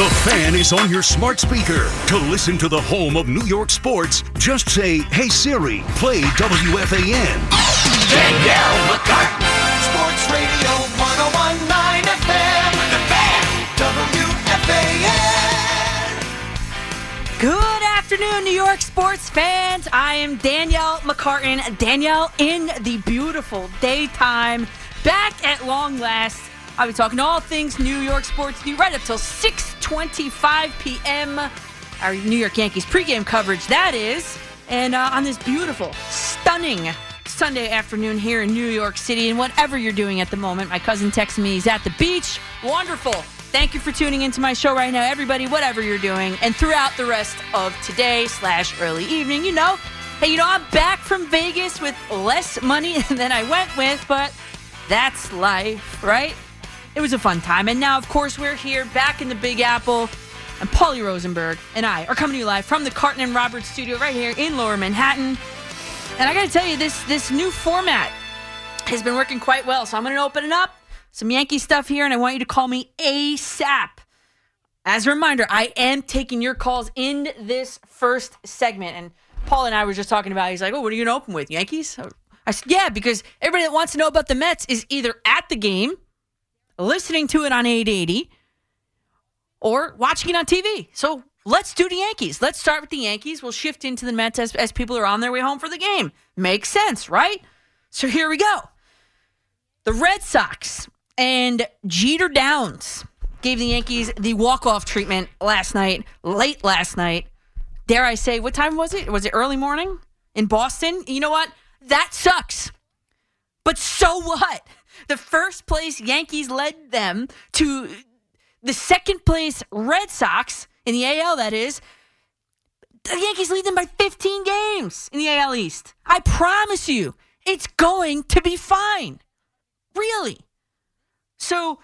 The fan is on your smart speaker. To listen to the home of New York sports, just say, Hey Siri, play WFAN. Danielle McCartan. Sports Radio 1019 FM. The fan. WFAN. Good afternoon, New York sports fans. I am Danielle McCartan. Danielle in the beautiful daytime. Back at long last. I'll be talking all things New York sports new right up till 6:25 p.m. Our New York Yankees pregame coverage, that is, and uh, on this beautiful, stunning Sunday afternoon here in New York City. And whatever you're doing at the moment, my cousin texted me he's at the beach. Wonderful. Thank you for tuning into my show right now, everybody. Whatever you're doing, and throughout the rest of today slash early evening, you know. Hey, you know, I'm back from Vegas with less money than I went with, but that's life, right? It was a fun time. And now, of course, we're here back in the Big Apple. And Paulie Rosenberg and I are coming to you live from the Carton and Roberts studio right here in Lower Manhattan. And I got to tell you, this this new format has been working quite well. So I'm going to open it up, some Yankee stuff here, and I want you to call me ASAP. As a reminder, I am taking your calls in this first segment. And Paul and I were just talking about. He's like, "Oh, what are you going to open with? Yankees?" I said, "Yeah," because everybody that wants to know about the Mets is either at the game listening to it on 880 or watching it on TV. So let's do the Yankees. Let's start with the Yankees. We'll shift into the Mets as, as people are on their way home for the game. Makes sense, right? So here we go. The Red Sox and Jeter Downs gave the Yankees the walk-off treatment last night, late last night. Dare I say, what time was it? Was it early morning in Boston? You know what? That sucks. But so what? The first place Yankees led them to the second place Red Sox in the AL, that is. The Yankees lead them by 15 games in the AL East. I promise you, it's going to be fine. Really. So,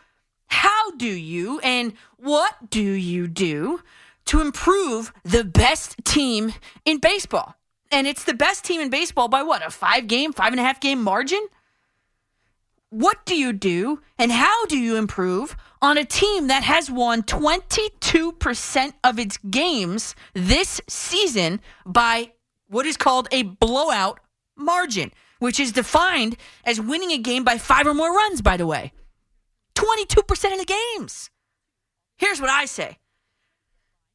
how do you and what do you do to improve the best team in baseball? And it's the best team in baseball by what, a five game, five and a half game margin? What do you do and how do you improve on a team that has won 22% of its games this season by what is called a blowout margin, which is defined as winning a game by five or more runs, by the way. 22% of the games. Here's what I say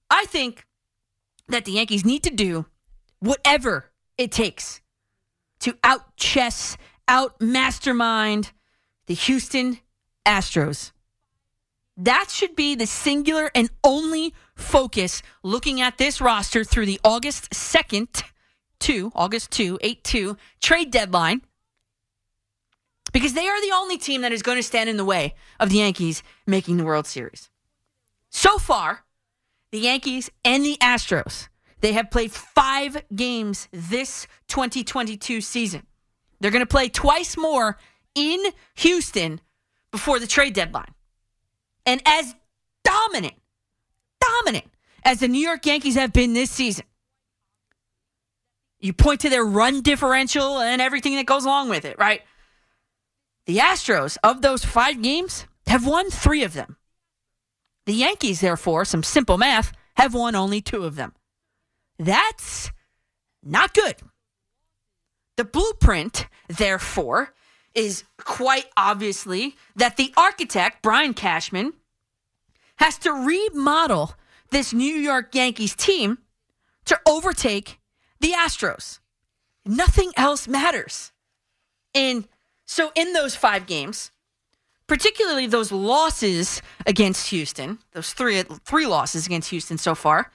I think that the Yankees need to do whatever it takes to out chess, out mastermind the Houston Astros. That should be the singular and only focus looking at this roster through the August 2nd to August 2, 8 2 trade deadline. Because they are the only team that is going to stand in the way of the Yankees making the World Series. So far, the Yankees and the Astros, they have played five games this 2022 season. They're going to play twice more in Houston before the trade deadline. And as dominant, dominant as the New York Yankees have been this season, you point to their run differential and everything that goes along with it, right? The Astros, of those five games, have won three of them. The Yankees, therefore, some simple math, have won only two of them. That's not good. The blueprint, therefore, is quite obviously that the architect, Brian Cashman, has to remodel this New York Yankees team to overtake the Astros. Nothing else matters. And so, in those five games, particularly those losses against Houston, those three, three losses against Houston so far,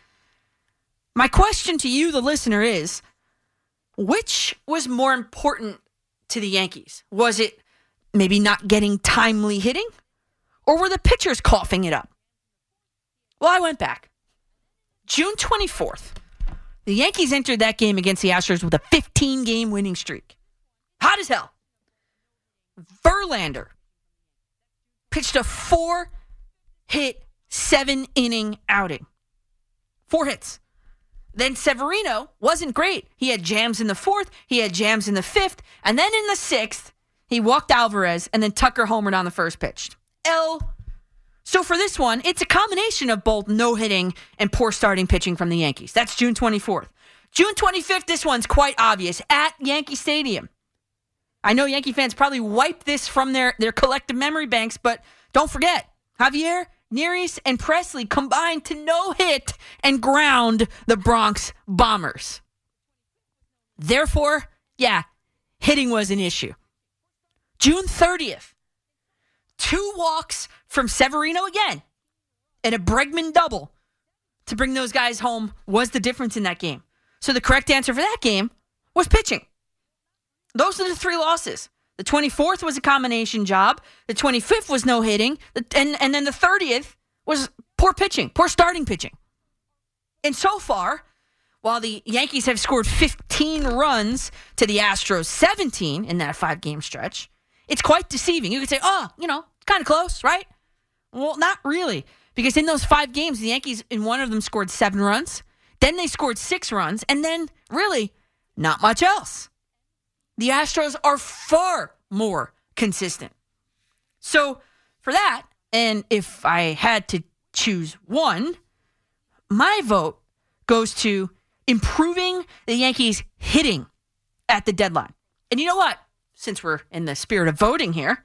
my question to you, the listener, is which was more important to the Yankees? Was it maybe not getting timely hitting? Or were the pitchers coughing it up? Well, I went back. June 24th, the Yankees entered that game against the Astros with a 15 game winning streak. Hot as hell. Verlander pitched a four hit, seven inning outing. Four hits. Then Severino wasn't great. He had jams in the fourth, he had jams in the fifth, and then in the sixth, he walked Alvarez, and then Tucker homered on the first pitch. L. So for this one, it's a combination of both no hitting and poor starting pitching from the Yankees. That's June 24th. June 25th, this one's quite obvious at Yankee Stadium. I know Yankee fans probably wiped this from their, their collective memory banks, but don't forget, Javier, Neris, and Pressly combined to no hit and ground the Bronx Bombers. Therefore, yeah, hitting was an issue. June 30th, two walks from Severino again and a Bregman double to bring those guys home was the difference in that game. So the correct answer for that game was pitching. Those are the three losses. The 24th was a combination job. The 25th was no hitting. And, and then the 30th was poor pitching, poor starting pitching. And so far, while the Yankees have scored 15 runs to the Astros 17 in that five game stretch, it's quite deceiving. You could say, oh, you know, it's kind of close, right? Well, not really. Because in those five games, the Yankees, in one of them, scored seven runs. Then they scored six runs. And then, really, not much else. The Astros are far more consistent. So, for that, and if I had to choose one, my vote goes to improving the Yankees hitting at the deadline. And you know what? Since we're in the spirit of voting here,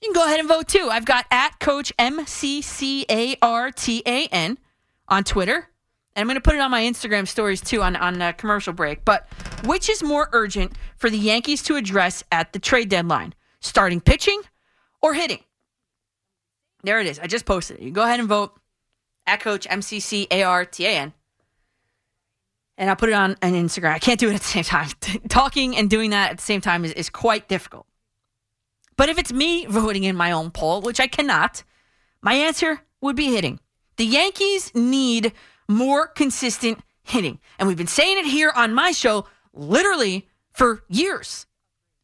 you can go ahead and vote too. I've got at Coach M C C A R T A N on Twitter. And I'm going to put it on my Instagram stories too on, on commercial break. But which is more urgent for the Yankees to address at the trade deadline? Starting pitching or hitting? There it is. I just posted it. You go ahead and vote at Coach M C C A R T A N. And I'll put it on an Instagram. I can't do it at the same time. Talking and doing that at the same time is, is quite difficult. But if it's me voting in my own poll, which I cannot, my answer would be hitting. The Yankees need more consistent hitting. And we've been saying it here on my show literally for years.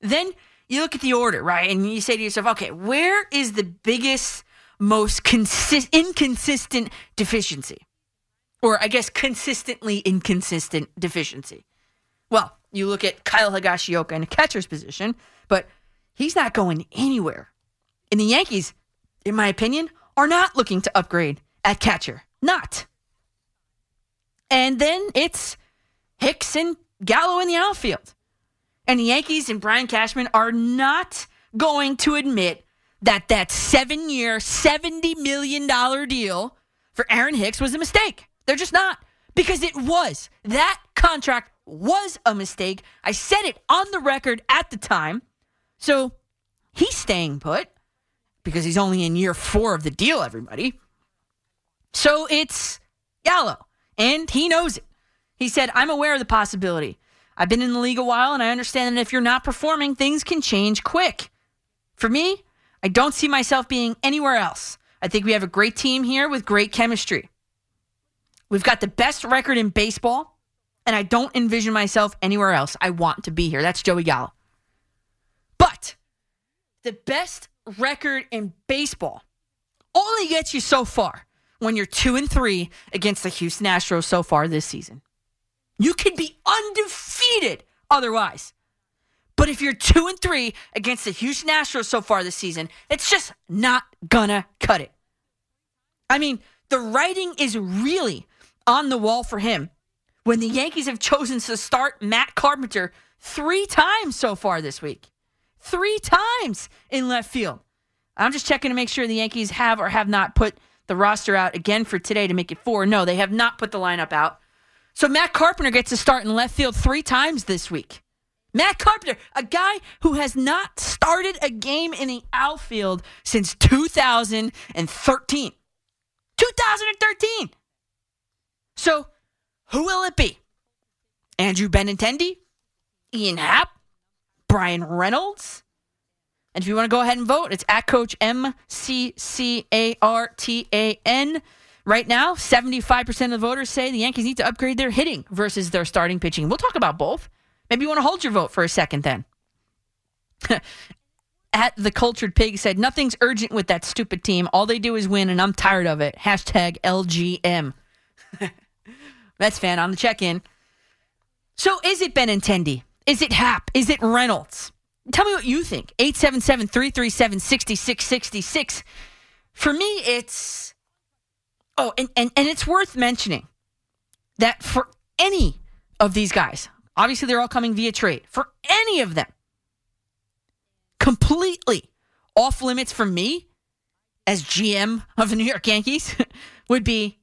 Then you look at the order, right? And you say to yourself, okay, where is the biggest, most consist- inconsistent deficiency? Or I guess consistently inconsistent deficiency. Well, you look at Kyle Higashioka in a catcher's position, but he's not going anywhere. And the Yankees, in my opinion, are not looking to upgrade at catcher. Not. And then it's Hicks and Gallo in the outfield. And the Yankees and Brian Cashman are not going to admit that that seven year, $70 million deal for Aaron Hicks was a mistake. They're just not. Because it was. That contract was a mistake. I said it on the record at the time. So he's staying put because he's only in year four of the deal, everybody. So it's Gallo and he knows it. He said, I'm aware of the possibility. I've been in the league a while, and I understand that if you're not performing, things can change quick. For me, I don't see myself being anywhere else. I think we have a great team here with great chemistry. We've got the best record in baseball, and I don't envision myself anywhere else. I want to be here. That's Joey Gallo. But the best record in baseball only gets you so far when you're two and three against the Houston Astros so far this season. You could be undefeated otherwise. But if you're two and three against the Houston Astros so far this season, it's just not gonna cut it. I mean, the writing is really on the wall for him when the Yankees have chosen to start Matt Carpenter three times so far this week. Three times in left field. I'm just checking to make sure the Yankees have or have not put the roster out again for today to make it four. No, they have not put the lineup out. So Matt Carpenter gets to start in left field three times this week. Matt Carpenter, a guy who has not started a game in the outfield since 2013. 2013. So, who will it be? Andrew Benintendi? Ian Happ? Bryan Reynolds? And if you want to go ahead and vote, it's at Coach M C C A R T A N. Right now, 75% of the voters say the Yankees need to upgrade their hitting versus their starting pitching. We'll talk about both. Maybe you want to hold your vote for a second then. at the cultured pig said, Nothing's urgent with that stupid team. All they do is win, and I'm tired of it. Hashtag LGM. Mets fan on the check in. So is it Benintendi? Is it Happ? Is it Reynolds? Tell me what you think. 877 337 6666. For me, it's oh, and, and, and it's worth mentioning that for any of these guys, obviously they're all coming via trade. For any of them, completely off limits for me as GM of the New York Yankees would be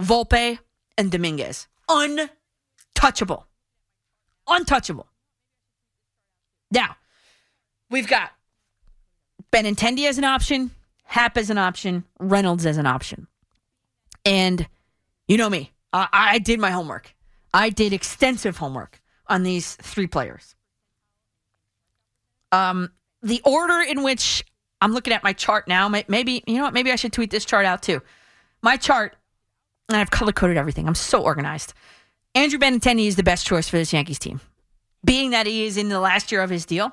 Volpe and Dominguez. Untouchable. Untouchable. Now, we've got Benintendi as an option, Happ as an option, Reynolds as an option. And you know me, I, I did my homework. I did extensive homework on these three players. Um, the order in which I'm looking at my chart now, maybe, you know what, maybe I should tweet this chart out too. My chart, and I've color coded everything. I'm so organized. Andrew Benintendi is the best choice for this Yankees team. Being that he is in the last year of his deal,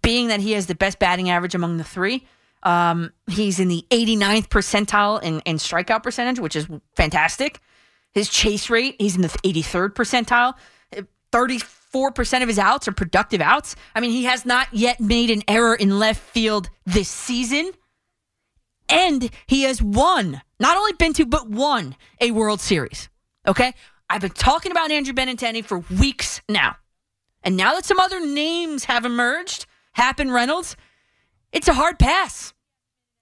being that he has the best batting average among the three, um, he's in the 89th percentile in, in strikeout percentage, which is fantastic. His chase rate, he's in the 83rd percentile. 34% of his outs are productive outs. I mean, he has not yet made an error in left field this season. And he has won, not only been to, but won a World Series. Okay? I've been talking about Andrew Benintendi for weeks now. And now that some other names have emerged, Happen Reynolds, it's a hard pass,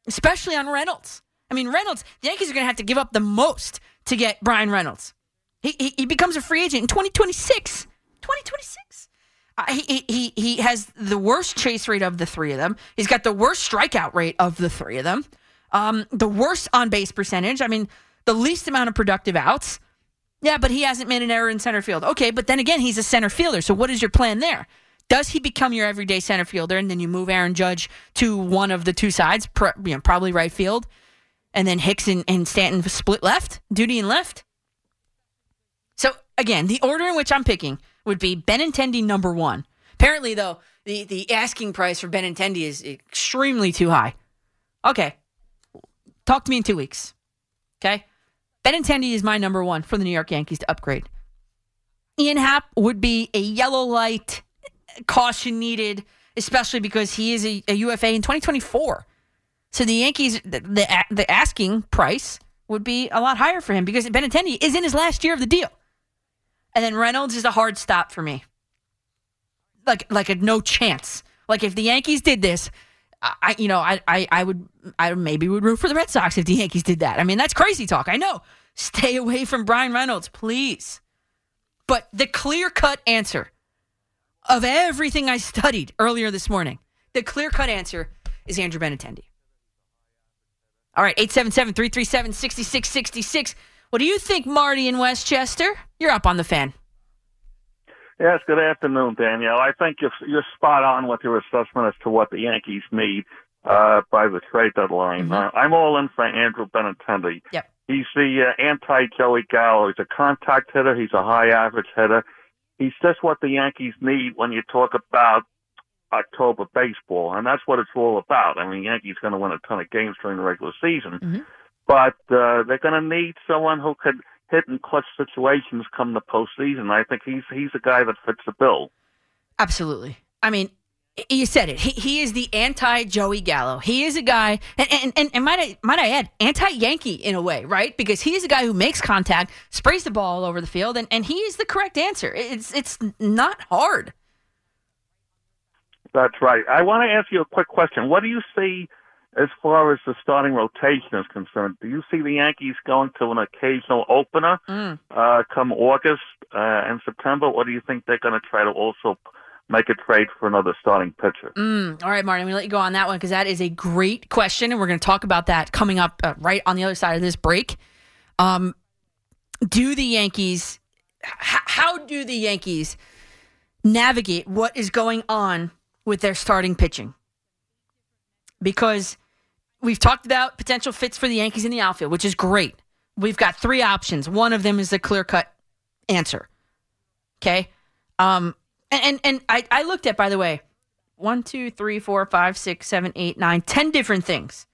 especially on Reynolds. I mean, Reynolds, the Yankees are going to have to give up the most to get Bryan Reynolds. He, he, he becomes a free agent in 2026. 2026. Uh, he, he, he has the worst chase rate of the three of them. He's got the worst strikeout rate of the three of them. Um, the worst on base percentage. I mean, the least amount of productive outs. Yeah, but he hasn't made an error in center field. Okay, but then again, he's a center fielder. So what is your plan there? Does he become your everyday center fielder, and then you move Aaron Judge to one of the two sides, you know, probably right field, and then Hicks and, and Stanton split left, duty and left? So again, the order in which I'm picking would be Benintendi number one. Apparently, though, the, the asking price for Benintendi is extremely too high. Okay. Talk to me in two weeks. Okay. Benintendi is my number one for the New York Yankees to upgrade. Ian Happ would be a yellow light, caution needed, especially because he is a, a UFA in 2024. So the Yankees, the, the, the asking price would be a lot higher for him because Benintendi is in his last year of the deal. And then Reynolds is a hard stop for me. Like like a no chance. Like if the Yankees did this, I you know, I I, I would I maybe would root for the Red Sox if the Yankees did that. I mean, that's crazy talk. I know. Stay away from Bryan Reynolds, please. But the clear-cut answer of everything I studied earlier this morning, the clear-cut answer is Andrew Benintendi. All right, 877 337 6666. What do you think, Marty in Westchester? You're up on the fan. Yes, good afternoon, Danielle. I think you're, you're spot on with your assessment as to what the Yankees need uh, by the trade deadline. Mm-hmm. Uh, I'm all in for Andrew Benintendi. Yep. He's the uh, anti-Joey Gallo. He's a contact hitter. He's a high average hitter. He's just what the Yankees need when you talk about October baseball, and that's what it's all about. I mean, Yankees going to win a ton of games during the regular season. Mm-hmm but uh, they're going to need someone who could hit in clutch situations come the postseason. I think he's he's a guy that fits the bill. Absolutely. I mean, you said it. He, he is the anti Joey Gallo. He is a guy, and, and, and, and might, I, might I add, anti Yankee in a way, right? Because he is a guy who makes contact, sprays the ball all over the field, and, and he is the correct answer. It's, it's not hard. That's right. I want to ask you a quick question. What do you see as far as the starting rotation is concerned, do you see the Yankees going to an occasional opener mm. uh, come August uh, and September, or do you think they're going to try to also make a trade for another starting pitcher? Mm. All right, Martin, I'm going to let you go on that one because that is a great question, and we're going to talk about that coming up uh, right on the other side of this break. Um, do the Yankees, h- how do the Yankees navigate what is going on with their starting pitching? because we've talked about potential fits for the Yankees in the outfield, which is great. We've got three options. One of them is the clear cut answer. Okay. Um, and, and, and I, I looked at, by the way, one, two, three, four, five, six, seven, eight, nine, ten different things.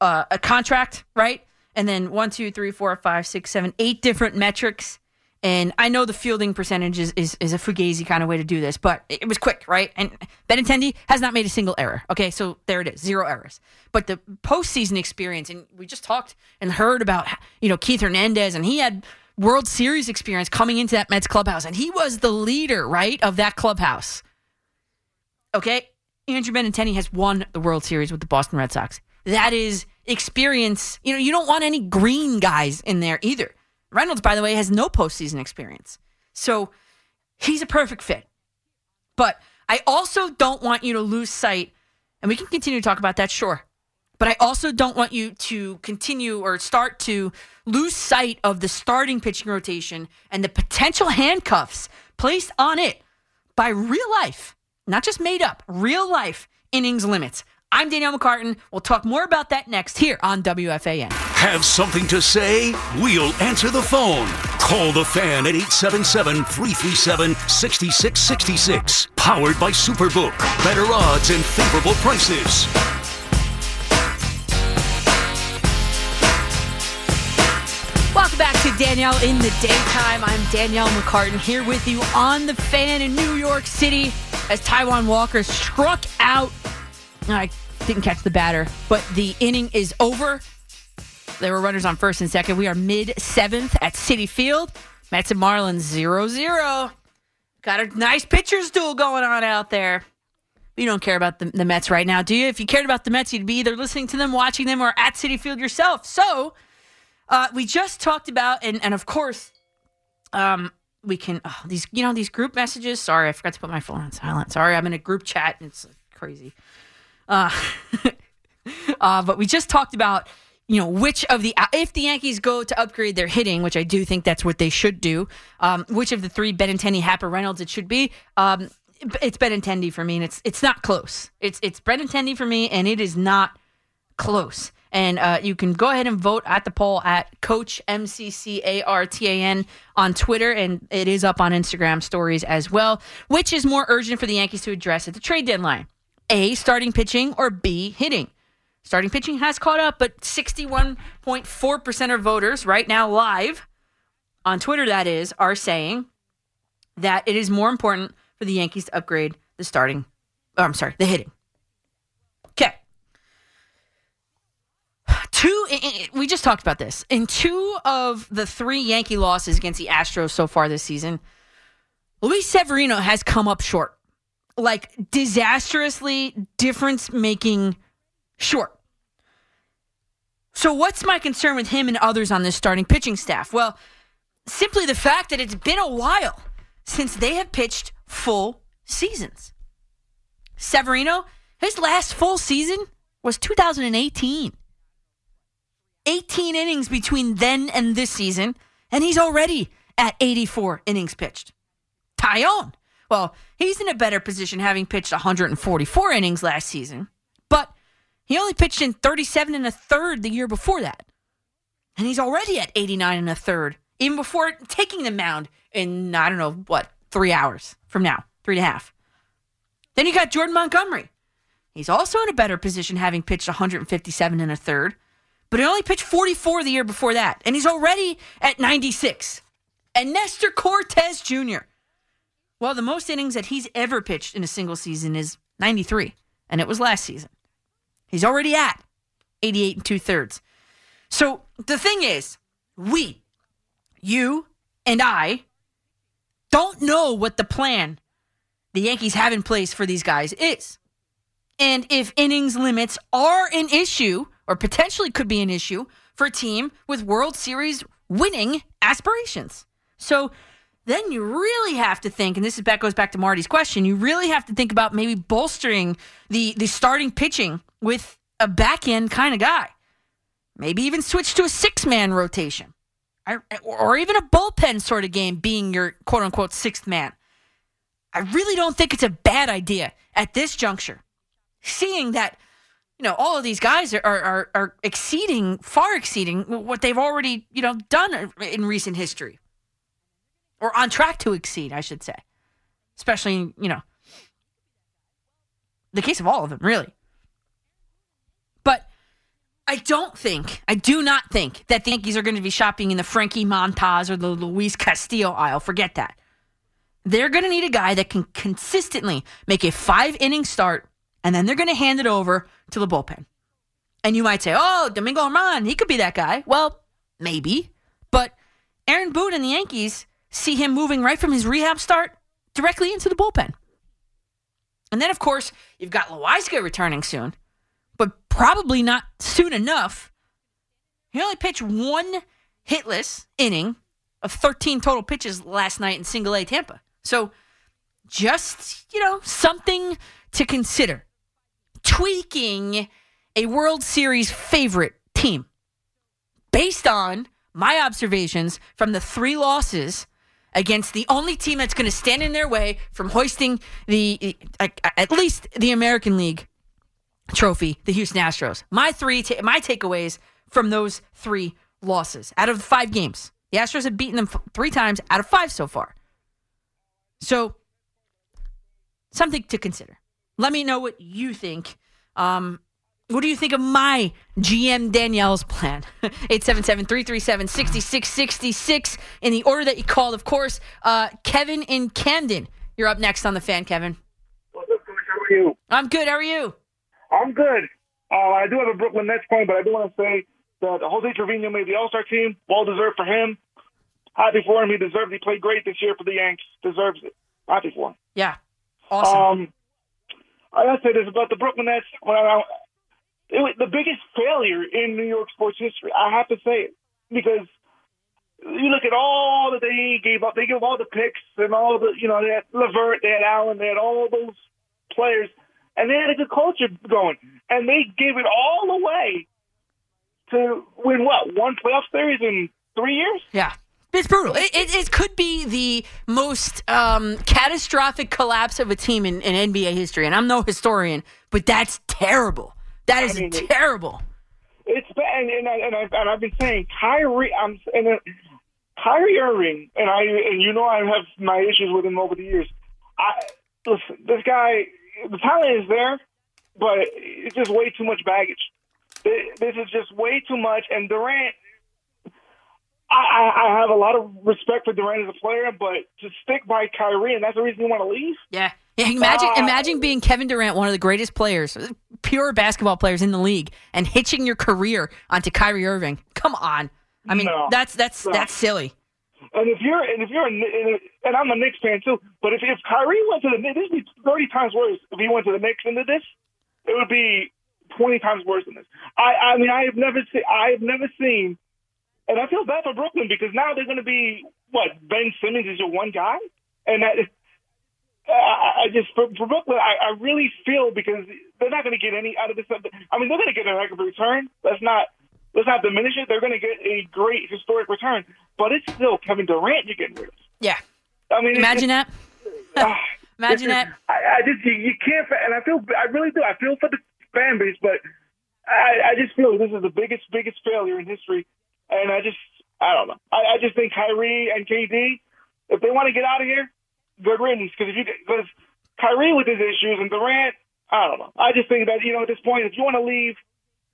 Uh, a contract, right? And then one, two, three, four, five, six, seven, eight different metrics. And I know the fielding percentage is, is, is a fugazi kind of way to do this, but it was quick, right? And Benintendi has not made a single error. Okay, so there it is, zero errors. But the postseason experience, and we just talked and heard about, you know, Keith Hernandez, and he had World Series experience coming into that Mets clubhouse, and he was the leader, right, of that clubhouse. Okay, Andrew Benintendi has won the World Series with the Boston Red Sox. That is experience. You know, you don't want any green guys in there either. Reynolds, by the way, has no postseason experience. So he's a perfect fit. But I also don't want you to lose sight, and we can continue to talk about that, sure. But I also don't want you to continue or start to lose sight of the starting pitching rotation and the potential handcuffs placed on it by real life, not just made up, real life innings limits. I'm Danielle McCartan. We'll talk more about that next here on WFAN. Have something to say? We'll answer the phone. Call the fan at 877 337 6666. Powered by Superbook. Better odds and favorable prices. To Danielle in the Daytime. I'm Danielle McCartan here with you on the fan in New York City as Taijuan Walker struck out. I didn't catch the batter, but the inning is over. There were runners on first and second. We are mid seventh at Citi Field. Mets and Marlins 0 0. Got a nice pitcher's duel going on out there. You don't care about the, the Mets right now, do you? If you cared about the Mets, you'd be either listening to them, watching them, or at Citi Field yourself. So, uh, we just talked about, and, and of course, um, we can oh, these you know these group messages. Sorry, I forgot to put my phone on silent. Sorry, I'm in a group chat. And it's crazy. Uh, uh, but we just talked about you know which of the if the Yankees go to upgrade their hitting, which I do think that's what they should do. Um, which of the three Benintendi, Happer, Reynolds it should be. Um, it's Benintendi for me, and it's it's not close. It's it's Benintendi for me, and it is not close. And uh, you can go ahead and vote at the poll at Coach MCCARTAN on Twitter, and it is up on Instagram stories as well. Which is more urgent for the Yankees to address at the trade deadline? A, starting pitching, or B, hitting? Starting pitching has caught up, but 61.4% of voters right now live on Twitter, that is, are saying that it is more important for the Yankees to upgrade the starting, oh, I'm sorry, the hitting. Okay. Two, we just talked about this. In two of the three Yankee losses against the Astros so far this season, Luis Severino has come up short. Like disastrously difference making short. So, what's my concern with him and others on this starting pitching staff? Well, simply the fact that it's been a while since they have pitched full seasons. Severino, his last full season was 2018. 18 innings between then and this season, and he's already at 84 innings pitched. Taillon, well, he's in a better position having pitched 144 innings last season, but he only pitched in 37 and a third the year before that. And he's already at 89 and a third, even before taking the mound in, I don't know, what, three hours from now, three and a half. Then you got Jordan Montgomery. He's also in a better position having pitched 157 and a third, but he only pitched 44 the year before that, and he's already at 96. And Nestor Cortes Jr. Well, the most innings that he's ever pitched in a single season is 93, and it was last season. He's already at 88 and two thirds. So the thing is, we, you, and I don't know what the plan the Yankees have in place for these guys is. And if innings limits are an issue, or potentially could be an issue, for a team with World Series winning aspirations. So then you really have to think, and this is back goes back to Marty's question. You really have to think about maybe bolstering the the starting pitching with a back end kind of guy. Maybe even switch to a six man rotation, I, or even a bullpen sort of game, being your quote unquote sixth man. I really don't think it's a bad idea at this juncture, seeing that know all of these guys are are, are exceeding far exceeding what they've already you know done in recent history or on track to exceed, I should say. Especially, you know, the case of all of them, really. But I don't think, I do not think that the Yankees are going to be shopping in the Frankie Montas or the Luis Castillo aisle. Forget that. They're going to need a guy that can consistently make a five inning start, and then they're going to hand it over to the bullpen. And you might say, oh, Domingo Germán, he could be that guy. Well, maybe. But Aaron Boone and the Yankees see him moving right from his rehab start directly into the bullpen. And then, of course, you've got Loaisiga returning soon, but probably not soon enough. He only pitched one hitless inning of 13 total pitches last night in single A Tampa. So just, you know, something to consider. Tweaking a World Series favorite team based on my observations from the three losses against the only team that's going to stand in their way from hoisting the uh, uh, at least the American League trophy, the Houston Astros. My three ta- my takeaways from those three losses out of five games. The Astros have beaten them three times out of five so far. So something to consider. Let me know what you think. Um, what do you think of my GM Danielle's plan? 877 337 6666 in the order that you called, of course. Uh, Kevin in Camden, you're up next on the fan, Kevin. What's up, Coach? How are you? I'm good. How are you? I'm good. Uh, I do have a Brooklyn Nets point, but I do want to say that Jose Trevino made the All Star team. Well deserved for him. Happy for him. He deserves. He played great this year for the Yanks. Deserves it. Happy for him. Yeah. Awesome. Um, I say this about the Brooklyn Nets. When I, it the biggest failure in New York sports history. I have to say it because you look at all that they gave up. They gave up all the picks and all the you know they had Levert, they had Allen, they had all those players, and they had a good culture going, and they gave it all away to win what one playoff series in three years. yeah. It's brutal. It, it, it could be the most um, catastrophic collapse of a team in, in NBA history. And I'm no historian, but that's terrible. That is I mean, terrible. It's bad, and and, I, and, I, and I've been saying Kyrie. I'm and uh, Kyrie Irving, and I and you know I have my issues with him over the years. I listen, this guy, the talent is there, but it's just way too much baggage. This is just way too much, and Durant. I, I have a lot of respect for Durant as a player, but to stick by Kyrie, and that's the reason you want to leave. Yeah. Yeah, imagine Uh, imagine being Kevin Durant, one of the greatest players, pure basketball players in the league, and hitching your career onto Kyrie Irving. Come on. I mean, No. that's that's No. that's silly. And if you're and if you're a, and, and I'm a Knicks fan too, but if if Kyrie went to the Knicks, this would be thirty times worse. If he went to the Knicks into this, it would be twenty times worse than this. I I mean I have never seen I have never seen, and I feel bad for Brooklyn because now they're going to be what Ben Simmons is your one guy, and that. I I just for, for Brooklyn, I, I really feel because they're not going to get any out of this. I mean, they're going to get a heck of a return. Let's not let's not diminish it. They're going to get a great historic return, but it's still Kevin Durant you're getting rid of. Yeah. I mean, Imagine that. Ah, that. Imagine that. I, I just you, you can't, and I feel I really do. I feel for the fan base, but I, I just feel this is the biggest biggest failure in history, and I just I don't know. I, I just think Kyrie and KD, if they want to get out of here, good riddance. Because if you because Kyrie with his issues and Durant, I don't know. I just think that you know at this point, if you want to leave,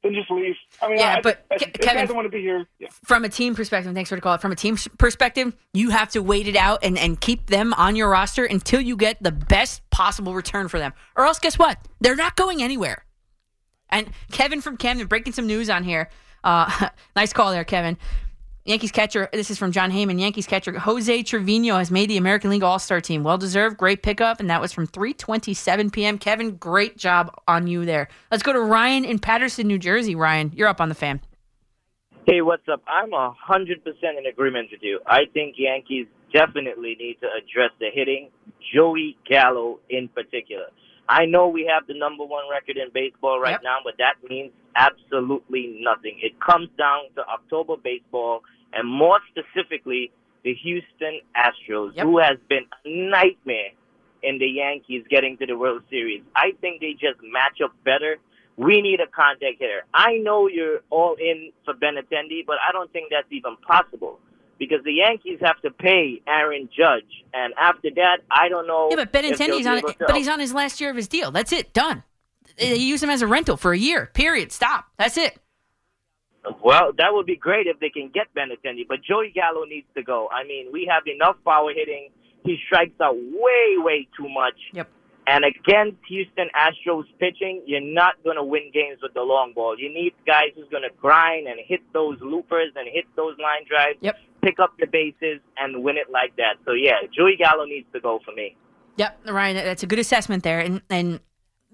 then just leave. I mean, Yeah, I, but I, Ke- Kevin- don't want to be here, yeah. From a team perspective, thanks for the call. From a team perspective, you have to wait it out and, and keep them on your roster until you get the best possible return for them. Or else, guess what? They're not going anywhere. And Kevin from Camden breaking some news on here. Uh, nice call there, Kevin. Yankees catcher, this is from Jon Heyman. Yankees catcher Jose Trevino has made the American League All Star team. Well deserved, great pickup, and that was from 3:27 p.m. Kevin, great job on you there. Let's go to Ryan in Paterson, New Jersey. Ryan, you're up on the fan. Hey, what's up? I'm a hundred percent in agreement with you. I think Yankees definitely need to address the hitting, Joey Gallo in particular. I know we have the number one record in baseball right Yep. now, but that means absolutely nothing. It comes down to October baseball, and more specifically, the Houston Astros, Yep. who has been a nightmare in the Yankees getting to the World Series. I think they just match up better. We need a contact hitter. I know you're all in for Benintendi, but I don't think that's even possible because the Yankees have to pay Aaron Judge, and after that, I don't know. Yeah, but Benintendi's on, to- but he's on his last year of his deal. That's it. Done. They use him as a rental for a year. Period. Stop. That's it. Well, that would be great if they can get Benintendi, but Joey Gallo needs to go. I mean, we have enough power hitting. He strikes out way, way too much. Yep. And against Houston Astros pitching, you're not going to win games with the long ball. You need guys who's going to grind and hit those loopers and hit those line drives, Yep. Pick up the bases, and win it like that. So, yeah, Joey Gallo needs to go for me. Yep, Ryan, that's a good assessment there. And and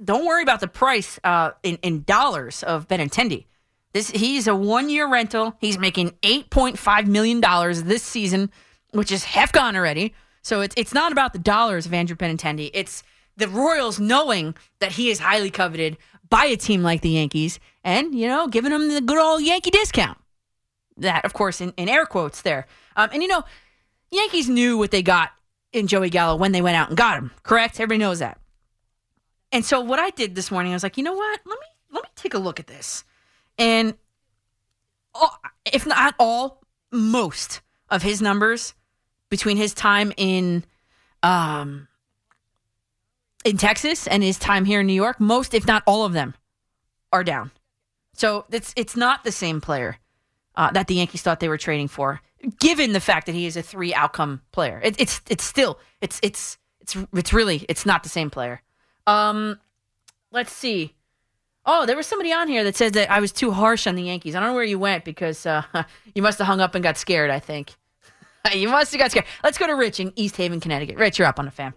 don't worry about the price uh, in, in dollars of Benintendi. This he's a one year rental. He's making eight point five million dollars this season, which is half gone already. So it's it's not about the dollars of Andrew Benintendi. It's the Royals knowing that he is highly coveted by a team like the Yankees, and you know giving him the good old Yankee discount. That, of course, in, in air quotes there. Um, and you know, Yankees knew what they got in Joey Gallo when they went out and got him. Correct? Everybody knows that. And so what I did this morning, I was like, you know what? Let me let me take a look at this. And all, if not all, most of his numbers between his time in um in Texas and his time here in New York, most if not all of them are down. So it's it's not the same player uh, that the Yankees thought they were trading for, given the fact that he is a three outcome player. It, it's it's still it's it's it's it's really it's not the same player. Um, let's see. Oh, there was somebody on here that said that I was too harsh on the Yankees. I don't know where you went because uh, you must have hung up and got scared. I think you must have got scared. Let's go to Rich in East Haven, Connecticut. Rich, you're up on the fam.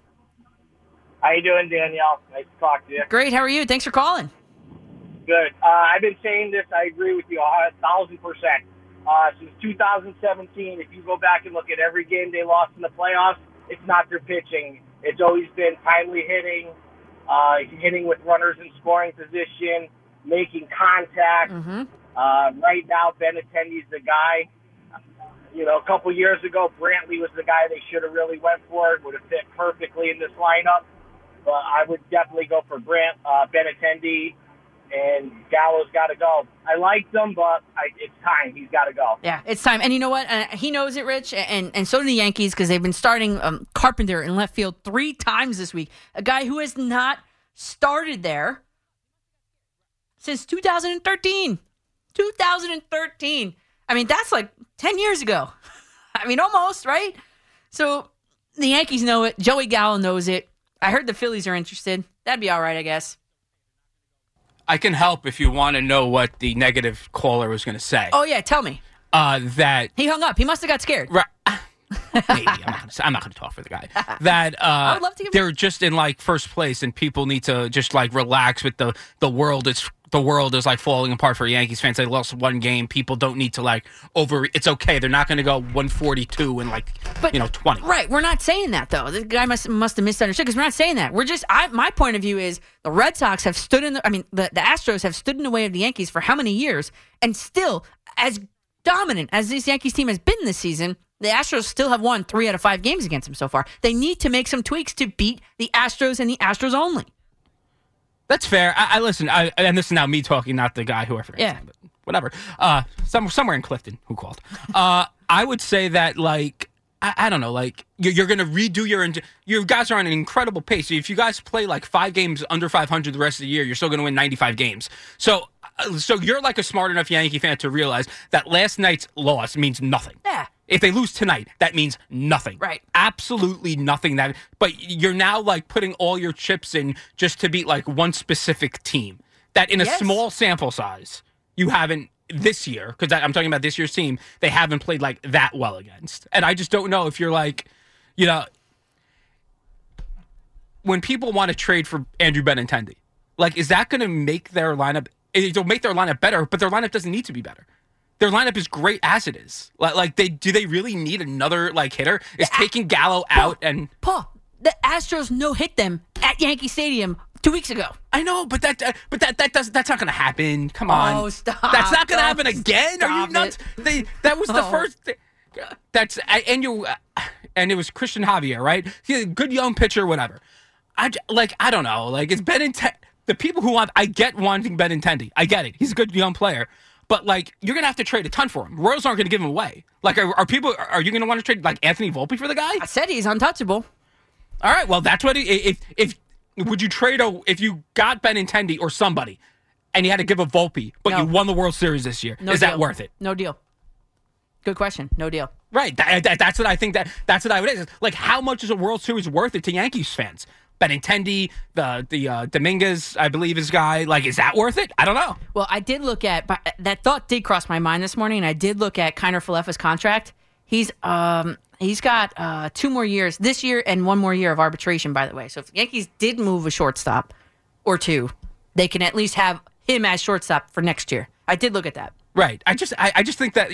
How you doing, Danielle? Nice to talk to you. Great. How are you? Thanks for calling. Good. Uh, I've been saying this. I agree with you a thousand percent. Uh, since 2017, if you go back and look at every game they lost in the playoffs, it's not their pitching. It's always been timely hitting, uh, hitting with runners in scoring position, making contact. Mm-hmm. Uh, right now, Benintendi's the guy. You know, a couple years ago, Brantley was the guy they should have really went for. Would have fit perfectly in this lineup. But I would definitely go for Brant, uh, Benintendi, and Gallo's got to go. I liked him, but I, it's time. He's got to go. Yeah, it's time. And you know what? Uh, he knows it, Rich, and and so do the Yankees because they've been starting um, Carpenter in left field three times this week. A guy who has not started there since 2013. 2013. I mean, that's like 10 years ago. I mean, almost, right? So the Yankees know it. Joey Gallo knows it. I heard the Phillies are interested. That'd be all right, I guess. I can help if you want to know what the negative caller was going to say. Oh, yeah, tell me. Uh, that He hung up. He must have got scared. Right. Maybe I'm not, gonna, say- I'm not going to talk for the guy. That uh, would love to give they're just in like first place, and people need to just like relax with the the world. It's the world is like falling apart for Yankees fans. They lost one game. People don't need to like over. It's okay. They're not going to go 142 and like But- you know 20. Right, we're not saying that though. The guy must must have misunderstood because we're not saying that. We're just I my point of view is the Red Sox have stood in the I mean the, the Astros have stood in the way of the Yankees for how many years and still as dominant as this Yankees team has been this season, the Astros still have won 3 out of 5 games against them so far. They need to make some tweaks to beat the Astros and the Astros only. That's fair. I, I listen. I, and this is now me talking, not the guy who I forget. Yeah. name, but whatever. Uh, some, somewhere in Clifton, who called? Uh, I would say that like I, I don't know, like you're, you're gonna redo your you guys are on an incredible pace. If you guys play like five games under 500 the rest of the year, you're still gonna win 95 games. So. uh, So you're like a smart enough Yankee fan to realize that last night's loss means nothing. Yeah. If they lose tonight, that means nothing. Right. Absolutely nothing. That, but you're now like putting all your chips in just to beat like one specific team. That in a Yes. small sample size, you haven't this year because I'm talking about this year's team. They haven't played like that well against, and I just don't know if you're like, you know, when people want to trade for Andrew Benintendi, like, is that going to make their lineup? It'll make their lineup better, but their lineup doesn't need to be better. Their lineup is great as it is. Like, like they do they really need another like hitter? Is taking Gallo out and Paul, the Astros no hit them at Yankee Stadium 2 weeks ago. I know, but that, uh, but that, that does, that's not going to happen. Come on, Oh, stop. That's not going to Oh, happen again. Are you nuts? it. They, that was the Oh. first. That's and you, and it was Christian Javier, right? He's a good young pitcher, whatever. I like, I don't know, like it's Benintendi. The people who want, I get wanting Benintendi. I get it. He's a good young player. But like, you're gonna have to trade a ton for him. Royals aren't gonna give him away. Like, are, are people? Are you gonna want to trade like Anthony Volpe for the guy? I said he's untouchable. All right. Well, that's what. He, if if would you trade a if you got Benintendi or somebody, and you had to give a Volpe, but No. you won the World Series this year. No Is deal. that worth it? No deal. Good question. No deal. Right. That, that- that's what I think. That that's what I would. Like, how much is a World Series worth it to Yankees fans? Benintendi, the the uh, Dominguez, I believe, is guy. Like, is that worth it? I don't know. Well, I did look at but that thought did cross my mind this morning, and I did look at Kiner Falefa's contract. He's um he's got uh two more years this year and one more year of arbitration. By the way, so if the Yankees did move a shortstop or two, they can at least have him as shortstop for next year. I did look at that. Right. I just I, I just think that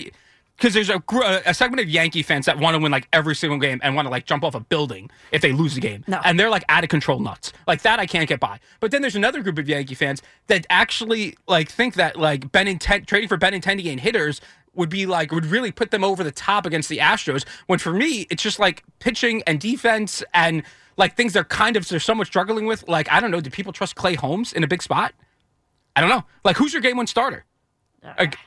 because there's a a segment of Yankee fans that want to win like every single game and want to like jump off a building if they lose a game. No. And they're like out of control nuts. Like that I can't get by. But then there's another group of Yankee fans that actually like think that like Benintendi trading for Benintendi and hitters would be like would really put them over the top against the Astros. When for me, it's just like pitching and defense and like things they're kind of they're somewhat struggling with. Like I don't know, do people trust Clay Holmes in a big spot? I don't know. Like who's your game one starter?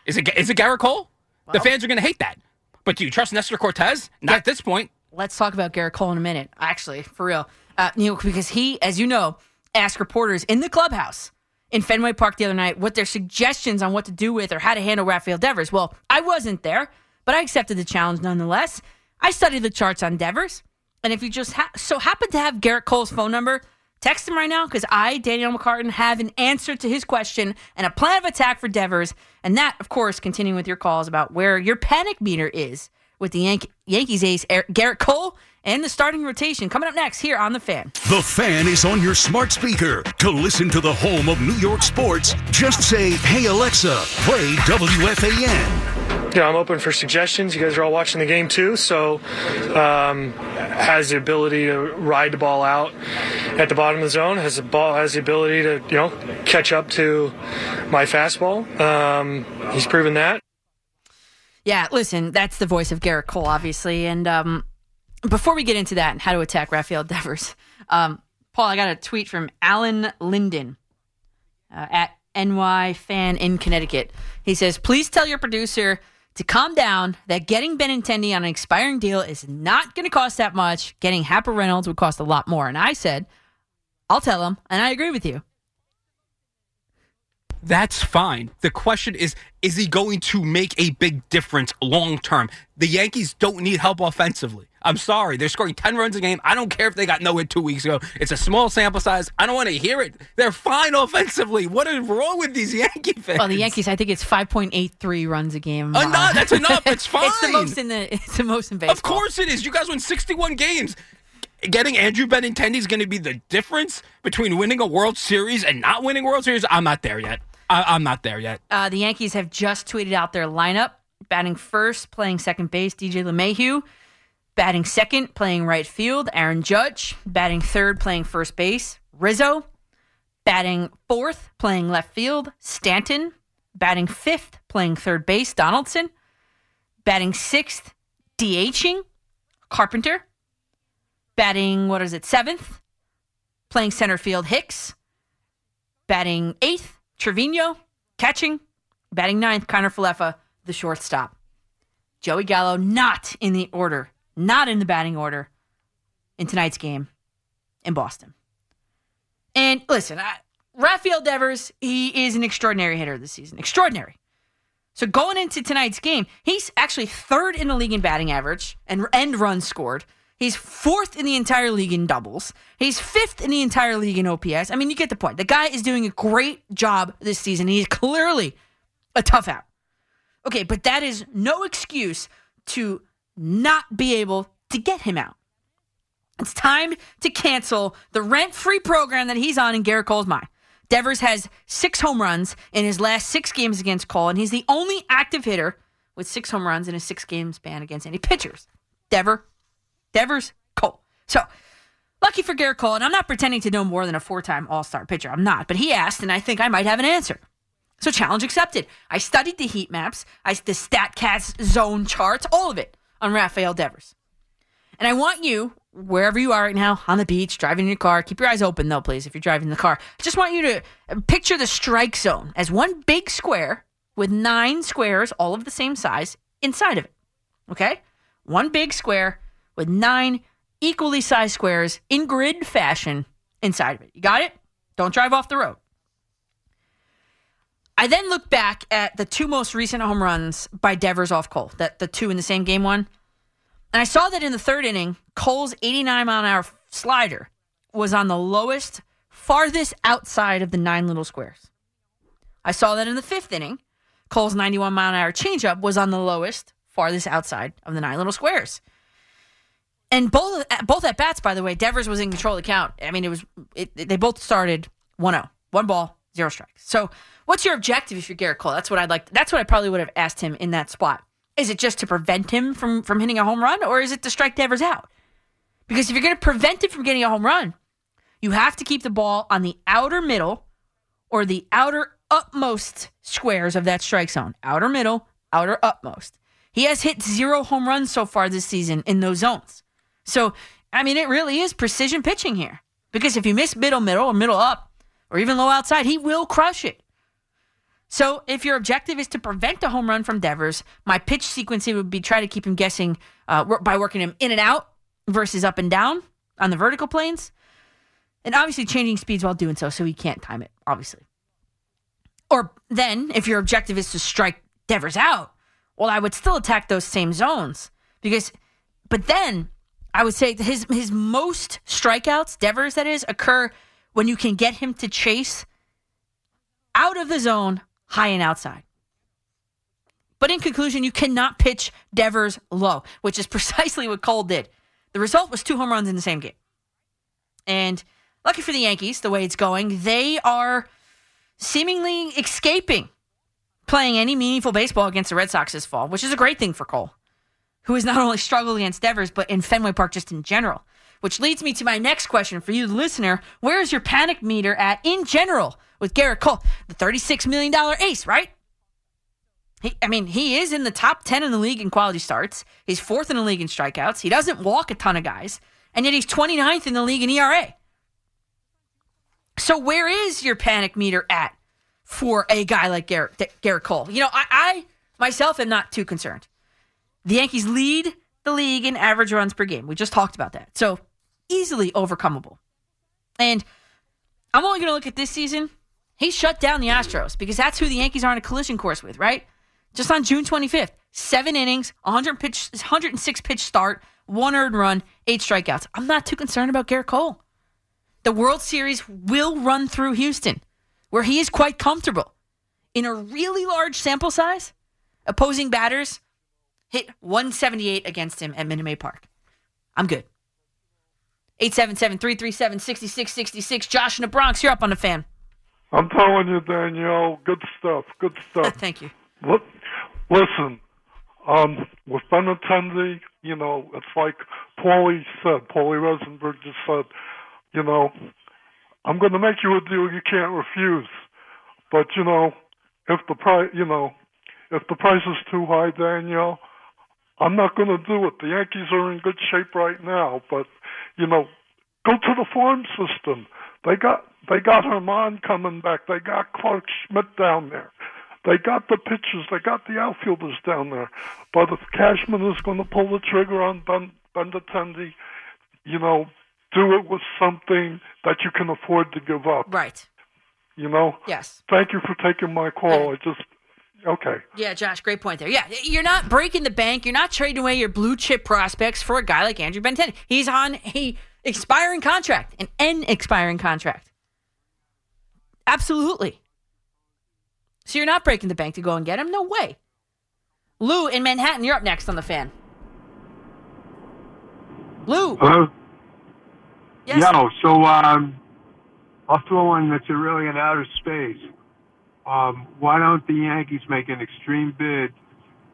Is it is it Gerrit Cole? The fans are going to hate that. But do you trust Nestor Cortes? Not at this point. Let's talk about Gerrit Cole in a minute. Actually, for real, uh, you know, because he, as you know, asked reporters in the clubhouse in Fenway Park the other night what their suggestions on what to do with or how to handle Rafael Devers. Well, I wasn't there, but I accepted the challenge nonetheless. I studied the charts on Devers, and if you just ha- so happen to have Gerrit Cole's phone number, text him right now because I, Danielle McCartan, have an answer to his question and a plan of attack for Devers. And that, of course, continuing with your calls about where your panic meter is with the Yank- Yankees ace Gerrit Cole and the starting rotation. Coming up next here on The Fan. The fan is on your smart speaker. To listen to the home of New York sports, just say, Hey Alexa, play WFAN. you know, I'm open for suggestions. You guys are all watching the game too, so um, has the ability to ride the ball out at the bottom of the zone. Has the ball has the ability to you know catch up to my fastball. Um, he's proven that. Yeah, listen, that's the voice of Gerrit Cole, obviously. And um, before we get into that and how to attack Rafael Devers, um, Paul, I got a tweet from Alan Linden uh, at NY Fan in Connecticut. He says, "Please tell your producer to calm down. That getting Benintendi on an expiring deal is not going to cost that much. Getting Happ or Reynolds would cost a lot more." And I said, "I'll tell him," and I agree with you. That's fine. The question is, is he going to make a big difference long term? The Yankees don't need help offensively. I'm sorry. They're scoring 10 runs a game. I don't care if they got no hit two weeks ago. It's a small sample size. I don't want to hear it. They're fine offensively. What is wrong with these Yankee fans? Well, the Yankees, I think it's 5.83 runs a game. Uh, no, that's enough. It's fine. it's the most in the it's the most in baseball. Of course it is. You guys won 61 games. Getting Andrew Benintendi is going to be the difference between winning a World Series and not winning a World Series. I'm not there yet. I, I'm not there yet. Uh, the Yankees have just tweeted out their lineup. Batting first, playing second base, DJ LeMahieu. Batting second, playing right field, Aaron Judge. Batting third, playing first base, Rizzo. Batting fourth, playing left field, Stanton. Batting fifth, playing third base, Donaldson. Batting sixth, DHing, Carpenter. Batting, what is it, seventh, playing center field, Hicks. Batting eighth, Trevino. Catching, batting ninth, Kiner-Falefa, the shortstop. Joey Gallo not in the order, not in the batting order in tonight's game in Boston. And listen, I, Rafael Devers, he is an extraordinary hitter this season. Extraordinary. So going into tonight's game, he's actually third in the league in batting average and end runs scored. He's fourth in the entire league in doubles. He's fifth in the entire league in OPS. I mean, you get the point. The guy is doing a great job this season. He's clearly a tough out. Okay, but that is no excuse to not be able to get him out. It's time to cancel the rent free program that he's on in Gerrit Cole's mind. Devers has six home runs in his last six games against Cole, and he's the only active hitter with six home runs in a six game span against any pitchers. Dever, Devers, Cole. So, lucky for Gerrit Cole, and I'm not pretending to know more than a four time All Star pitcher. I'm not, but he asked, and I think I might have an answer. So, challenge accepted. I studied the heat maps, I the StatCast zone charts, all of it on Rafael Devers. And I want you, wherever you are right now, on the beach, driving in your car, keep your eyes open though, please, if you're driving the car. I just want you to picture the strike zone as one big square with nine squares, all of the same size, inside of it. Okay? One big square with nine equally sized squares in grid fashion inside of it. You got it? Don't drive off the road. I then look back at the two most recent home runs by Devers off Cole, that the two in the same game one. And I saw that in the third inning, Cole's 89 mile an hour slider was on the lowest, farthest outside of the nine little squares. I saw that in the fifth inning, Cole's 91 mile an hour changeup was on the lowest, farthest outside of the nine little squares. And both both at bats, by the way, Devers was in control of the count. I mean, it was it, they both started 1-0, one ball, zero strikes. So, what's your objective if you're Gerrit Cole? That's what I'd like. That's what I probably would have asked him in that spot. Is it just to prevent him from from hitting a home run, or is it to strike Devers out? Because if you're going to prevent him from getting a home run, you have to keep the ball on the outer middle or the outer upmost squares of that strike zone. Outer middle, outer upmost. He has hit zero home runs so far this season in those zones. So, I mean, it really is precision pitching here. Because if you miss middle, middle, or middle up, or even low outside, he will crush it. So, if your objective is to prevent a home run from Devers, my pitch sequencing would be try to keep him guessing uh, by working him in and out versus up and down on the vertical planes, and obviously changing speeds while doing so, so he can't time it. Obviously. Or then, if your objective is to strike Devers out, well, I would still attack those same zones because, but then I would say his his most strikeouts, Devers that is, occur when you can get him to chase out of the zone, high and outside. But in conclusion, you cannot pitch Devers low, which is precisely what Cole did. The result was two home runs in the same game. And lucky for the Yankees, the way it's going, they are seemingly escaping playing any meaningful baseball against the Red Sox this fall, which is a great thing for Cole who has not only struggled against Devers, but in Fenway Park just in general. Which leads me to my next question for you, the listener. Where is your panic meter at in general with Gerrit Cole? The $36 million ace, right? He, I mean, he is in the top 10 in the league in quality starts. He's fourth in the league in strikeouts. He doesn't walk a ton of guys, and yet he's 29th in the league in ERA. So, where is your panic meter at for a guy like Gerrit, Gerrit Cole? You know, I, I myself am not too concerned. The Yankees lead the league in average runs per game. We just talked about that. So easily overcomable. And I'm only going to look at this season. He shut down the Astros because that's who the Yankees are on a collision course with, right? Just on June 25th, seven innings, 100 pitch, 106 pitch start, one earned run, eight strikeouts. I'm not too concerned about Gerrit Cole. The World Series will run through Houston, where he is quite comfortable. In a really large sample size, opposing batters hit 178 against him at Minute Maid Park. I'm good. 877-337-6666. Josh in the Bronx, you're up on the fan. I'm telling you, Danielle, good stuff, good stuff. Thank you. Look, listen, um, with Ben Benintendi, you know, it's like Paulie said, Paulie Rosenberg just said, you know, I'm going to make you a deal you can't refuse. But, you know, if the price, you know, if the price is too high, Danielle, I'm not going to do it. The Yankees are in good shape right now, but you know, go to the farm system. They got they got Germán coming back. They got Clarke Schmidt down there. They got the pitchers. They got the outfielders down there. But if Cashman is going to pull the trigger on Ben Benintendi, you know, do it with something that you can afford to give up. Right. You know. Yes. Thank you for taking my call. I just Okay. Yeah, Josh, great point there. Yeah, you're not breaking the bank. You're not trading away your blue chip prospects for a guy like Andrew Benintendi. He's on a expiring contract, an N expiring contract. Absolutely. So you're not breaking the bank to go and get him? No way. Lou in Manhattan, you're up next on the fan. Lou. Hello. Yes. Yo, so um, I'll throw one that's really in outer space um, why don't the Yankees make an extreme bid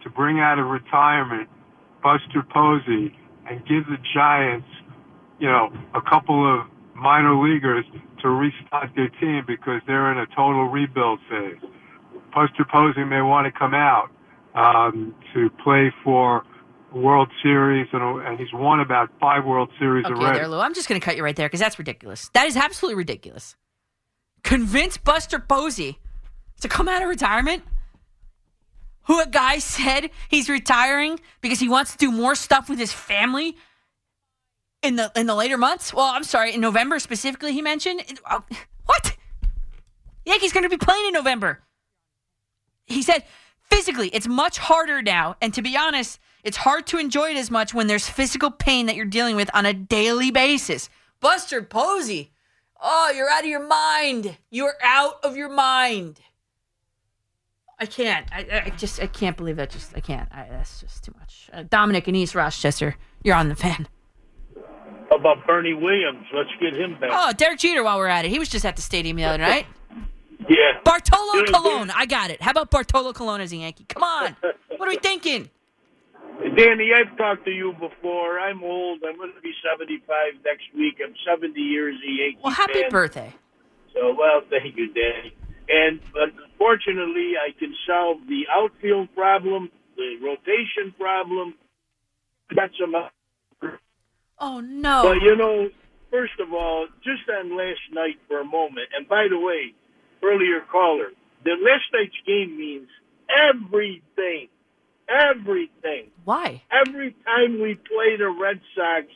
to bring out of retirement Buster Posey and give the Giants, you know, a couple of minor leaguers to restock their team because they're in a total rebuild phase. Buster Posey may want to come out um, to play for World Series, and, and he's won about five World Series okay, already. there, Lou. I'm just going to cut you right there because that's ridiculous. That is absolutely ridiculous. Convince Buster Posey to come out of retirement? Who a guy said he's retiring because he wants to do more stuff with his family in the in the later months? Well, I'm sorry, in November specifically, he mentioned. Uh, what? Yankees going to be playing in November. he said physically, it's much harder now. And to be honest, it's hard to enjoy it as much when there's physical pain that you're dealing with on a daily basis. Buster Posey, oh, you're out of your mind. You're out of your mind. I can't. I, I just I can't believe that. Just I can't. I, that's just too much. Uh, Dominic in East Rochester, you're on the fan. About Bernie Williams? Let's get him back. Oh, Derek Jeter. While we're at it, he was just at the stadium the other night. Yeah. Bartolo You know, Colon. I got it. How about Bartolo Colon as a Yankee? Come on. What are we thinking? Danny, I've talked to you before. I'm old. I'm going to be 75 next week. I'm 70 years a Yankee Well, happy fan. birthday. So, well, thank you, Danny. And but fortunately, I can solve the outfield problem, the rotation problem. Got some. Oh no. But you know, first of all, just on last night for a moment. And by the way, earlier caller, the last night's game means everything. Everything. Why? Every time we play the Red Sox,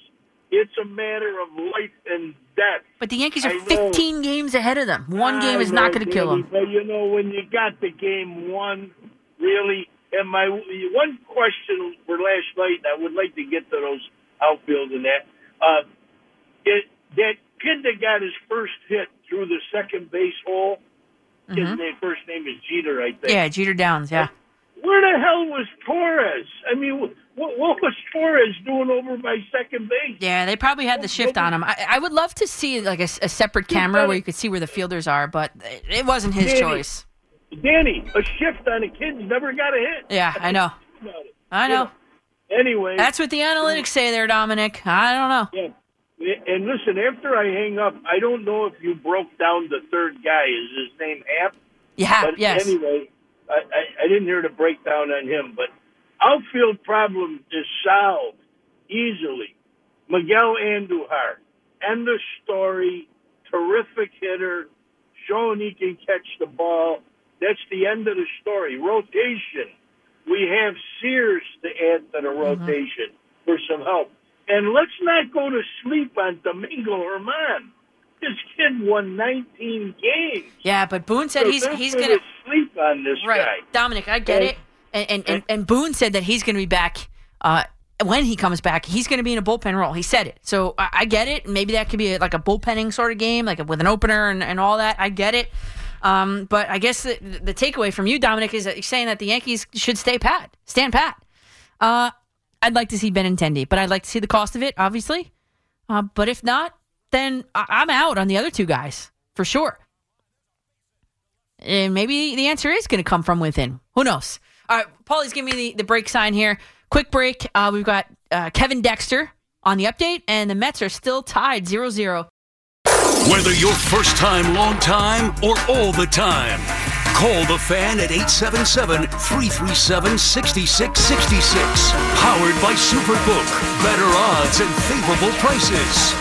it's a matter of life and death. But the Yankees are 15 games ahead of them. One game I is not going to kill them. But you know, when you got the game one, really. And my one question for last night, I would like to get to those outfield and that. Uh, it, that kid that got his first hit through the second base hole, his Mhm. name, first name is Jeter, I think. Yeah, Jeter Downs. Yeah. Where the hell was Torres? I mean, what, what was Torres doing over by second base? Yeah, they probably had the shift on him. I, I would love to see like a separate camera where you could see where the fielders are, but it- it wasn't his Danny, choice. Danny, a shift on a kid's never got a hit. Yeah, I know. I know. Anyway, That's what the analytics say there, Dominic. I don't know. Yeah. And listen, after I hang up, I don't know if you broke down the third guy. Is his name Happ? Yeah, But yes. Anyway, I, I, I didn't hear the breakdown on him, but outfield problem is solved easily. Miguel Andujar, end of story. Terrific hitter, showing he can catch the ball. That's the end of the story. Rotation. We have Sears to add to the rotation for some help. And let's not go to sleep on Domingo Germán. This kid won 19 games. Yeah, but Boone said So he's he's gonna sleep on this right. guy. Dominic, I get Okay. it. And and, and and Boone said that he's gonna be back. Uh, when he comes back, he's going to be in a bullpen role. He said it, so I, I get it. Maybe that could be a, like a bullpenning sort of game, like with an opener and, and all that. I get it. Um, but I guess the, the takeaway from you, Dominic, is that you're saying that the Yankees should stay pat, stand pat. Uh, I'd like to see Benintendi, but I'd like to see the cost of it, obviously. Uh, but if not, then I- I'm out on the other two guys for sure. And maybe the answer is going to come from within. Who knows? All right, Paulie's giving me the, the break sign here. Quick break. Uh, we've got uh, Kevin Dexter on the update, and the Mets are still tied 0 0. Whether you're first time, long time, or all the time, call the fan at 877 337 6666. Powered by Superbook. Better odds and favorable prices.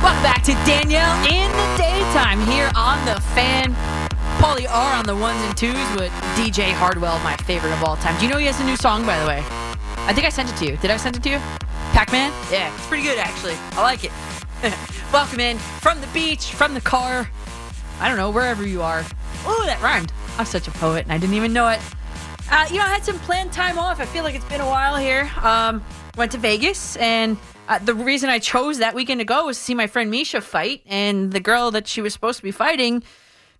Welcome back to Danielle in the daytime here on the fan. Paulie R on the ones and twos with DJ Hardwell, my favorite of all time. Do you know he has a new song, by the way? I think I sent it to you. Did I send it to you? Pac Man? Yeah, it's pretty good, actually. I like it. Welcome in from the beach, from the car. I don't know, wherever you are. Oh, that rhymed. I'm such a poet, and I didn't even know it. Uh, you know, I had some planned time off. I feel like it's been a while here. Um, went to Vegas, and uh, the reason I chose that weekend to go was to see my friend Miesha fight, and the girl that she was supposed to be fighting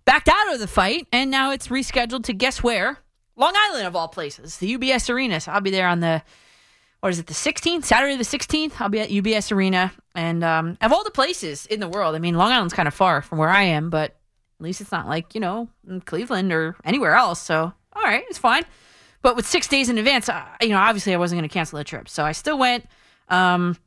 backed out of the fight, and now it's rescheduled to guess where? Long Island, of all places, the UBS Arena. So I'll be there on the what is it, the 16th, Saturday the 16th. I'll be at UBS Arena, and um, of all the places in the world, I mean, Long Island's kind of far from where I am, but at least it's not like you know Cleveland or anywhere else. So all right, it's fine. But with six days in advance, I, you know, obviously I wasn't going to cancel the trip, so I still went. Um,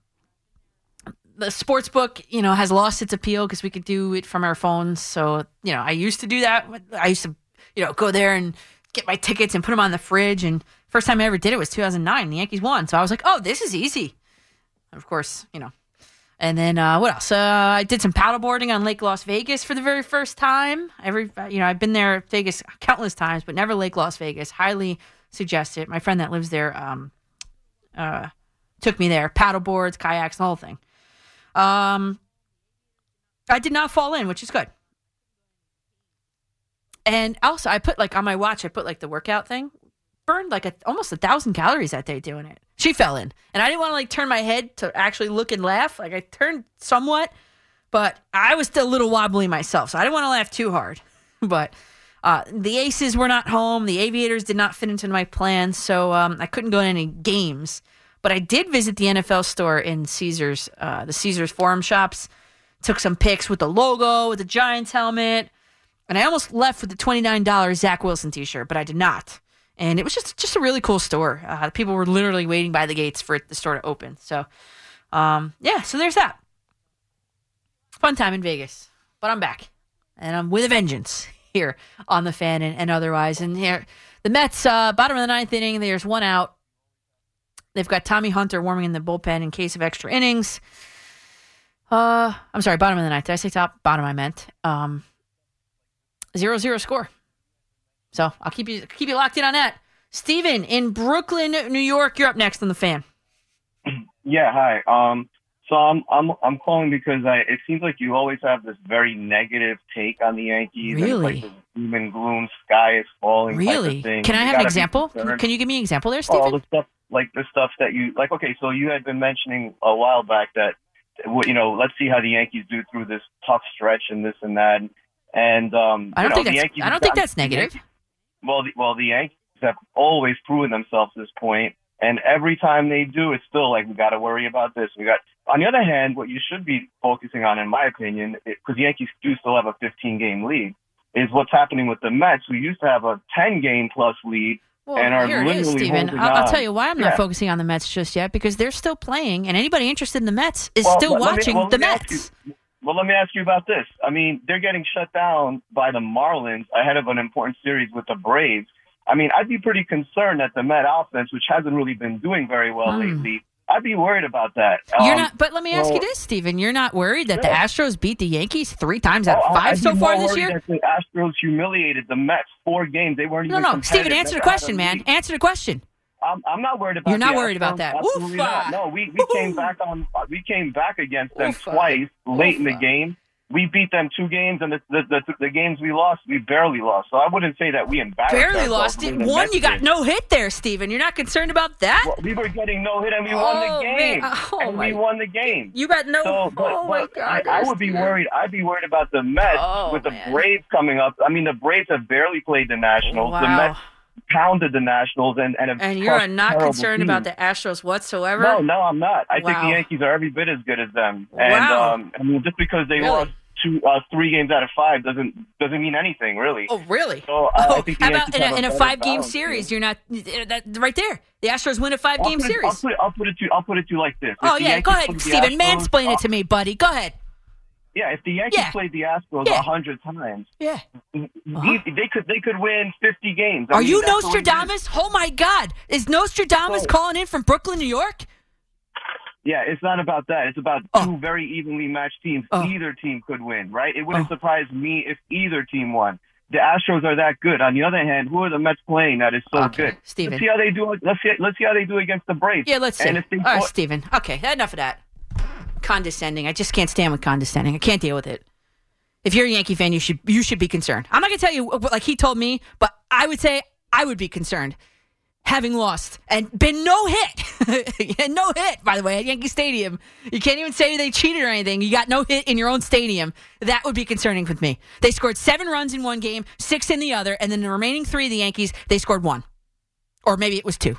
the sports book, you know, has lost its appeal because we could do it from our phones. So, you know, I used to do that. I used to, you know, go there and get my tickets and put them on the fridge. And first time I ever did it was 2009. The Yankees won, so I was like, oh, this is easy. Of course, you know. And then uh, what else? Uh, I did some paddleboarding on Lake Las Vegas for the very first time. Every, you know, I've been there Vegas countless times, but never Lake Las Vegas. Highly suggest it. My friend that lives there, um, Uh, took me there. Paddle boards, kayaks, the whole thing. Um, I did not fall in, which is good. And also, I put like on my watch, I put like the workout thing. Burned like a, almost a thousand calories that day doing it. She fell in, and I didn't want to like turn my head to actually look and laugh. Like I turned somewhat, but I was still a little wobbly myself, so I didn't want to laugh too hard. but uh, the Aces were not home. The Aviators did not fit into my plans, so um, I couldn't go to any games. But I did visit the NFL store in Caesars, uh, the Caesars Forum shops. Took some pics with the logo, with the Giants helmet, and I almost left with the twenty nine dollars Zach Wilson T shirt, but I did not. And it was just just a really cool store. Uh, people were literally waiting by the gates for the store to open. So, um, yeah, so there's that. Fun time in Vegas, but I'm back, and I'm with a vengeance here on the fan and, and otherwise. And here, the Mets, uh, bottom of the ninth inning, there's one out. They've got Tommy Hunter warming in the bullpen in case of extra innings. Uh, I'm sorry, bottom of the ninth. Did I say top? Bottom, I meant. Um, zero zero score. So I'll keep you keep you locked in on that. Steven in Brooklyn, New York. You're up next on the fan. Yeah, hi. Um, so I'm I'm I'm calling because I it seems like you always have this very negative take on the Yankees. it's Really? like this doom and gloom, sky is falling. Really? thing. Can I You have an example? Can you give me an example there, Oh, Steven? the stuff like the stuff that you like. Okay, so you had been mentioning a while back that you know, let's see how the Yankees do through this tough stretch and this and that. And um, I don't know, think that's Yankees I don't think that's negative. Well, the, well, the Yankees have always proven themselves at this point, and every time they do, it's still like we got to worry about this. We got. On the other hand, what you should be focusing on, in my opinion, because the Yankees do still have a 15 game lead, is what's happening with the Mets, who used to have a 10 game plus lead. Well, and are here it is, Steven. I'll, I'll tell you why I'm not Yeah. focusing on the Mets just yet because they're still playing, and anybody interested in the Mets is Well, still let me- watching well, the let me ask Mets. you- well, let me ask you about this. I mean, they're getting shut down by the Marlins ahead of an important series with the Braves. I mean, I'd be pretty concerned that the Met offense, which hasn't really been doing very well Hmm. lately, I'd be worried about that. You're Um, not, but let me ask you this, Steven. You're not worried that the Astros beat the Yankees three times out Oh, of five I'd so far this year? The Astros humiliated the Mets four games. They weren't No, even. no, Steven, competitive. answer the question, man. lead. Answer the question. I'm, I'm not worried about. You're not worried about that. Absolutely Oofa. not. No, we we came back on. We came back against them Oofa. twice late in the game. We beat them two games, and the the, the the games we lost, we barely lost. So I wouldn't say that we embarrassed. Barely lost the. One, you got did. no hit there, Steven. You're not concerned about that? Well, we were getting no hit, and we won Oh, the man. game. Oh, and my- we won the game. You got no. So, oh, but, oh my God! I, I would be worried. I'd be worried about the Mets Oh, with the man. Braves coming up. I mean, the Braves have barely played the Nationals. The Wow. Mets pounded the Nationals and and, have And you're not concerned teams. about the Astros whatsoever? No, no, I'm not. I think the Yankees are every bit as good as them. And Wow. um, I mean, just because they Really? lost two, uh, three games out of five doesn't doesn't mean anything, really. Oh, really? So I, I Oh, how about in a, in a five game series? You're not uh, that right there. The Astros win a five I'll game it- series. I'll put, it, I'll put it to I'll put it to you like this. If oh yeah, go ahead, Steven. Astros- Mansplain it to me, buddy. Go ahead. Yeah, if the Yankees Yeah. played the Astros a Yeah. hundred times, Yeah. they, uh-huh. they could they could win fifty games. I Are mean, you that's the way it is. Nostradamus? Oh my God! Is Nostradamus So- calling in from Brooklyn, New York? Yeah, it's not about that. It's about Oh. two very evenly matched teams. Oh. Either team could win, right? It wouldn't Oh. surprise me if either team won. The Astros are that good. On the other hand, who are the Mets playing that is so Okay, good? Steven. Let's see how they do. Let's see. Let's see how they do against the Braves. Yeah, let's see. And if they All right, Steven. Okay, enough of that. Condescending. I just can't stand with condescending. I can't deal with it. If you're a Yankee fan, you should you should be concerned. I'm not gonna tell you uh, like he told me, but I would say I would be concerned, having lost and been no hit, and no hit by the way at Yankee Stadium. You can't even say they cheated or anything. You got no hit in your own stadium. That would be concerning with me. They scored seven runs in one game, six in the other, and then the remaining three, of the Yankees, they scored one, or maybe it was two.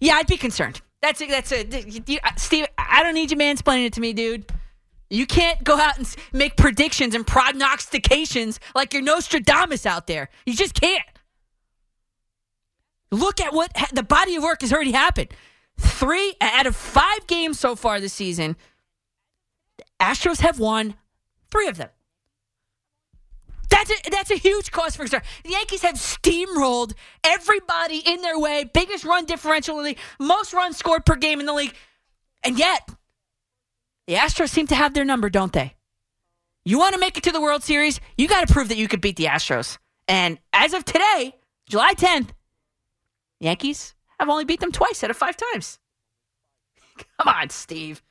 Yeah, I'd be concerned. That's it. that's you, uh, Steve. I don't need you mansplaining it to me, dude. You can't go out and make predictions and prognostications like you're Nostradamus out there. You just can't. Look at what ha- the body of work has already happened. Three out of five games so far this season, the Astros have won three of them. That's a, that's a huge cause for concern. The Yankees have steamrolled everybody in their way. Biggest run differential in the league, most runs scored per game in the league. And yet, the Astros seem to have their number, don't they? You want to make it to the World Series, you got to prove that you could beat the Astros. And as of today, July 10th, Yankees I've only beat them twice out of five times. Come on, Steve.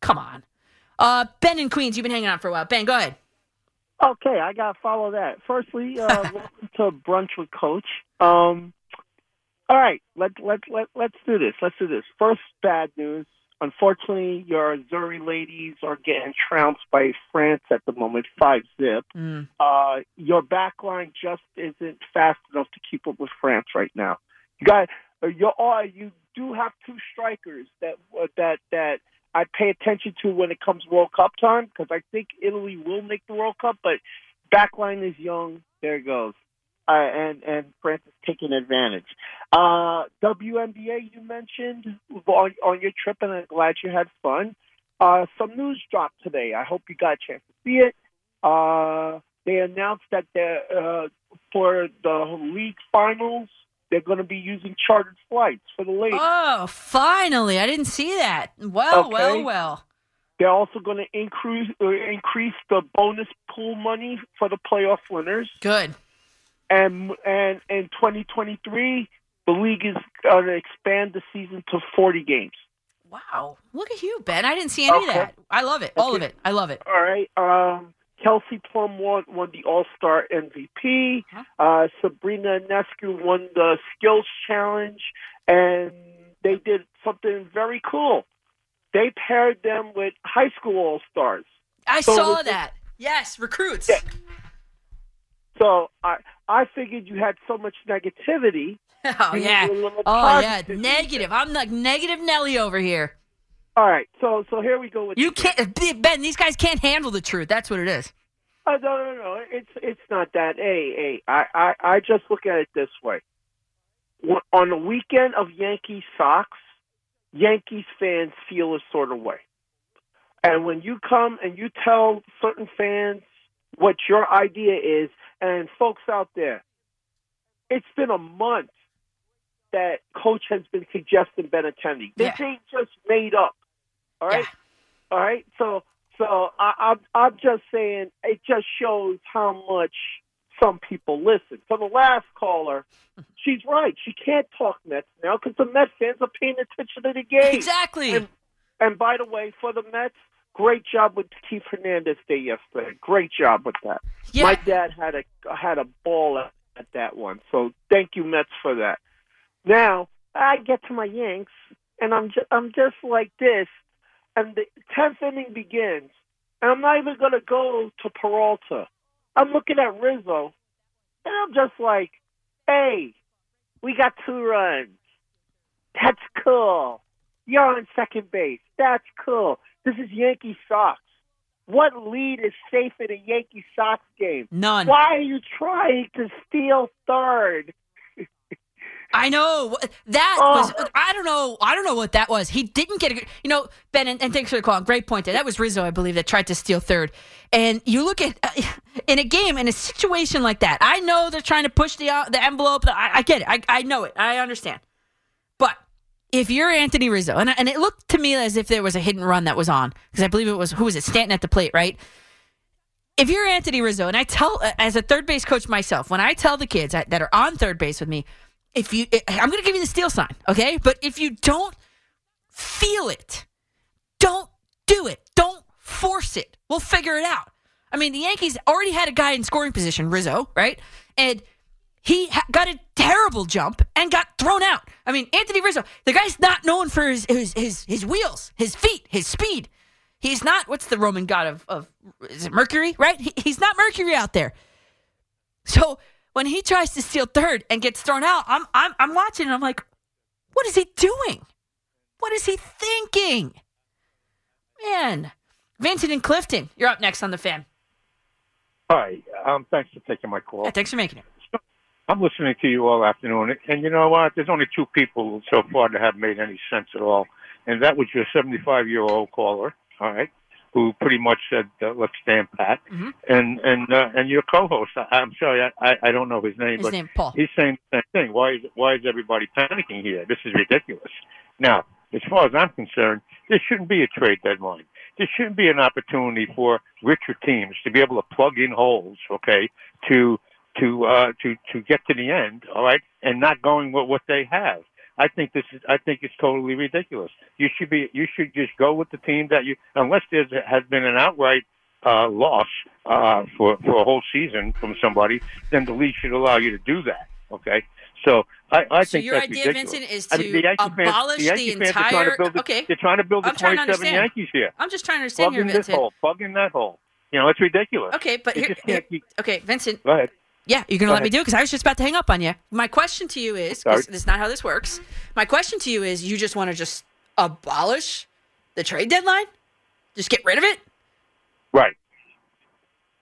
Come on. Uh, ben in Queens, you've been hanging out for a while. Ben, go ahead. Okay, I gotta follow that. Firstly, uh, welcome to brunch with Coach. Um, all right, let let let let's do this. Let's do this. First, bad news. Unfortunately, your Azzurri ladies are getting trounced by France at the moment, five zip. Mm. Uh, your back line just isn't fast enough to keep up with France right now. You got uh, you are you do have two strikers that uh, that that I pay attention to when it comes World Cup time because I think Italy will make the World Cup, but back line is young. There it goes. Uh, and and France is taking advantage. Uh, WNBA you mentioned on, on your trip, and I'm glad you had fun. Uh, some news dropped today. I hope you got a chance to see it. Uh, they announced that they're, uh, for the league finals, they're going to be using chartered flights for the ladies. Oh, finally. I didn't see that. Well, well, Okay. well. They're also going to increase uh, increase the bonus pool money for the playoff winners. Good. And and in 2023, the league is going to expand the season to 40 games. Wow. Look at you, Ben. I didn't see any of that. I love it. All of it. I love it. All right. Um, Kelsey Plum won, won the All Star MVP. Uh, Sabrina Ionescu won the Skills Challenge, and they did something very cool. They paired them with high school All Stars. I So saw that. Yes, recruits. So I I figured you had so much negativity. Oh, yeah. need a Oh, yeah. Negative. I'm like negative Nelly over here. All right. So so here we go with You can't, Ben, these guys can't handle the truth. That's what it is. Uh, no, no, no. It's it's not that. Hey, hey. I, I, I just look at it this way. On the weekend of Yankee Sox, Yankees fans feel a sort of way. And when you come and you tell certain fans what your idea is, and folks out there, it's been a month that coach has been suggesting Benintendi. This ain't just made up. All right. All right. So so I, I'm I'm just saying it just shows how much some people listen. For the last caller, she's right. She can't talk Mets now because the Mets fans are paying attention to the game. Exactly. And, and by the way, for the Mets, great job with Keith Hernandez Day yesterday. Great job with that. Yeah. My dad had a had a ball at, at that one. So thank you Mets for that. Now I get to my Yanks, and I'm just I'm just like this, and the tenth inning begins, and I'm not even gonna go to Peralta. I'm looking at Rizzo, and I'm just like, hey, we got two runs. That's cool. You're on second base. That's cool. This is Yankee Sox. What lead is safe in a Yankee Sox game? None. Why are you trying to steal third? I know that Oh. was. I don't know. I don't know what that was. He didn't get a. good- You know, Ben, and, and thanks for the call. Great point. There. That was Rizzo, I believe, that tried to steal third. And you look at uh, in a game in a situation like that. I know they're trying to push the uh, the envelope. I, I get it. I, I know it. I understand. But if you're Anthony Rizzo, and and it looked to me as if there was a hidden run that was on because I believe it was who was it Stanton at the plate, right? if you're Anthony Rizzo, and I tell as a third base coach myself, when I tell the kids that are on third base with me, if you, eh, I'm going to give you the steal sign, okay? But if you don't feel it, don't do it. Don't force it. We'll figure it out. I mean, the Yankees already had a guy in scoring position, Rizzo, right? And he ha- got a terrible jump and got thrown out. I mean, Anthony Rizzo, the guy's not known for his his his, his wheels, his feet, his speed. He's not. What's the Roman god of of is it Mercury? Right? He, he's not Mercury out there. So when he tries to steal third and gets thrown out, I'm I'm I'm watching and I'm like, what is he doing? What is he thinking? Man, Vincent and Clifton, you're up next on the fan. Hi, um, thanks for taking my call. Yeah, thanks for making it. I'm listening to you all afternoon, and you know what? There's only two people so far that have made any sense at all, and that was your 75 year old caller, all right, who pretty much said, uh, "Let's stand pat," Mm-hmm. and and uh, and your co-host, I, I'm sorry, I, I I don't know his name, His but name, Paul. he's saying the same thing. Why is why is everybody panicking here? This is ridiculous. Now, as far as I'm concerned, there shouldn't be a trade deadline. There shouldn't be an opportunity for richer teams to be able to plug in holes, okay, to to uh, to to get to the end, all right, and not going with what they have. I think this is I think it's totally ridiculous. You should be you should just go with the team that you unless there has been an outright uh, loss uh, for for a whole season from somebody, then the league should allow you to do that. Okay, so I, I So think your that's idea, ridiculous. Vincent, is I mean, to the Yankee fans, abolish the, Yankee the fans are trying to entire- the, okay. They're trying to build the I'm 27. Yankees here. I'm just trying to understand Plug here, in this Vincent. hole. Plug in that hole. You know, it's ridiculous. Okay, but here, here- okay, Vincent. Go ahead. Yeah, you're gonna Go let me do it because I was just about to hang up on you. My question to you is this is not how this works. My question to you is: you just want to just abolish the trade deadline? Just get rid of it? Right.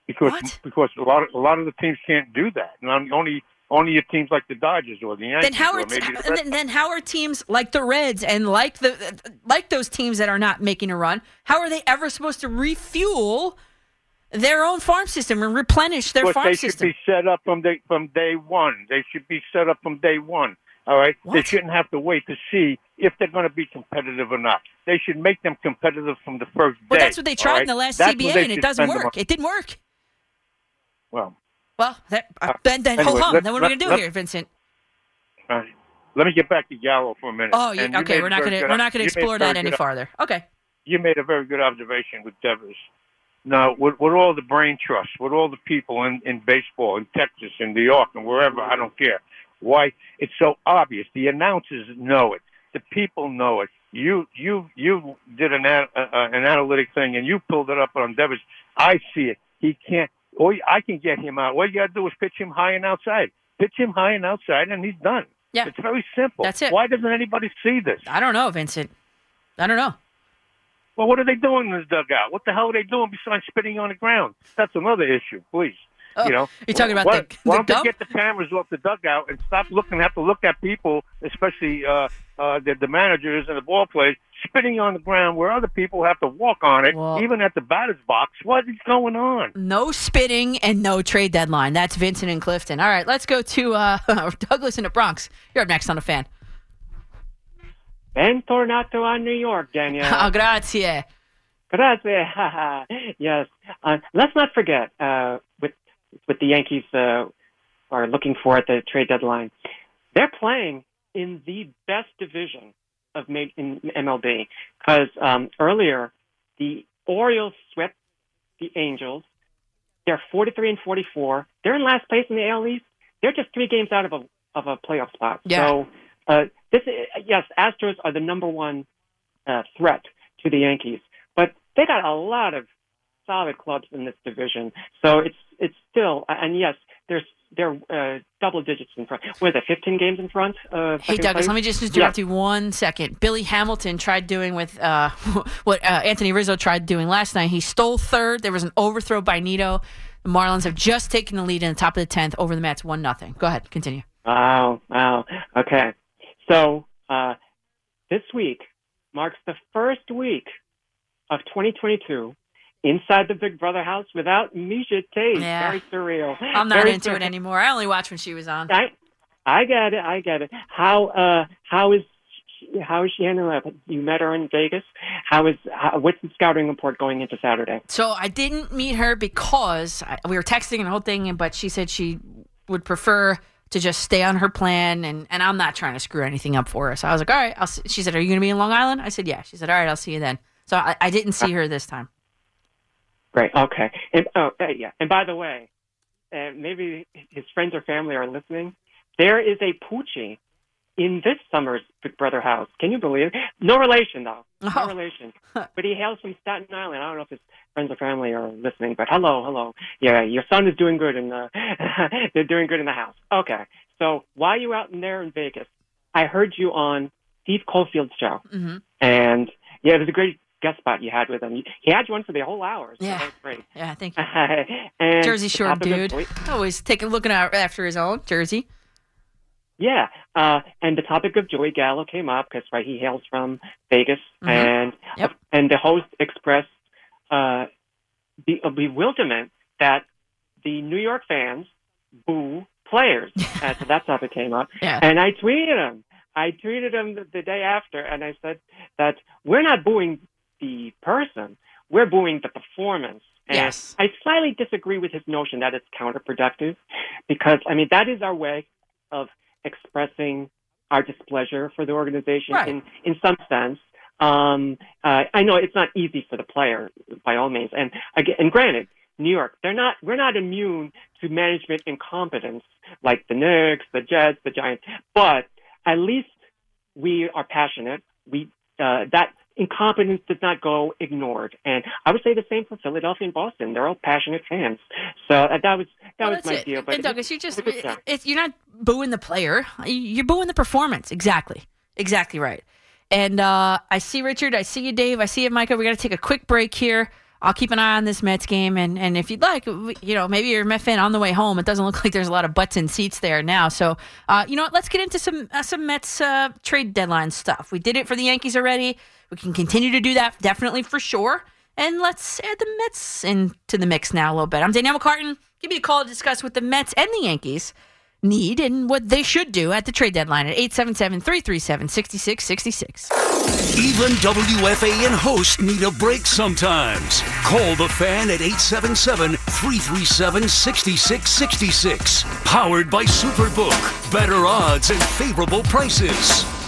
Because because a lot of a lot of the teams can't do that. And I'm- only only your teams like the Dodgers or the Yankees Then how are maybe the and then, then how are teams like the Reds and like the like those teams that are not making a run? How are they ever supposed to refuel their own farm system and replenish their Because farm they system? should be set up from day from day one. They should be set up from day one. All right. They shouldn't have to wait to see if they're going to be competitive or not. They should make them competitive from the first day. well, that's what they tried right? in the last That's CBA, and it doesn't work. It didn't work. Well, Well, that, uh, then then hold anyway, on. then what are we gonna do let- here, Vincent? all right. let me get back to Gallo for a minute. Oh, you okay. We're not gonna we're not made a explore that any farther. Okay. you made a very good observation with Devers. Now, with, with all the brain trust, with all the people in, in baseball, in Texas, in New York, and wherever, I don't care. Why? It's so obvious. The announcers know it. The people know it. You you you did an an, uh, an analytic thing, and you pulled it up on Devers. I see it. He can't. Or I can get him out. All you got to do is pitch him high and outside. Pitch him high and outside, and he's done. Yeah. It's very simple. That's it. Why doesn't anybody see this? I don't know, Vincent. I don't know. Well, what are they doing in this dugout? What the hell are they doing besides spitting on the ground? That's another issue, please. Oh, you know, you're talking about why, the- why the don't they get the cameras off the dugout and stop looking? Have to look at people, especially uh, uh, the, the managers and the ball players, spitting on the ground where other people have to walk on it, even at the batter's box. What is going on? No spitting and no trade deadline. That's Vincent and Clifton. All right, let's go to uh, Douglas in the Bronx. You're up next on the fan. Bentornato a New York, Daniel. Oh, grazie. Grazie. yes. Uh, let's not forget uh, with with the Yankees uh, are looking for at the trade deadline. They're playing in the best division of ma- in MLB because um, earlier the Orioles swept the Angels. They're 43 and 44. They're in last place in the AL East. They're just three games out of a of a playoff spot. Yeah. So uh, this yes, Astros are the number one uh, threat to the Yankees, but they got a lot of solid clubs in this division. So it's it's still and yes, there's they're uh, double digits in front. What is it? 15 games in front. Uh, Hey, Douglas, place? let me just Yeah. interrupt you one second. Billy Hamilton tried doing with uh, what uh, Anthony Rizzo tried doing last night. He stole third. There was an overthrow by Nido. The Marlins have just taken the lead in the top of the 10th over the Mets, 1 nothing. Go ahead, continue. Wow, wow. Okay. So uh, this week marks the first week of 2022 inside the Big Brother house without Miesha Tate. Yeah. Very surreal. I'm not Very into it anymore. I only watch when she was on. I, I get it. I get it. How uh how is how is she handling it? You met her in Vegas. How is how, what's the scouting report going into Saturday? So I didn't meet her because I, we were texting and the whole thing, but she said she would prefer to just stay on her plan, and, and I'm not trying to screw anything up for her. So I was like, all right. I'll see. She said, are you going to be in Long Island? I said, yeah. She said, all right, I'll see you then. So I, I didn't see her this time. Great. Okay. And oh uh, yeah. And by the way, uh, maybe his friends or family are listening. There is a Poochie in this summer's Big Brother house. Can you believe it? No relation though. No Oh. relation. but he hails from Staten Island. I don't know if his friends or family are listening, but hello, hello. Yeah, your son is doing good in the. they're doing good in the house. Okay. So while you out in there in Vegas, I heard you on Steve Cofield's show. Mm-hmm. And yeah, it was a great guest spot you had with him. He had you on for the whole hour. So Yeah. that was great. Yeah, thank you. and Jersey Shore of- dude. Always taking looking out after his own Jersey. Yeah, uh, and the topic of Joey Gallo came up because right he hails from Vegas, Mhm. and Yep. and the host expressed uh, be, a bewilderment that the New York fans boo players. and so that topic came up, Yeah. and I tweeted him. I tweeted him the, the day after, and I said that we're not booing the person, we're booing the performance. And Yes. I slightly disagree with his notion that it's counterproductive because, I mean, that is our way of expressing our displeasure for the organization Right. in, in some sense. Um, uh, I know it's not easy for the player by all means. And again, and granted, New York, they're not, we're not immune to management incompetence like the Knicks, the Jets, the Giants, but at least we are passionate. We, uh, that incompetence does not go ignored. And I would say the same for Philadelphia and Boston. They're all passionate fans. So uh, that was, that Well, was my it. deal. But and Douglas, you just it's a good job. it's, you're not booing the player. You're booing the performance. Exactly. Exactly right. And uh, I see Richard. I see you, Dave. I see you, Micah. We got to take a quick break here. I'll keep an eye on this Mets game, and, and if you'd like, you know, maybe you're a Met fan on the way home. It doesn't look like there's a lot of butts in seats there now. So, uh, you know what? Let's get into some uh, some Mets uh, trade deadline stuff. We did it for the Yankees already. We can continue to do that, definitely for sure. And let's add the Mets into the mix now a little bit. I'm Danielle McCartan. Give me a call to discuss with the Mets and the Yankees need and what they should do at the trade deadline at 877 337 6666. Even WFAN host need a break sometimes. Call the fan at 877 337 6666. Powered by Superbook. Better odds and favorable prices.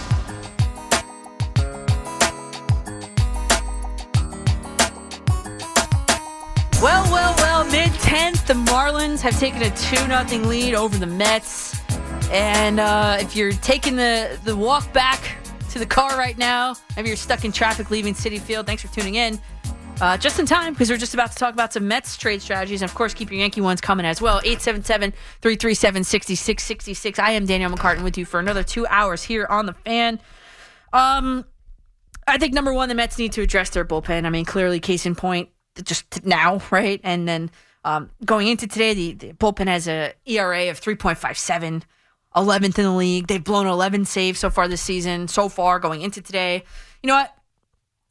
Well, well, well, mid 10th, the Marlins have taken a 2 0 lead over the Mets. And uh, if you're taking the, the walk back to the car right now, maybe you're stuck in traffic leaving Citi Field, thanks for tuning in. Uh, just in time, because we're just about to talk about some Mets trade strategies. And of course, keep your Yankee ones coming as well. 877 337 6666. I am Danielle McCartan with you for another two hours here on the fan. Um, I think number one, the Mets need to address their bullpen. I mean, clearly, case in point, just now, right? And then um, going into today, the, the bullpen has a ERA of 3.57, 11th in the league. They've blown 11 saves so far this season, so far going into today. You know what?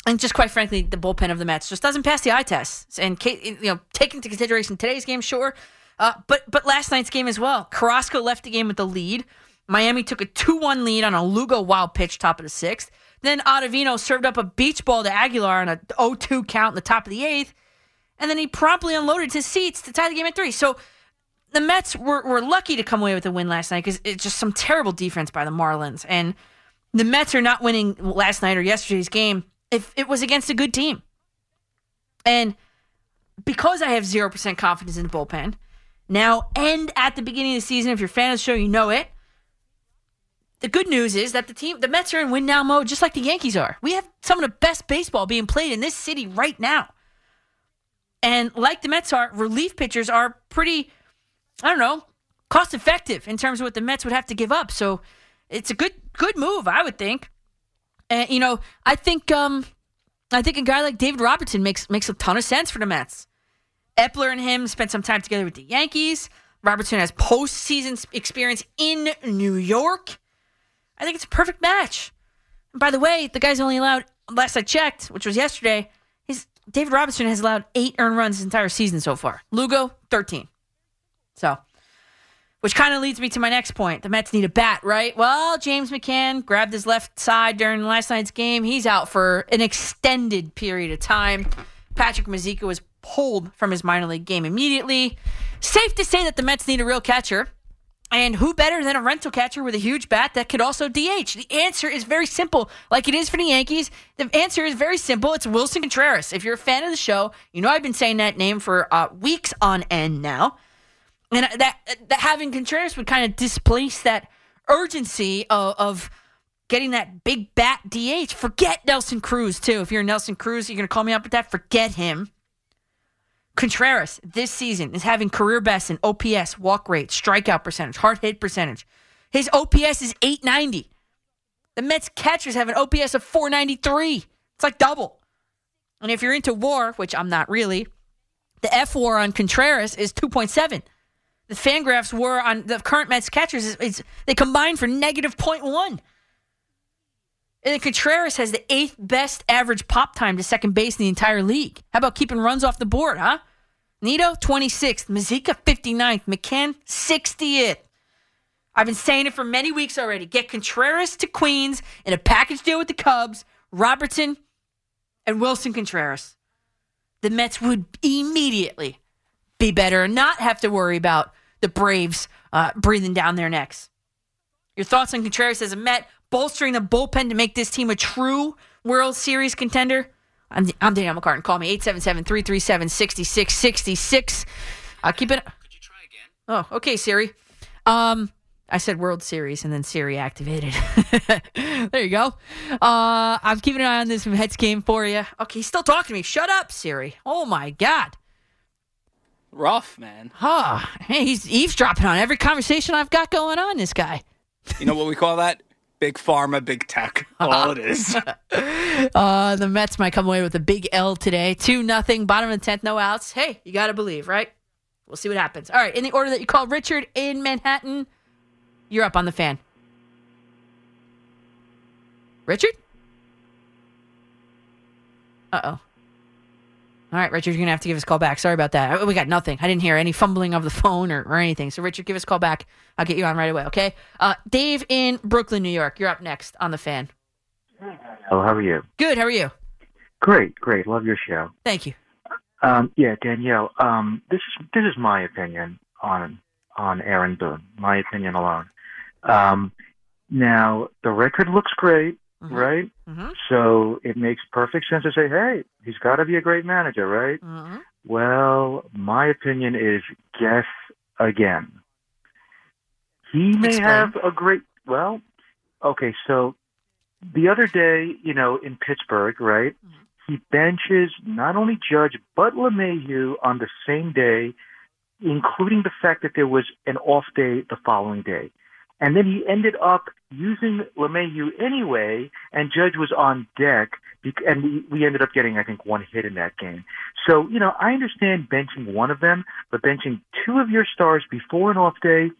And just quite frankly, the bullpen of the Mets just doesn't pass the eye test. And you know, take into consideration today's game, sure, uh, but but last night's game as well. Carrasco left the game with the lead. Miami took a 2-1 lead on a Lugo wild pitch top of the sixth. Then Ottavino served up a beach ball to Aguilar on a 0-2 count in the top of the eighth. And then he promptly unloaded his seats to tie the game at three. So the Mets were, were lucky to come away with a win last night because it's just some terrible defense by the Marlins. And the Mets are not winning last night or yesterday's game if it was against a good team. And because I have 0% confidence in the bullpen, now and at the beginning of the season, if you're a fan of the show, you know it. The good news is that the team, the Mets are in win now mode, just like the Yankees are. We have some of the best baseball being played in this city right now. And like the Mets are, relief pitchers are pretty, I don't know, cost effective in terms of what the Mets would have to give up. So it's a good good move, I would think. And you know, I think um I think a guy like David Robertson makes makes a ton of sense for the Mets. Eppler and him spent some time together with the Yankees. Robertson has postseason experience in New York. I think it's a perfect match. And by the way, the guy's only allowed last I checked, which was yesterday, he's David Robinson has allowed eight earned runs his entire season so far. Lugo, 13. So, which kind of leads me to my next point. The Mets need a bat, right? Well, James McCann grabbed his left side during last night's game. He's out for an extended period of time. Patrick Mazeika was pulled from his minor league game immediately. Safe to say that the Mets need a real catcher. And who better than a rental catcher with a huge bat that could also DH? The answer is very simple, like it is for the Yankees. The answer is very simple. It's Willson Contreras. If you're a fan of the show, you know I've been saying that name for uh, weeks on end now. And that, that having Contreras would kind of displace that urgency of, of getting that big bat DH. Forget Nelson Cruz, too. If you're Nelson Cruz, you're to call me up with that. Forget him. Contreras this season is having career best in OPS, walk rate, strikeout percentage, hard hit percentage. His OPS is 890. The Mets catchers have an OPS of 493. It's like double. And if you're into war, which I'm not really, the F war on Contreras is 2.7. The Fangraphs war on the current Mets catchers is, is they combine for negative 0.1. And then Contreras has the eighth best average pop time to second base in the entire league. How about keeping runs off the board, huh? Nido, 26th. Mazeika, 59th. McCann, 60th. I've been saying it for many weeks already. Get Contreras to Queens in a package deal with the Cubs, Robertson, and Willson Contreras. the Mets would immediately be better and not have to worry about the Braves uh, breathing down their necks. Your thoughts on Contreras as a Met, bolstering the bullpen to make this team a true World Series contender? I'm, I'm Danielle McCartan. Call me 877 337 6666. I'll keep it. Could you try again? Oh, okay, Siri. Um, I said World Series and then Siri activated. there you go. Uh, I'm keeping an eye on this Mets game for you. Okay, he's still talking to me. Shut up, Siri. Oh my God. Rough, man. Huh. Hey, he's eavesdropping on every conversation I've got going on. This guy. You know what we call that? Big pharma, big tech. All it is. Uh, the Mets might come away with a big L today. Two nothing. Bottom of the tenth, no outs. Hey, you got to believe, right? We'll see what happens. All right, in the order that you called, Richard in Manhattan, you're up on the fan. Richard. Uh oh. All right, Richard, you're going to have to give us a call back. Sorry about that. We got nothing. I didn't hear any fumbling of the phone or, or anything. So, Richard, give us a call back. I'll get you on right away, okay? Uh, Dave in Brooklyn, New York. You're up next on the fan. Hello, how are you? Good. How are you? Great, great. Love your show. Thank you. Um, yeah, Danielle. Um, this is this is my opinion on on Aaron Boone. My opinion alone. Um, now the record looks great, right? Mm-hmm. So it makes perfect sense to say, hey, he's got to be a great manager, right? Mm-hmm. Well, my opinion is guess again. He may Explain. have a great. Well, okay, so the other day, you know, in Pittsburgh, right? He benches not only Judge but LeMahieu on the same day, including the fact that there was an off day the following day. And then he ended up using LeMahieu anyway, and Judge was on deck, and we, we ended up getting, I think, one hit in that game. So, you know, I understand benching one of them, but benching two of your stars before an off day,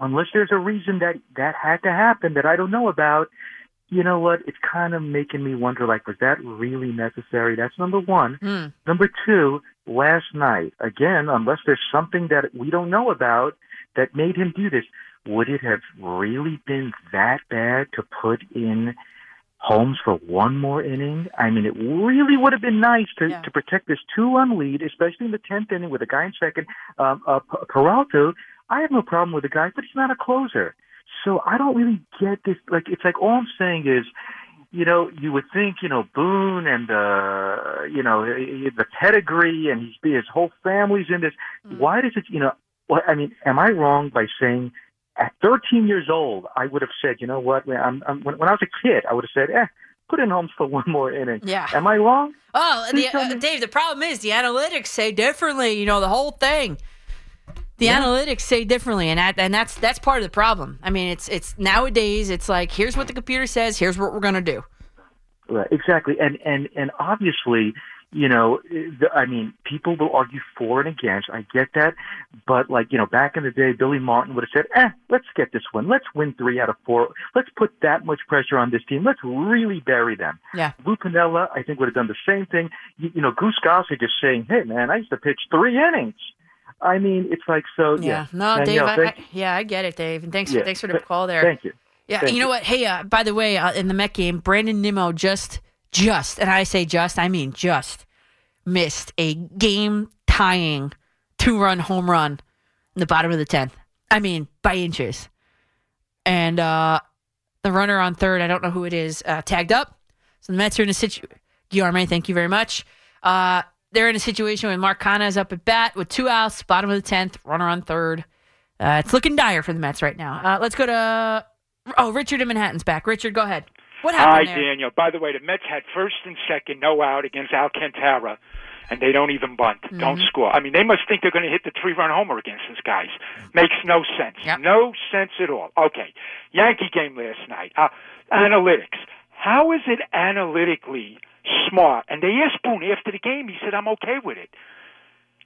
unless there's a reason that that had to happen that I don't know about, you know what? It's kind of making me wonder, like, was that really necessary? That's number one. Hmm. Number two, last night, again, unless there's something that we don't know about that made him do this, would it have really been that bad to put in Holmes for one more inning? I mean, it really would have been nice to, to protect this two-run lead, especially in the tenth inning with a guy in second. Um, uh, Peralta, I have no problem with the guy, but he's not a closer. So I don't really get this. Like, it's like all I'm saying is, you know, you would think, you know, Boone and uh, you know, the pedigree and he's his whole family's in this. Why does it, you know? Well, I mean, am I wrong by saying at 13 years old I would have said, you know what? When, I'm, I'm, when, when I was a kid, I would have said, eh, put in Holmes for one more inning. Yeah. Am I wrong? Oh, the, uh. Dave, the problem is the analytics say differently. You know, the whole thing. The Yeah. analytics say differently, and that, and that's that's part of the problem. I mean, it's it's nowadays it's like here's what the computer says, here's what we're gonna do. Right, exactly, and and and obviously, you know, I mean, people will argue for and against. I get that, but like you know, back in the day, Billy Martin would have said, "Eh, let's get this one. Let's win three out of four. Let's put that much pressure on this team. Let's really bury them." Yeah. Lou Piniella, I think, would have done the same thing. You, you know, Goose Gossage just saying, "Hey, man, I used to pitch three innings." I mean, it's like so. Yeah, Yeah, no, Dave. Danielle, I, I, yeah, I get it, Dave, and thanks Yeah, for thanks for the call there. Thank you. Yeah, Thank you know what? Hey, uh, by the way, uh, in the Met game, Brandon Nimmo just just, and I say just, I mean just, missed a game tying two run home run in the bottom of the tenth. I mean, by inches. And uh, the runner on third, I don't know who it is, uh, tagged up. So the Mets are in a situation. Guillermo, thank you very much. Uh, they're in a situation when Mark Canha is up at bat with two outs, bottom of the tenth, runner on third. Uh, it's looking dire for the Mets right now. Uh, let's go to oh Richard in Manhattan's back. Richard, go ahead. What Hi, there? Daniel. By the way, the Mets had first and second, no out against Alcantara, and they don't even bunt, don't Mhm. score. I mean, they must think they're going to hit the three-run homer against these guys. Makes no sense. No sense at all. Okay, Yankee game last night. Uh, analytics. How is it analytically smart? And they asked Boone after the game. He said, "I'm okay with it."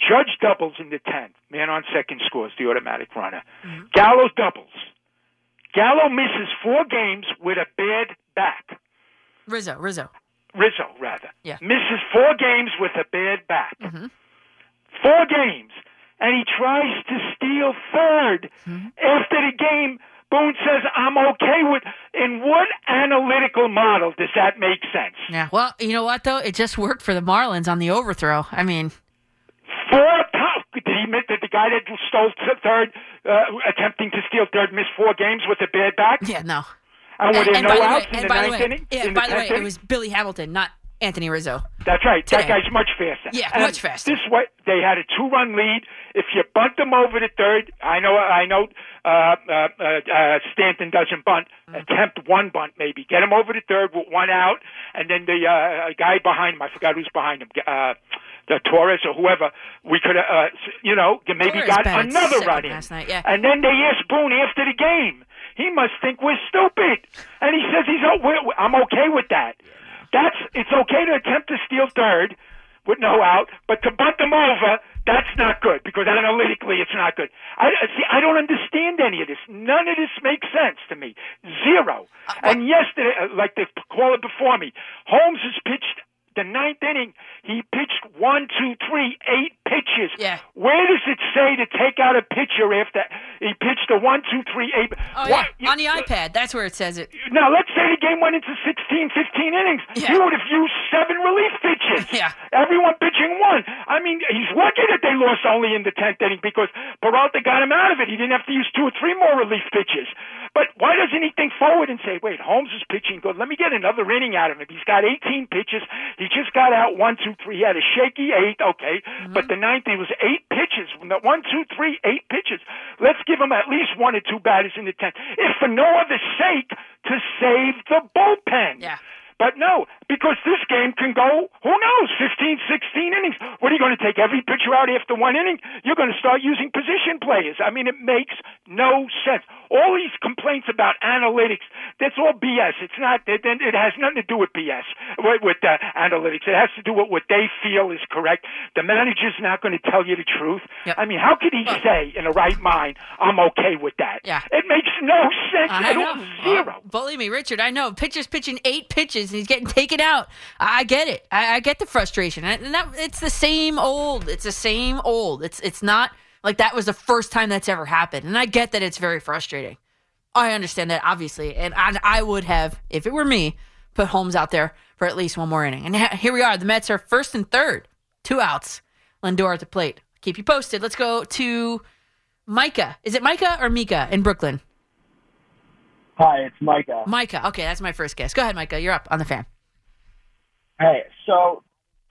Judge doubles in the tenth. Man on second scores the automatic runner. Gallo doubles. Gallo misses four games with a bad back. Rizzo, Rizzo. Rizzo, rather. Yeah. Misses four games with a bad back. Mm-hmm. Four games. And he tries to steal 3rd Mm-hmm. after the game Boone says I'm okay with. In what analytical model does that make sense? Yeah. Well, you know what though? It just worked for the Marlins on the overthrow. I mean, Four times. Did he admit that the guy that stole th- third, uh, attempting to steal third, missed four games with a bad back? Yeah, no. And were there and no by the way, in and the by the ninth way, inning? yeah, In by the way, it was Billy Hamilton, not Anthony Rizzo. That's right. Today. That guy's much faster. Yeah, And much faster. This way, they had a two-run lead. If you bunt them over to third, I know, I know, uh, uh, uh, uh, Stanton doesn't bunt. Mm. Attempt one bunt, maybe. Get him over to third with one out, and then the uh, guy behind him. I forgot who's behind him. Uh, the Torres or whoever. We could, uh, you know, maybe Torres got another run in. last night, yeah. And then they asked Boone after the game. He must think we're stupid, and he says he's. Oh, we're, I'm okay with that. That's it's okay to attempt to steal third with no out, but to bunt them over, that's not good because analytically it's not good. I I- see. I don't understand any of this. None of this makes sense to me. Zero. and yesterday, uh, like the caller before me, Holmes has pitched the ninth inning. He pitched one, two, three, eight pitches. Yeah. Where does it say to take out a pitcher after he pitched a one, two, three, eight? Oh What- yeah, on the iPad. That's where it says it. now, let's say the game went into 16, 15 innings. Yeah. You would have used seven relief pitches. Yeah. Everyone pitching one. I mean, he's lucky that they lost only in the 10th inning because Peralta got him out of it. He didn't have to use two or three more relief pitches. But why doesn't he think forward and say, wait, Holmes is pitching good. Let me get another inning out of him. He's got 18 pitches. He just got out one, two, three. He had a shaky eight, okay. Mm-hmm. But the ninth, he was eight pitches. One, two, three, eight pitches. Let's give him at least one or two batters in the 10th. If for no other sake, to save the bullpen. Yeah. But no, because this game can go, who knows, 15, 16 innings. What are you going to take every pitcher out after one inning? You're going to start using position players. I mean, it makes no sense. All these complaints about analytics, that's all BS. It's not, it, it has nothing to do with BS, with, with uh, analytics. It has to do with what they feel is correct. The manager's not going to tell you the truth. I mean, how could he say in a right mind, I'm okay with that? Yeah. It makes no sense I at all. know. Zero. Uh, believe me, Richard, I know. Pitcher's pitching eight pitches and he's getting taken out. I, get it. I, I get the frustration. And and that, it's the same old. It's the same old. It's it's not like that was the first time that's ever happened. And I get that it's very frustrating. I understand that, obviously. And I, I would have, if it were me, put Holmes out there for at least one more inning. And here we are. The Mets are first and third, two outs. Lindor at the plate. Keep you posted. Let's go to Micah. Is it Micah or Mika in Brooklyn? Hi, it's Micah. Micah. Okay, that's my first guess. Go ahead, Micah. You're up on the fan. Hey, so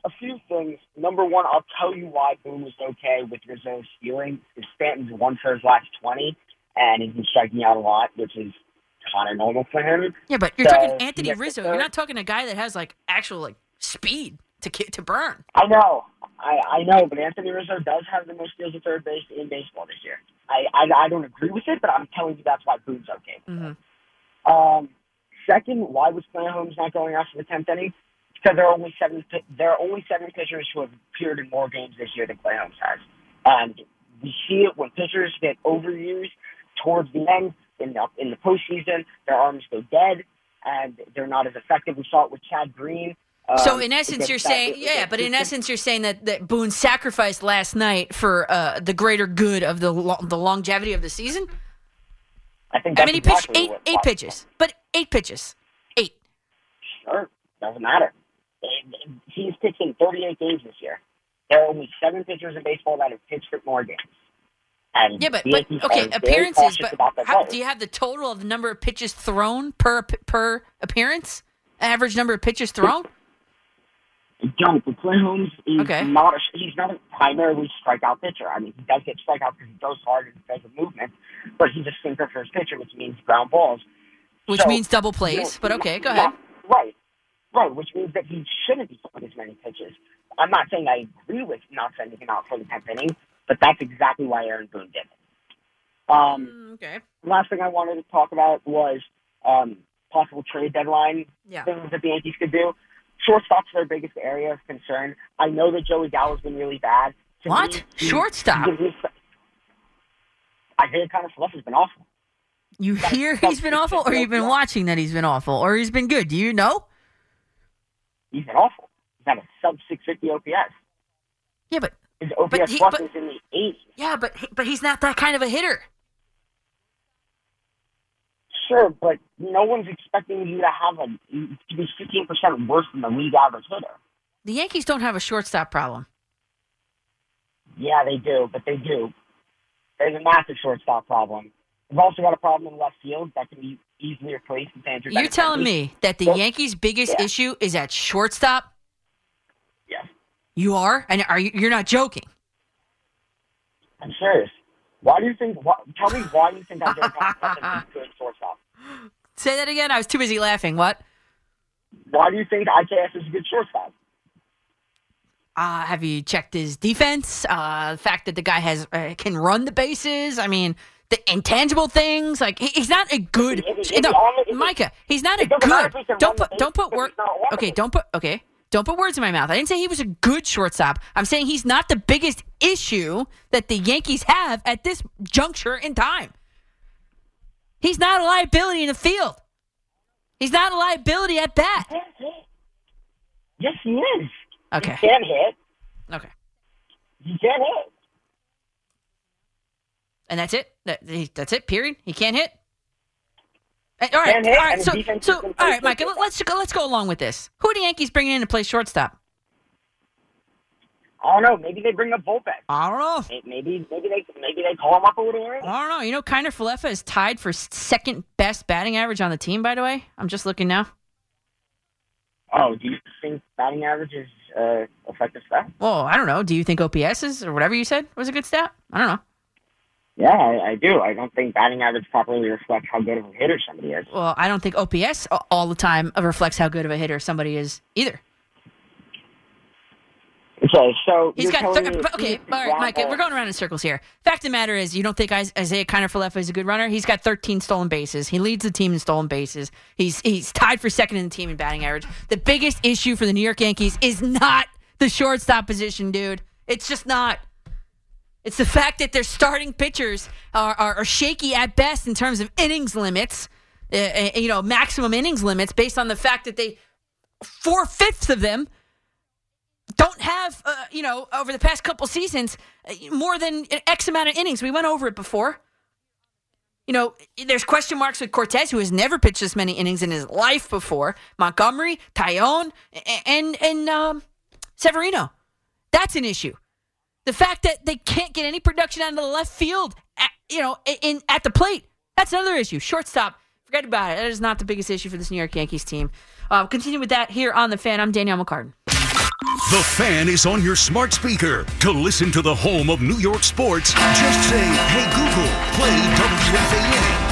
a few things. Number one, I'll tell you why Boone was okay with Rizzo stealing. Is Stanton's one for his last twenty, and he's been striking out a lot, which is kind of normal for him. Yeah, but you're So, talking Anthony Rizzo. You're not talking a guy that has like actual like speed to ki- to burn. I know, I, I know, but Anthony Rizzo does have the most steals at third base in baseball this year. I, I, I don't agree with it, but I'm telling you that's why Boone's okay. Mm-hmm. Um, second, why was Clay Holmes not going after the tenth inning? Because there are only seven. There are only seven pitchers who have appeared in more games this year than Clay Holmes has, and we see it when pitchers get overused towards the end in the in the postseason. Their arms go dead, and they're not as effective. We saw it with Chad Green. so um, in essence, you're that- saying yeah, against but in Houston. essence, you're saying that that Boone sacrificed last night for uh, the greater good of the lo- the longevity of the season. I think I that's mean, he pitched exactly eight what- eight pitches, but eight pitches. eight. Sure, doesn't matter. And He's pitching 38 games this year. There are only seven pitchers in baseball that have pitched at more games. And Yeah, but, but okay, appearances. But how, do you have the total of the number of pitches thrown per per appearance? Average number of pitches thrown. I don't. But Clay Holmes is Okay. not a, he's not a primarily strikeout pitcher. I mean, he does get strikeouts because he goes hard and he does the movement, but he's a sinker first pitcher, which means ground balls. Which So, means double you plays, know, but okay, go not- ahead. Right, right, which means that he shouldn't be throwing as many pitches. I'm not saying I agree with not sending him out for the tenth inning, but that's exactly why Aaron Boone did it. Um, okay. last thing I wanted to talk about was um, possible trade deadline Yeah. things that the Yankees could do. Shortstop's their biggest area of concern. I know that Joey Gallo's been really bad. To What? me, he- Shortstop? he me some- Isiah Kiner has been awful. You hear he's been awful, or you've been watching that he's been awful, or he's been good. Do you know? He's been awful. He's got a sub 650 OPS. Yeah, but His OPS But he- plus but- is in the 80s. yeah, but but he's not that kind of a hitter. Sure, but no one's expecting you to have a to be 15% worse than the league average hitter. The Yankees don't have a shortstop problem. Yeah, they do, but they do. There's a massive shortstop problem. We've also got a problem in left field that can be easily replaced with Andrew. You're telling me that the Well, Yankees' biggest yeah. issue is at shortstop? Yes. You are, and are you? You're not joking. I'm serious. Why do you think? Why, tell me why you think Andrew Benintendi is a good shortstop? Say that again. I was too busy laughing. What? Why do you think IKF is a good shortstop? Uh, have you checked his defense? Uh, the fact that the guy has uh, can run the bases. I mean, the intangible things. Like he, he's not a good. If he- if no, he only- he- Micah, he's not a it doesn't matter good. Don't put don't put but word. he's not one of Okay, don't put okay. Don't put words in my mouth. I didn't say he was a good shortstop. I'm saying he's not the biggest issue that the Yankees have at this juncture in time. He's not a liability in the field. He's not a liability at bat. Yes, he is. Okay. He can hit. Okay. He can hit. And that's it. That, that's it. Period. He can't hit. Eh, All right. All right. So, so all right, let- Let's go. Let's go along with this. Who are the Yankees bringing in to play shortstop? I don't know. Maybe they bring up Volpe. I don't know. Maybe maybe they maybe they call him up a little early. I don't know. You know, Kiner-Falefa is tied for second best batting average on the team. By the way, I'm just looking now. Oh, do you think batting average is uh, effective stat? Well, I don't know. Do you think OPS is or whatever you said was a good stat? I don't know. Yeah, I, I do. I don't think batting average properly reflects how good of a hitter somebody is. Well, I don't think OPS all the time reflects how good of a hitter somebody is either. Okay, so He's got thir- me okay. All right, Mike. We're going around in circles here. Fact of the matter is, you don't think Isiah Kiner-Falefa is a good runner? He's got 13 stolen bases. He leads the team in stolen bases. He's he's tied for second in the team in batting average. The biggest issue for the New York Yankees is not the shortstop position, dude. It's just not. It's the fact that their starting pitchers are, are, are shaky at best in terms of innings limits, uh, you know, maximum innings limits, based on the fact that they four fifths of them don't have, uh, you know, over the past couple seasons, more than X amount of innings. We went over it before. You know, there's question marks with Cortes, who has never pitched this many innings in his life before. Montgomery, Taillon, and and um, Severino. That's an issue. The fact that they can't get any production out of the left field, at, you know, in, at the plate. That's another issue. Shortstop, forget about it. That is not the biggest issue for this New York Yankees team. Uh, continue with that here on the fan. I'm Danielle McCartan. The fan is on your smart speaker. To listen to the home of New York sports, just say, Hey Google, play WFAN.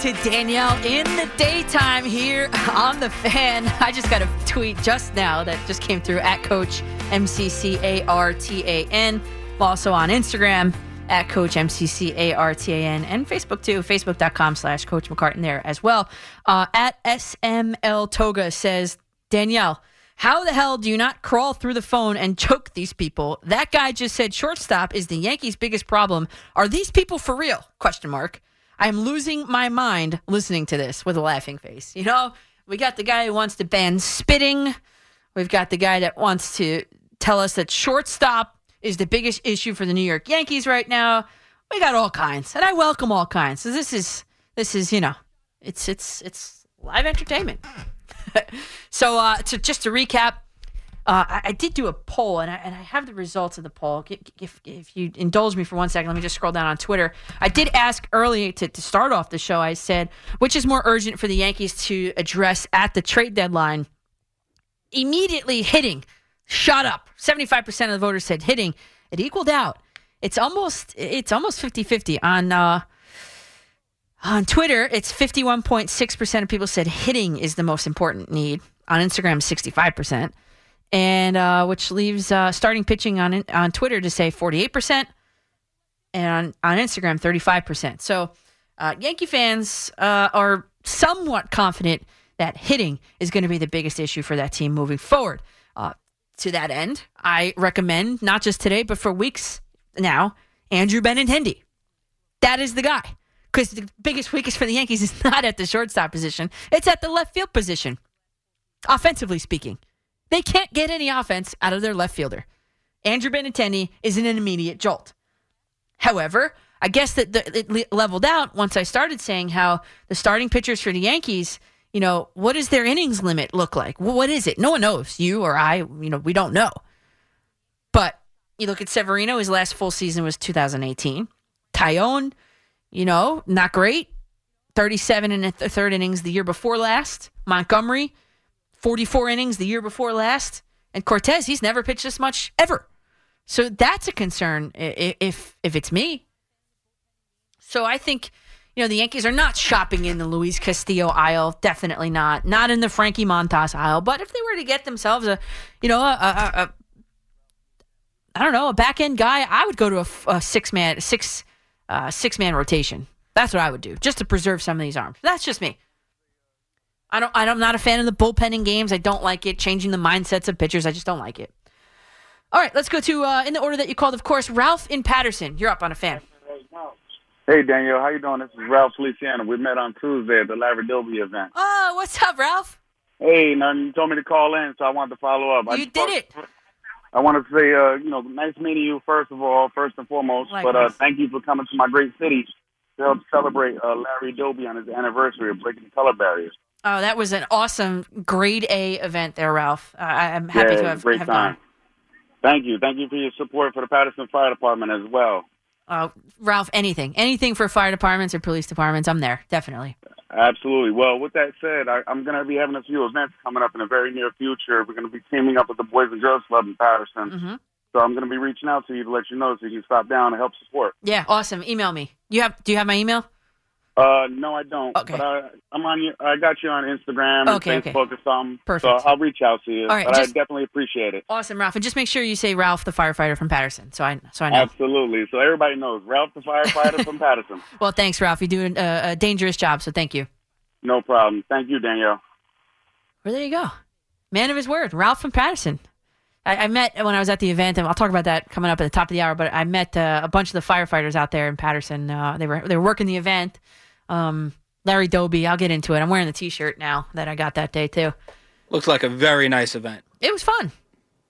To Danielle in the daytime here on the fan. I just got a tweet just now that just came through at Coach M C C A R T A N. Also on Instagram at Coach M C C A R T A N and Facebook too. Facebook.com slash Coach McCartan there as well. Uh, at SML Toga says Danielle. How the hell do you not crawl through the phone and choke these people? That guy just said shortstop is the Yankees' biggest problem. Are these people for real? Question mark. I'm losing my mind listening to this with a laughing face. You know, we got the guy who wants to ban spitting. We've got the guy that wants to tell us that shortstop is the biggest issue for the New York Yankees right now. We got all kinds, and I welcome all kinds. So this is this is you know, it's it's it's live entertainment. so uh, to just to recap, uh, I, I did do a poll, and I, and I have the results of the poll. If, if, you indulge me for one second, let me just scroll down on Twitter. I did ask early to, to start off the show. I said, which is more urgent for the Yankees to address at the trade deadline? Immediately hitting, shot up. Seventy five percent of the voters said hitting. It equaled out. It's almost it's almost 50-50 on. Uh, on Twitter, it's 51.6% of people said hitting is the most important need. On Instagram, 65%. And uh, which leaves uh, starting pitching on on Twitter to say 48%. And on, on Instagram, 35%. So uh, Yankee fans uh, are somewhat confident that hitting is going to be the biggest issue for that team moving forward. Uh, to that end, I recommend, not just today, but for weeks now, Andrew Benintendi. That is the guy because the biggest weakness for the Yankees is not at the shortstop position; it's at the left field position. Offensively speaking, They can't get any offense out of their left fielder. Andrew Benintendi is in an immediate jolt. However, I guess that the, it leveled out once I started saying how the starting pitchers for the Yankees, you know, what does their innings limit look like? What is it? No one knows. You or I, you know, we don't know. But you look at Severino, his last full season was 2018. Taillon, you know, not great. 37 in the third innings the year before last. Montgomery, 44 innings the year before last. And Cortes, he's never pitched this much ever. So that's a concern if if it's me. So I think, you know, the Yankees are not shopping in the Luis Castillo aisle. Definitely not. Not in the Frankie Montas aisle. But if they were to get themselves a, you know, a, a, a I don't know, a back end guy, I would go to a six man six uh, six man rotation. That's what I would do, just to preserve some of these arms. That's just me. I don't. I'm not a fan of the bullpenning games. I don't like it. Changing the mindsets of pitchers. I just don't like it. All right, let's go to uh, in the order that you called, of course, Ralph in Paterson. You're up on a fan. Hey Daniel, how you doing? This is Ralph Feliciano. We met on Tuesday at the Larry Doby event. Oh, what's up, Ralph? Hey, nothing. You told me to call in, so I wanted to follow up. You just did it. I want to say, uh, you know, nice meeting you first of all, first and foremost. But uh, thank you for coming to my great city to help celebrate uh, Larry Doby on his anniversary of breaking the color barriers. Oh, that was an awesome grade A event there, Ralph. Uh, I'm happy yeah, to have, great have time. gone. Thank you. Thank you for your support for the Paterson Fire Department as well. Uh, Ralph, anything, anything for fire departments or police departments, I'm there. Definitely. Absolutely. Well, with that said, I, I'm going to be having a few events coming up in the very near future. We're going to be teaming up with the Boys and Girls Club in Paterson. hmm So I'm going to be reaching out to you to let you know so you can stop down and help support. Yeah, awesome. Email me. You have? Do you have my email? Uh, no, I don't. Okay. But I, I'm on you. I got you on Instagram and Okay, okay. Facebook or something. Perfect. So I'll reach out to you. All right, but just- I definitely appreciate it. Awesome, Ralph. And just make sure you say Ralph, the firefighter from Paterson, so I so I know. Absolutely. So everybody knows Ralph the firefighter from Paterson. Well, thanks, Ralph. You do a, a dangerous job, so thank you. No problem. Thank you, Danielle. Well, there you go. Man of his word, Ralph from Paterson. I, I met when I was at the event, and I'll talk about that coming up at the top of the hour. But I met uh, a bunch of the firefighters out there in Paterson. Uh, they were they were working the event. Um, Larry Doby, I'll get into it. I'm wearing the T-shirt now that I got that day too. Looks like a very nice event. It was fun.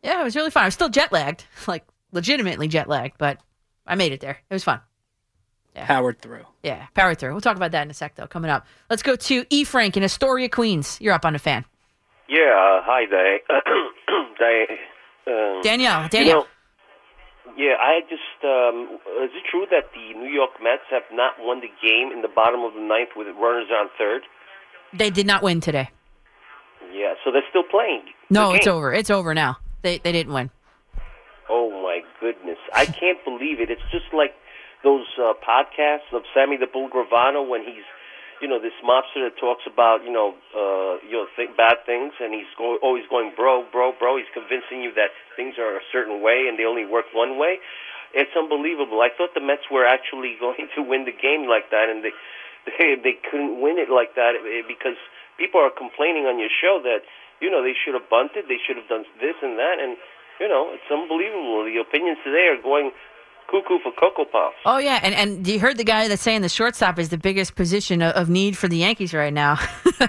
Yeah, it was really fun. I was still jet lagged, like legitimately jet lagged, but I made it there. It was fun. Powered through. Yeah, powered through. We'll talk about that in a sec, though, coming up. Let's go to E. Frank in Astoria, Queens. You're up on the fan. Yeah, uh, hi, Day. Day. Um, Danielle, you Danielle. know, yeah, I just. Um, is it true that the New York Mets have not won the game in the bottom of the ninth with runners on third? They did not win today. Yeah, so they're still playing. No, it's over. It's over now. They they didn't win. Oh my goodness, I can't believe it. It's just like those uh, podcasts of Sammy the Bull Gravano when he's, you know, this mobster that talks about, you know, uh, you know, th- bad things, and he's go- always going, bro, bro, bro. He's convincing you that things are a certain way and they only work one way. It's unbelievable. I thought the Mets were actually going to win the game like that, and they they, they couldn't win it like that eh, because people are complaining on your show that you know they should have bunted, they should have done this and that, and you know it's unbelievable. The opinions today are going cuckoo for cocoa puffs. Oh yeah, and and you heard the guy that's saying the shortstop is the biggest position of, of need for the Yankees right now.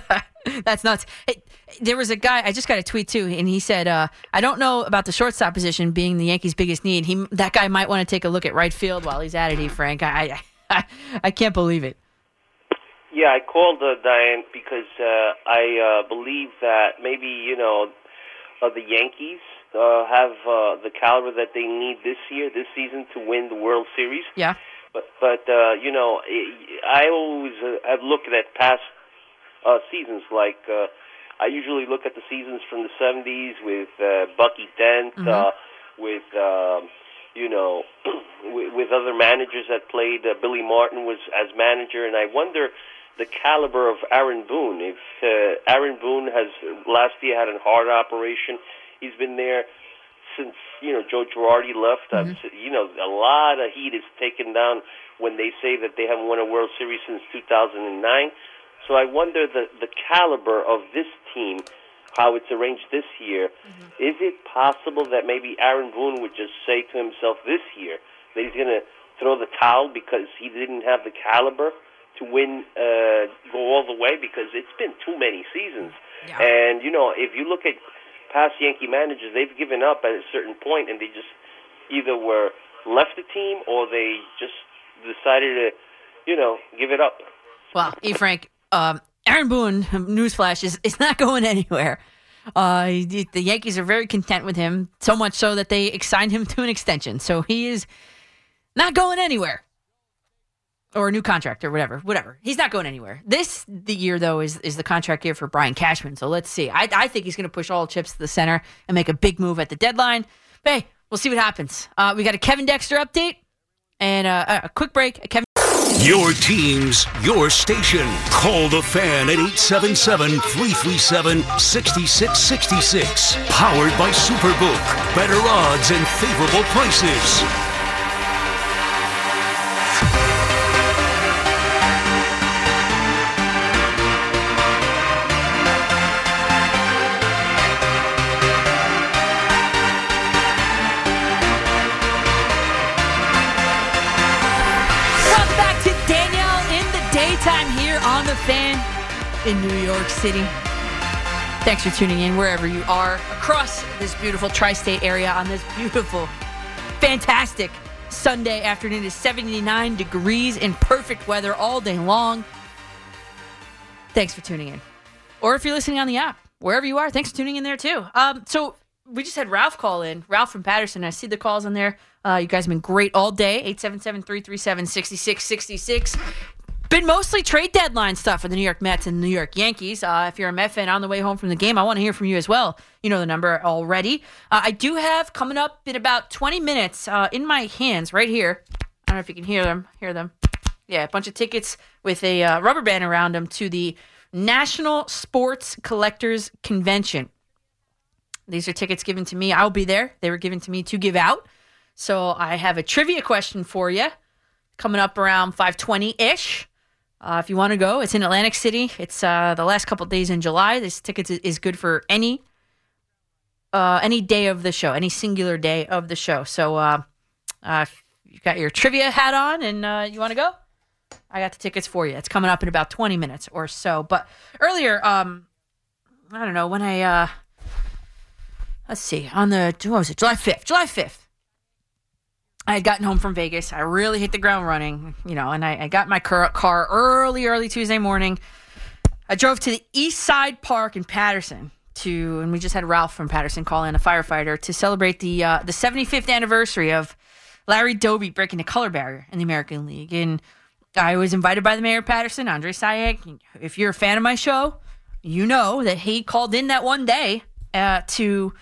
that's nuts. Hey, there was a guy I just got a tweet too, and he said, uh, "I don't know about the shortstop position being the Yankees' biggest need. He that guy might want to take a look at right field while he's at it." E. Frank, I I, I can't believe it. Yeah, I called uh, Diane because uh, I uh, believe that maybe you know uh, the Yankees uh, have uh, the caliber that they need this year, this season, to win the World Series. Yeah. But but uh, you know, I I always uh, have looked at past uh, seasons. Like uh, I usually look at the seasons from the '70s with uh, Bucky Dent, Mhm. uh, with um, you know, with, with other managers that played. Uh, Billy Martin was as manager, and I wonder the caliber of Aaron Boone. If uh, Aaron Boone has last year had a heart operation, he's been there since you know Joe Girardi left. I've you know, a lot of heat is taken down when they say that they haven't won a World Series since 2009. So I wonder the the caliber of this team, how it's arranged this year. Is it possible that maybe Aaron Boone would just say to himself this year that he's going to throw the towel because he didn't have the caliber to win, uh, go all the way? Because it's been too many seasons. And you know, if you look at past Yankee managers, they've given up at a certain point, and they just either were left the team or they just decided to, you know, give it up. Well, E. Frank, um, Aaron Boone, newsflash, is, is not going anywhere. Uh, the the Yankees are very content with him, so much so that they signed him to an extension. So he is not going anywhere. Or a new contract or whatever. Whatever. He's not going anywhere. This the year though is is the contract year for Brian Cashman. So let's see. I I think he's gonna push all chips to the center and make a big move at the deadline. But hey, we'll see what happens. Uh, we got a Kevin Dexter update and a quick break. Kevin Your teams, your station. Call the fan at 877 337 6666. Powered by Superbook. Better odds and favorable prices. The fan in New York City. Thanks for tuning in wherever you are across this beautiful tri state area on this beautiful, fantastic Sunday afternoon. It's 79 degrees in perfect weather all day long. Thanks for tuning in. Or if you're listening on the app, wherever you are, thanks for tuning in there too. Um, so we just had Ralph call in, Ralph from Paterson. I see the calls on there. Uh, you guys have been great all day. 877 337 6666. Been mostly trade deadline stuff for the New York Mets and New York Yankees. Uh, if you're a Met fan on the way home from the game, I want to hear from you as well. You know the number already. Uh, I do have coming up in about 20 minutes uh, in my hands right here. I don't know if you can hear them. Hear them. Yeah, a bunch of tickets with a uh, rubber band around them to the National Sports Collectors Convention. These are tickets given to me. I'll be there. They were given to me to give out. So I have a trivia question for you coming up around 520 ish. Uh, if you want to go, it's in Atlantic City. It's uh, the last couple days in July. This tickets is, good for any uh, any day of the show, any singular day of the show. So uh, uh, you got your trivia hat on and uh, you want to go, I got the tickets for you. It's coming up in about 20 minutes or so. But earlier, um, I don't know when I uh, let's see on the what was it July 5th, July 5th. I had gotten home from Vegas. I really hit the ground running, you know, and I, I got my car, car early, early Tuesday morning. I drove to the East Side Park in Paterson to, and we just had Ralph from Paterson call in a firefighter to celebrate the uh, the 75th anniversary of Larry Doby breaking the color barrier in the American League. And I was invited by the mayor of Paterson, Andre Sayegh. If you're a fan of my show, you know that he called in that one day uh, to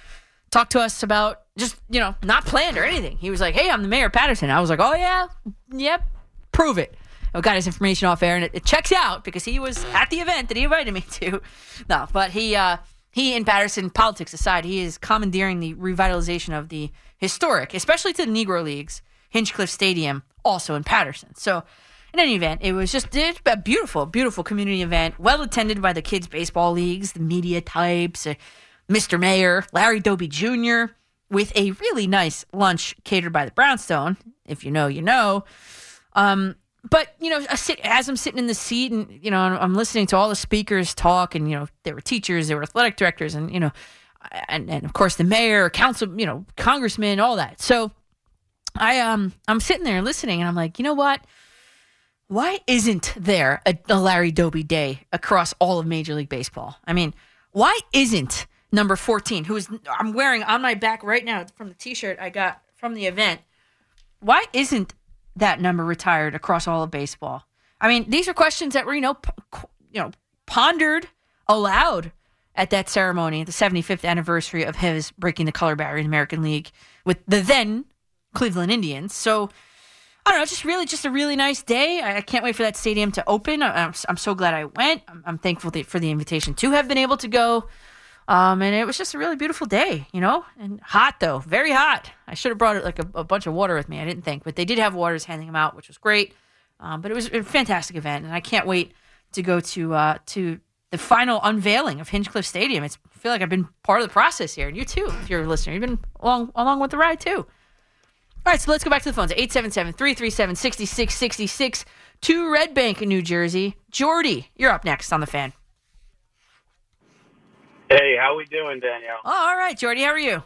talk to us about just, you know, not planned or anything. He was like, hey, I'm the mayor of Paterson. I was like, oh, yeah, yep, prove it. I got his information off air, and it, it checks out because he was at the event that he invited me to. No, but he, uh, he in Paterson, politics aside, he is commandeering the revitalization of the historic, especially to the Negro Leagues, Hinchliffe Stadium, also in Paterson. So, in any event, it was just it's a beautiful, beautiful community event, well attended by the kids' baseball leagues, the media types, uh, Mr. Mayor, Larry Doby Jr., with a really nice lunch catered by the Brownstone. If you know, you know. Um, but you know, sit, as I'm sitting in the seat, and you know, I'm listening to all the speakers talk, and you know, there were teachers, there were athletic directors, and you know, and and of course the mayor, council, you know, congressman, all that. So I um I'm sitting there listening, and I'm like, you know what? Why isn't there a, a Larry Doby Day across all of Major League Baseball? I mean, why isn't number 14, who is I'm wearing on my back right now from the T-shirt I got from the event? Why isn't that number retired across all of baseball? I mean, these are questions that were you know p- you know pondered aloud at that ceremony, the 75th anniversary of his breaking the color barrier in the American League with the then Cleveland Indians. So I don't know, just really, just a really nice day. I, can't wait for that stadium to open. I, I'm, I'm so glad I went. I'm, I'm thankful th- for the invitation to have been able to go. Um, and it was just a really beautiful day, you know, and hot though, very hot. I should have brought like a, a bunch of water with me. I didn't think, but they did have waters handing them out, which was great. Um, but it was a fantastic event, and I can't wait to go to uh, to the final unveiling of Hinchliffe Stadium. It's, I feel like I've been part of the process here, and you too, if you're a listener, you've been along along with the ride too. All right, so let's go back to the phones. 877-337-6666 to Red Bank in New Jersey. Jordy, you're up next on the fan. Hey, how we doing, Danielle? Oh, all right, Jordy, how are you?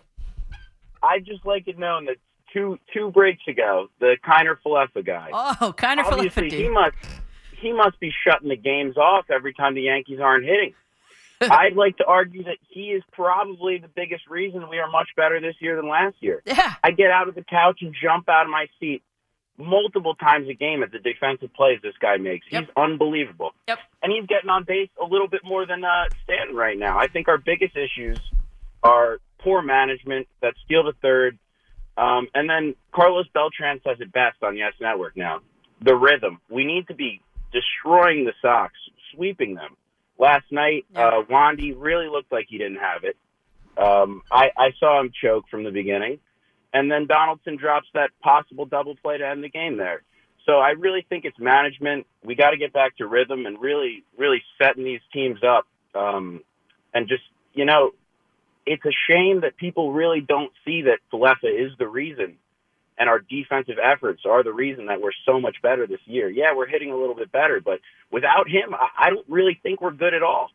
I'd just like it known that two two breaks ago, the Kiner-Falefa guy. Oh, Kiner-Falefa, he must he must be shutting the games off every time the Yankees aren't hitting. I'd like to argue that he is probably the biggest reason we are much better this year than last year. Yeah. I get out of the couch and jump out of my seat multiple times a game at the defensive plays this guy makes. He's unbelievable. Yep. And he's getting on base a little bit more than uh, Stanton right now. I think our biggest issues are poor management, that steal to third, um, and then Carlos Beltran says it best on Yes Network now. The rhythm. We need to be destroying the Sox, sweeping them. Last night, uh, Wandy really looked like he didn't have it. Um, I, I saw him choke from the beginning. And then Donaldson drops that possible double play to end the game there. So I really think it's management. We got to get back to rhythm and really, really setting these teams up. Um, and just, you know, it's a shame that people really don't see that Falefa is the reason and our defensive efforts are the reason that we're so much better this year. Yeah, we're hitting a little bit better, but without him, I I don't really think we're good at all.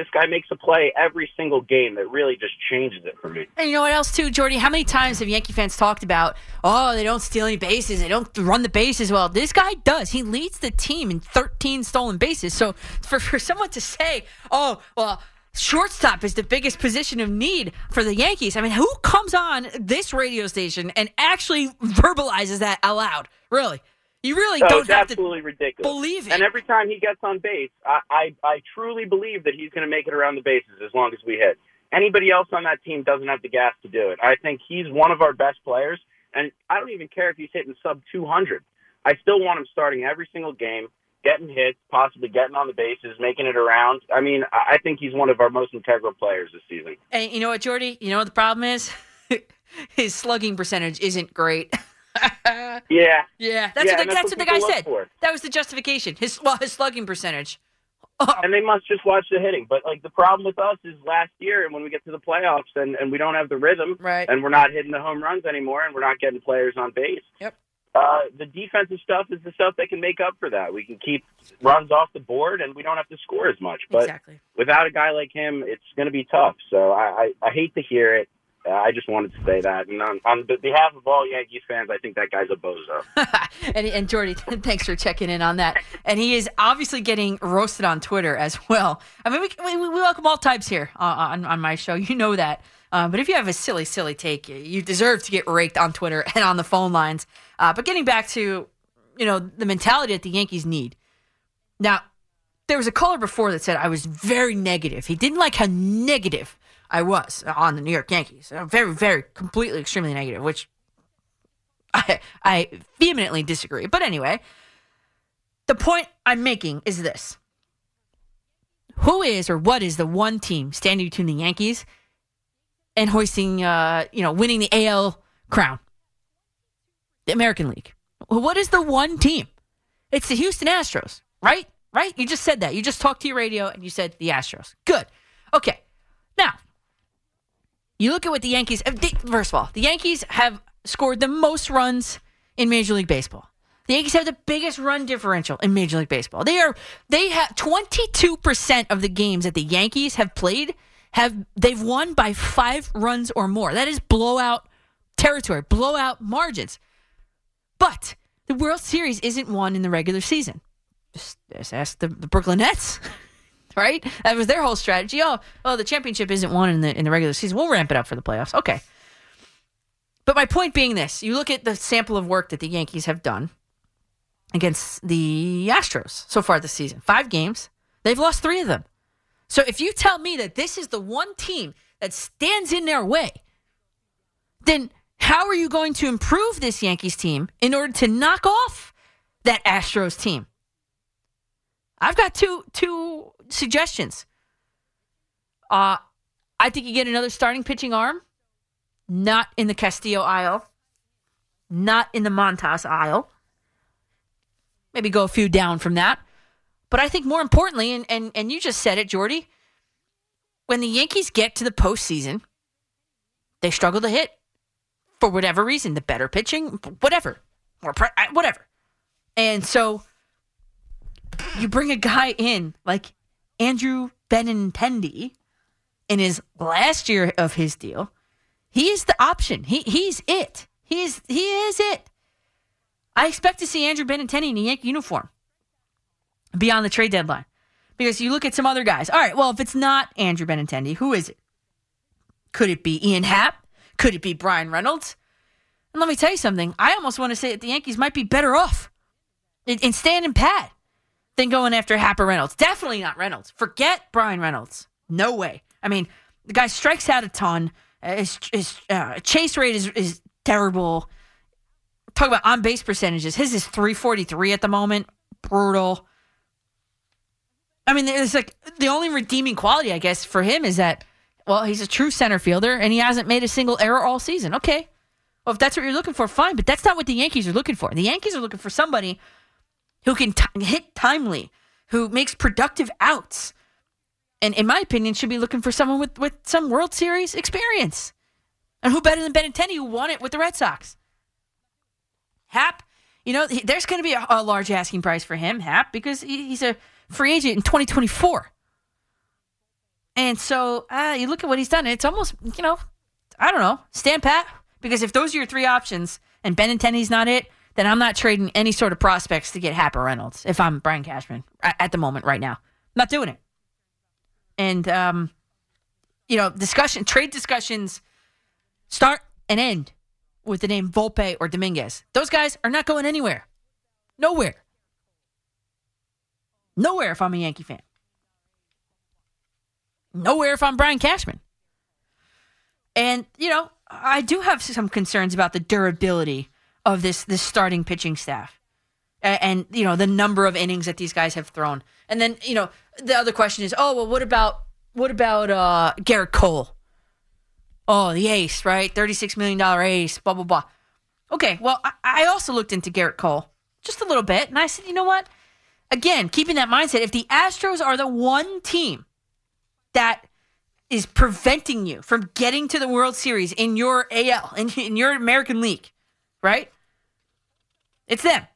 This guy makes a play every single game that really just changes it for me. And you know what else too, Jordy? How many times have Yankee fans talked about, oh, they don't steal any bases, they don't run the bases well. This guy does. He leads the team in 13 stolen bases. So for, for someone to say, oh, well, shortstop is the biggest position of need for the Yankees. I mean, who comes on this radio station and actually verbalizes that aloud? Really? You really don't it's have to ridiculous. believe it. And every time he gets on base, I, I, I truly believe that he's going to make it around the bases as long as we hit. Anybody else on that team doesn't have the gas to do it. I think he's one of our best players, and I don't even care if he's hitting sub 200. I still want him starting every single game, getting hits, possibly getting on the bases, making it around. I mean, I I think he's one of our most integral players this season. And you know what, Jordy? You know what the problem is? His slugging percentage isn't great. Yeah. Yeah, that's Yeah, what the, that's what the guy said. for. That was the justification. His well, his slugging percentage. And they must just watch the hitting. But like the problem with us is last year, and when we get to the playoffs, and, and we don't have the rhythm, right? And we're not hitting the home runs anymore, and we're not getting players on base. Yep. Uh, the defensive stuff is the stuff that can make up for that. We can keep runs off the board, and we don't have to score as much. But Exactly. without a guy like him, it's going to be tough. So I, I, I hate to hear it. I just wanted to say that. And on, on behalf of all Yankees fans, I think that guy's a bozo. And, and Jordy, thanks for checking in on that. And he is obviously getting roasted on Twitter as well. I mean, we, we, we welcome all types here uh, on, on my show. You know that. Uh, but if you have a silly, silly take, you deserve to get raked on Twitter and on the phone lines. Uh, but getting back to, you know, the mentality that the Yankees need. Now, there was a caller before that said I was very negative. He didn't like how negative I was on the New York Yankees. Very, very, completely, extremely negative, which I, I vehemently disagree. But anyway, the point I'm making is this. Who is or what is the one team standing between the Yankees and hoisting, uh, you know, winning the AL crown? The American League. What is the one team? It's the Houston Astros, right? Right? You just said that. You just talked to your radio and you said the Astros. Good. Okay. Now, you look at what the Yankees. uh, they- First of all, the Yankees have scored the most runs in Major League Baseball. The Yankees have the biggest run differential in Major League Baseball. They are they have 22% of the games that the Yankees have played have they've won by 5 runs or more. That is blowout territory, blowout margins. But the World Series isn't won in the regular season. Just, just ask the, the Brooklyn Nets. Right? That was their whole strategy. Oh, oh, the championship isn't won in the in the regular season. We'll ramp it up for the playoffs. Okay. But my point being this: you look at the sample of work that the Yankees have done against the Astros so far this season. Five games. They've lost three of them. So if you tell me that this is the one team that stands in their way, then how are you going to improve this Yankees team in order to knock off that Astros team? I've got two two suggestions. Uh I think you get another starting pitching arm, not in the Castillo aisle, not in the Montas aisle. Maybe go a few down from that. But I think more importantly, and, and, and you just said it, Jordy, when the Yankees get to the postseason, they struggle to hit for whatever reason. The better pitching, whatever, or pre- uh, whatever. And so you bring a guy in like Andrew Benintendi, in his last year of his deal. He is the option. He he's it. He is he is it. I expect to see Andrew Benintendi in a Yankee uniform beyond the trade deadline. Because you look at some other guys. All right, well, if it's not Andrew Benintendi, who is it? Could it be Ian Happ? Could it be Bryan Reynolds? And let me tell you something. I almost want to say that the Yankees might be better off in, in standing pat than going after Happ or Reynolds. Definitely not Reynolds. Forget Bryan Reynolds. No way. I mean, the guy strikes out a ton. Uh, His, his uh, chase rate is, is terrible. Talk about on base percentages. His is 343 at the moment. Brutal. I mean, it's like the only redeeming quality, I guess, for him is that, well, he's a true center fielder and he hasn't made a single error all season. Okay. Well, if that's what you're looking for, fine. But that's not what the Yankees are looking for. The Yankees are looking for somebody who can t- hit timely, who makes productive outs, and in my opinion, should be looking for someone with, with some World Series experience. And who better than Benintendi, who won it with the Red Sox? Happ, you know, he- there's going to be a, a large asking price for him, Happ, because he, he's a free agent in 2024. And so uh, you look at what he's done, it's almost, you know, I don't know, stand pat. Because if those are your three options and Benintendi's not it, then I'm not trading any sort of prospects to get Happ or Reynolds if I'm Brian Cashman at, at the moment right now. I'm not doing it. And, um, you know, discussion, trade discussions start and end with the name Volpe or Dominguez. Those guys are not going anywhere. Nowhere. Nowhere if I'm a Yankee fan. Nowhere if I'm Brian Cashman. And, you know, I do have some concerns about the durability of this this starting pitching staff. A- And, you know, the number of innings that these guys have thrown. And then, you know, the other question is, oh, well, what about what about uh Gerrit Cole? Oh, the ace, right? $36 million ace, blah, blah, blah. Okay, well, I, I also looked into Gerrit Cole just a little bit, and I said, you know what? Again, keeping that mindset, if the Astros are the one team that is preventing you from getting to the World Series in your AL, in, in your American League, right? It's them.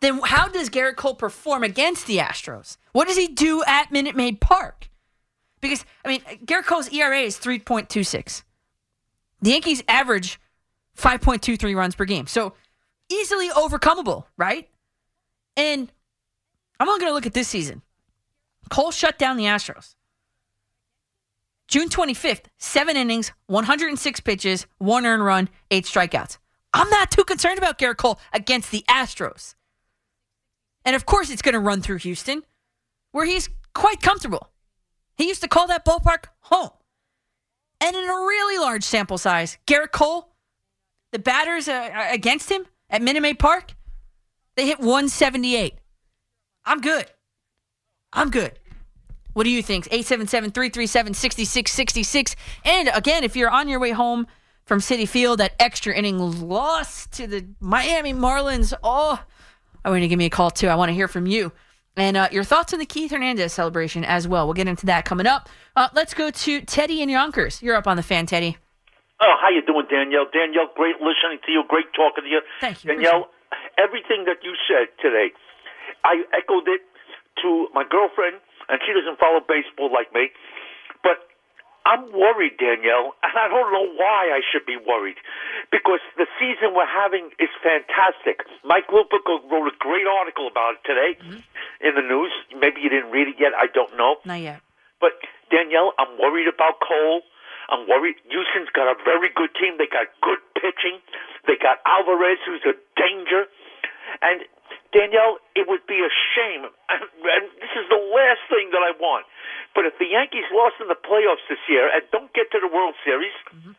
Then how does Gerrit Cole perform against the Astros? What does he do at Minute Maid Park? Because, I mean, Gerrit Cole's ERA is 3.26. The Yankees average 5.23 runs per game. So easily overcomable, right? And I'm only going to look at this season. Cole shut down the Astros. June 25th, seven innings, 106 pitches, one earned run, eight strikeouts. I'm not too concerned about Gerrit Cole against the Astros. And of course, it's going to run through Houston, where he's quite comfortable. He used to call that ballpark home. And in a really large sample size, Gerrit Cole, the batters uh, against him at Minute Maid Park, they hit 178. I'm good. I'm good. What do you think? 877 337 6666. And again, if you're on your way home from Citi Field, that extra inning loss to the Miami Marlins, oh, I want to give me a call too. I want to hear from you. And uh, your thoughts on the Keith Hernandez celebration as well. We'll get into that coming up. Uh, let's go to Teddy in Yonkers. You're up on the fan, Teddy. Oh, how you doing, Danielle? Danielle, great listening to you. Great talking to you. Thank you. Danielle, everything that you said today, I echoed it to my girlfriend, and she doesn't follow baseball like me. But I'm worried, Danielle, and I don't know why I should be worried. Because the season we're having is fantastic. Mike Lupica wrote a great article about it today mm-hmm. in the news. Maybe you didn't read it yet. I don't know. Not yet. But Danielle, I'm worried about Cole. I'm worried. Houston's got a very good team. They got good pitching. They got Alvarez, who's a danger. And Danielle, it would be a shame. And this is the last thing that I want. But if the Yankees lost in the playoffs this year and don't get to the World Series, mm-hmm.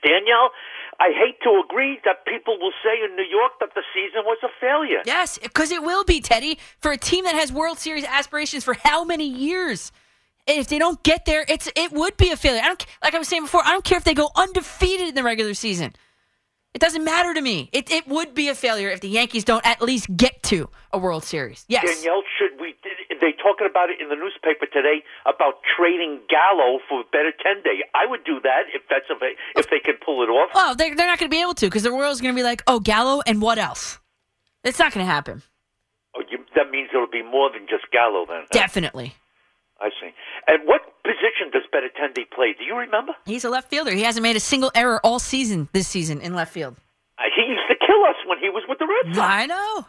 Danielle, I hate to agree that people will say in New York that the season was a failure. Yes, because it will be, Teddy, for a team that has World Series aspirations for how many years? If they don't get there, it's it would be a failure. I don't like I was saying before. I don't care if they go undefeated in the regular season. It doesn't matter to me. It it would be a failure if the Yankees don't at least get to a World Series. Yes. Danielle, should we? They talking about it in the newspaper today about trading Gallo for better ten day. I would do that if that's a, if they can pull it off. Well, they're, they're not going to be able to because the world's going to be like, oh, Gallo and what else? It's not going to happen. Oh, you, that means it'll be more than just Gallo then. Definitely. I see. And what position does Benintendi play? Do you remember? He's a left fielder. He hasn't made a single error all season this season in left field. Uh, he used to kill us when he was with the Red Sox. I know.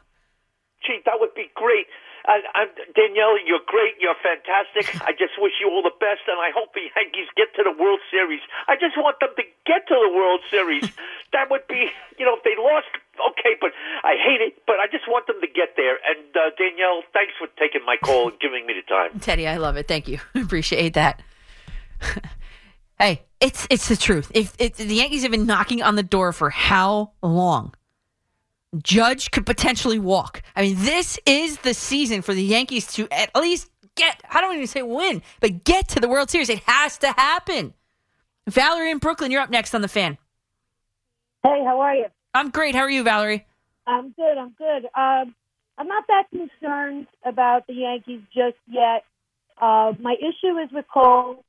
Gee, that would be great. And, and Danielle, you're great. You're fantastic. I just wish you all the best, and I hope the Yankees get to the World Series. I just want them to get to the World Series. that would be, you know, if they lost, okay, but I hate it. But I just want them to get there. And uh, Danielle, thanks for taking my call and giving me the time. Teddy, I love it. Thank you. Appreciate that. hey, it's it's the truth. If, if the Yankees have been knocking on the door for how long? Judge could potentially walk. I mean, this is the season for the Yankees to at least get, I don't even say win, but get to the World Series. It has to happen. Valerie in Brooklyn, you're up next on the fan. Hey, how are you? I'm great. How are you, Valerie? I'm good. I'm good. Um, I'm not that concerned about the Yankees just yet. Uh, my issue is with Cole.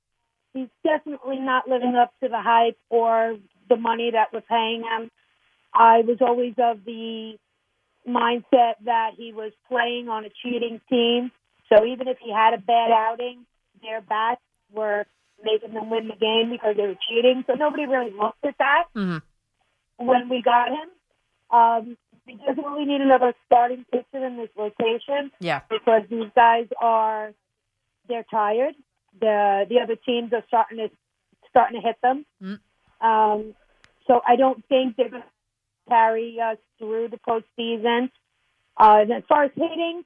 He's definitely not living up to the hype or the money that we're paying him. I was always of the mindset that he was playing on a cheating team. So even if he had a bad outing, their bats were making them win the game because they were cheating. So nobody really looked at that Mm-hmm. when we got him. Um, we definitely need another starting pitcher in this rotation Yeah. because these guys are they're tired. The the other teams are starting to starting to hit them. Mm. Um, so I don't think they're going to carry us through the postseason. Uh, and as far as hitting,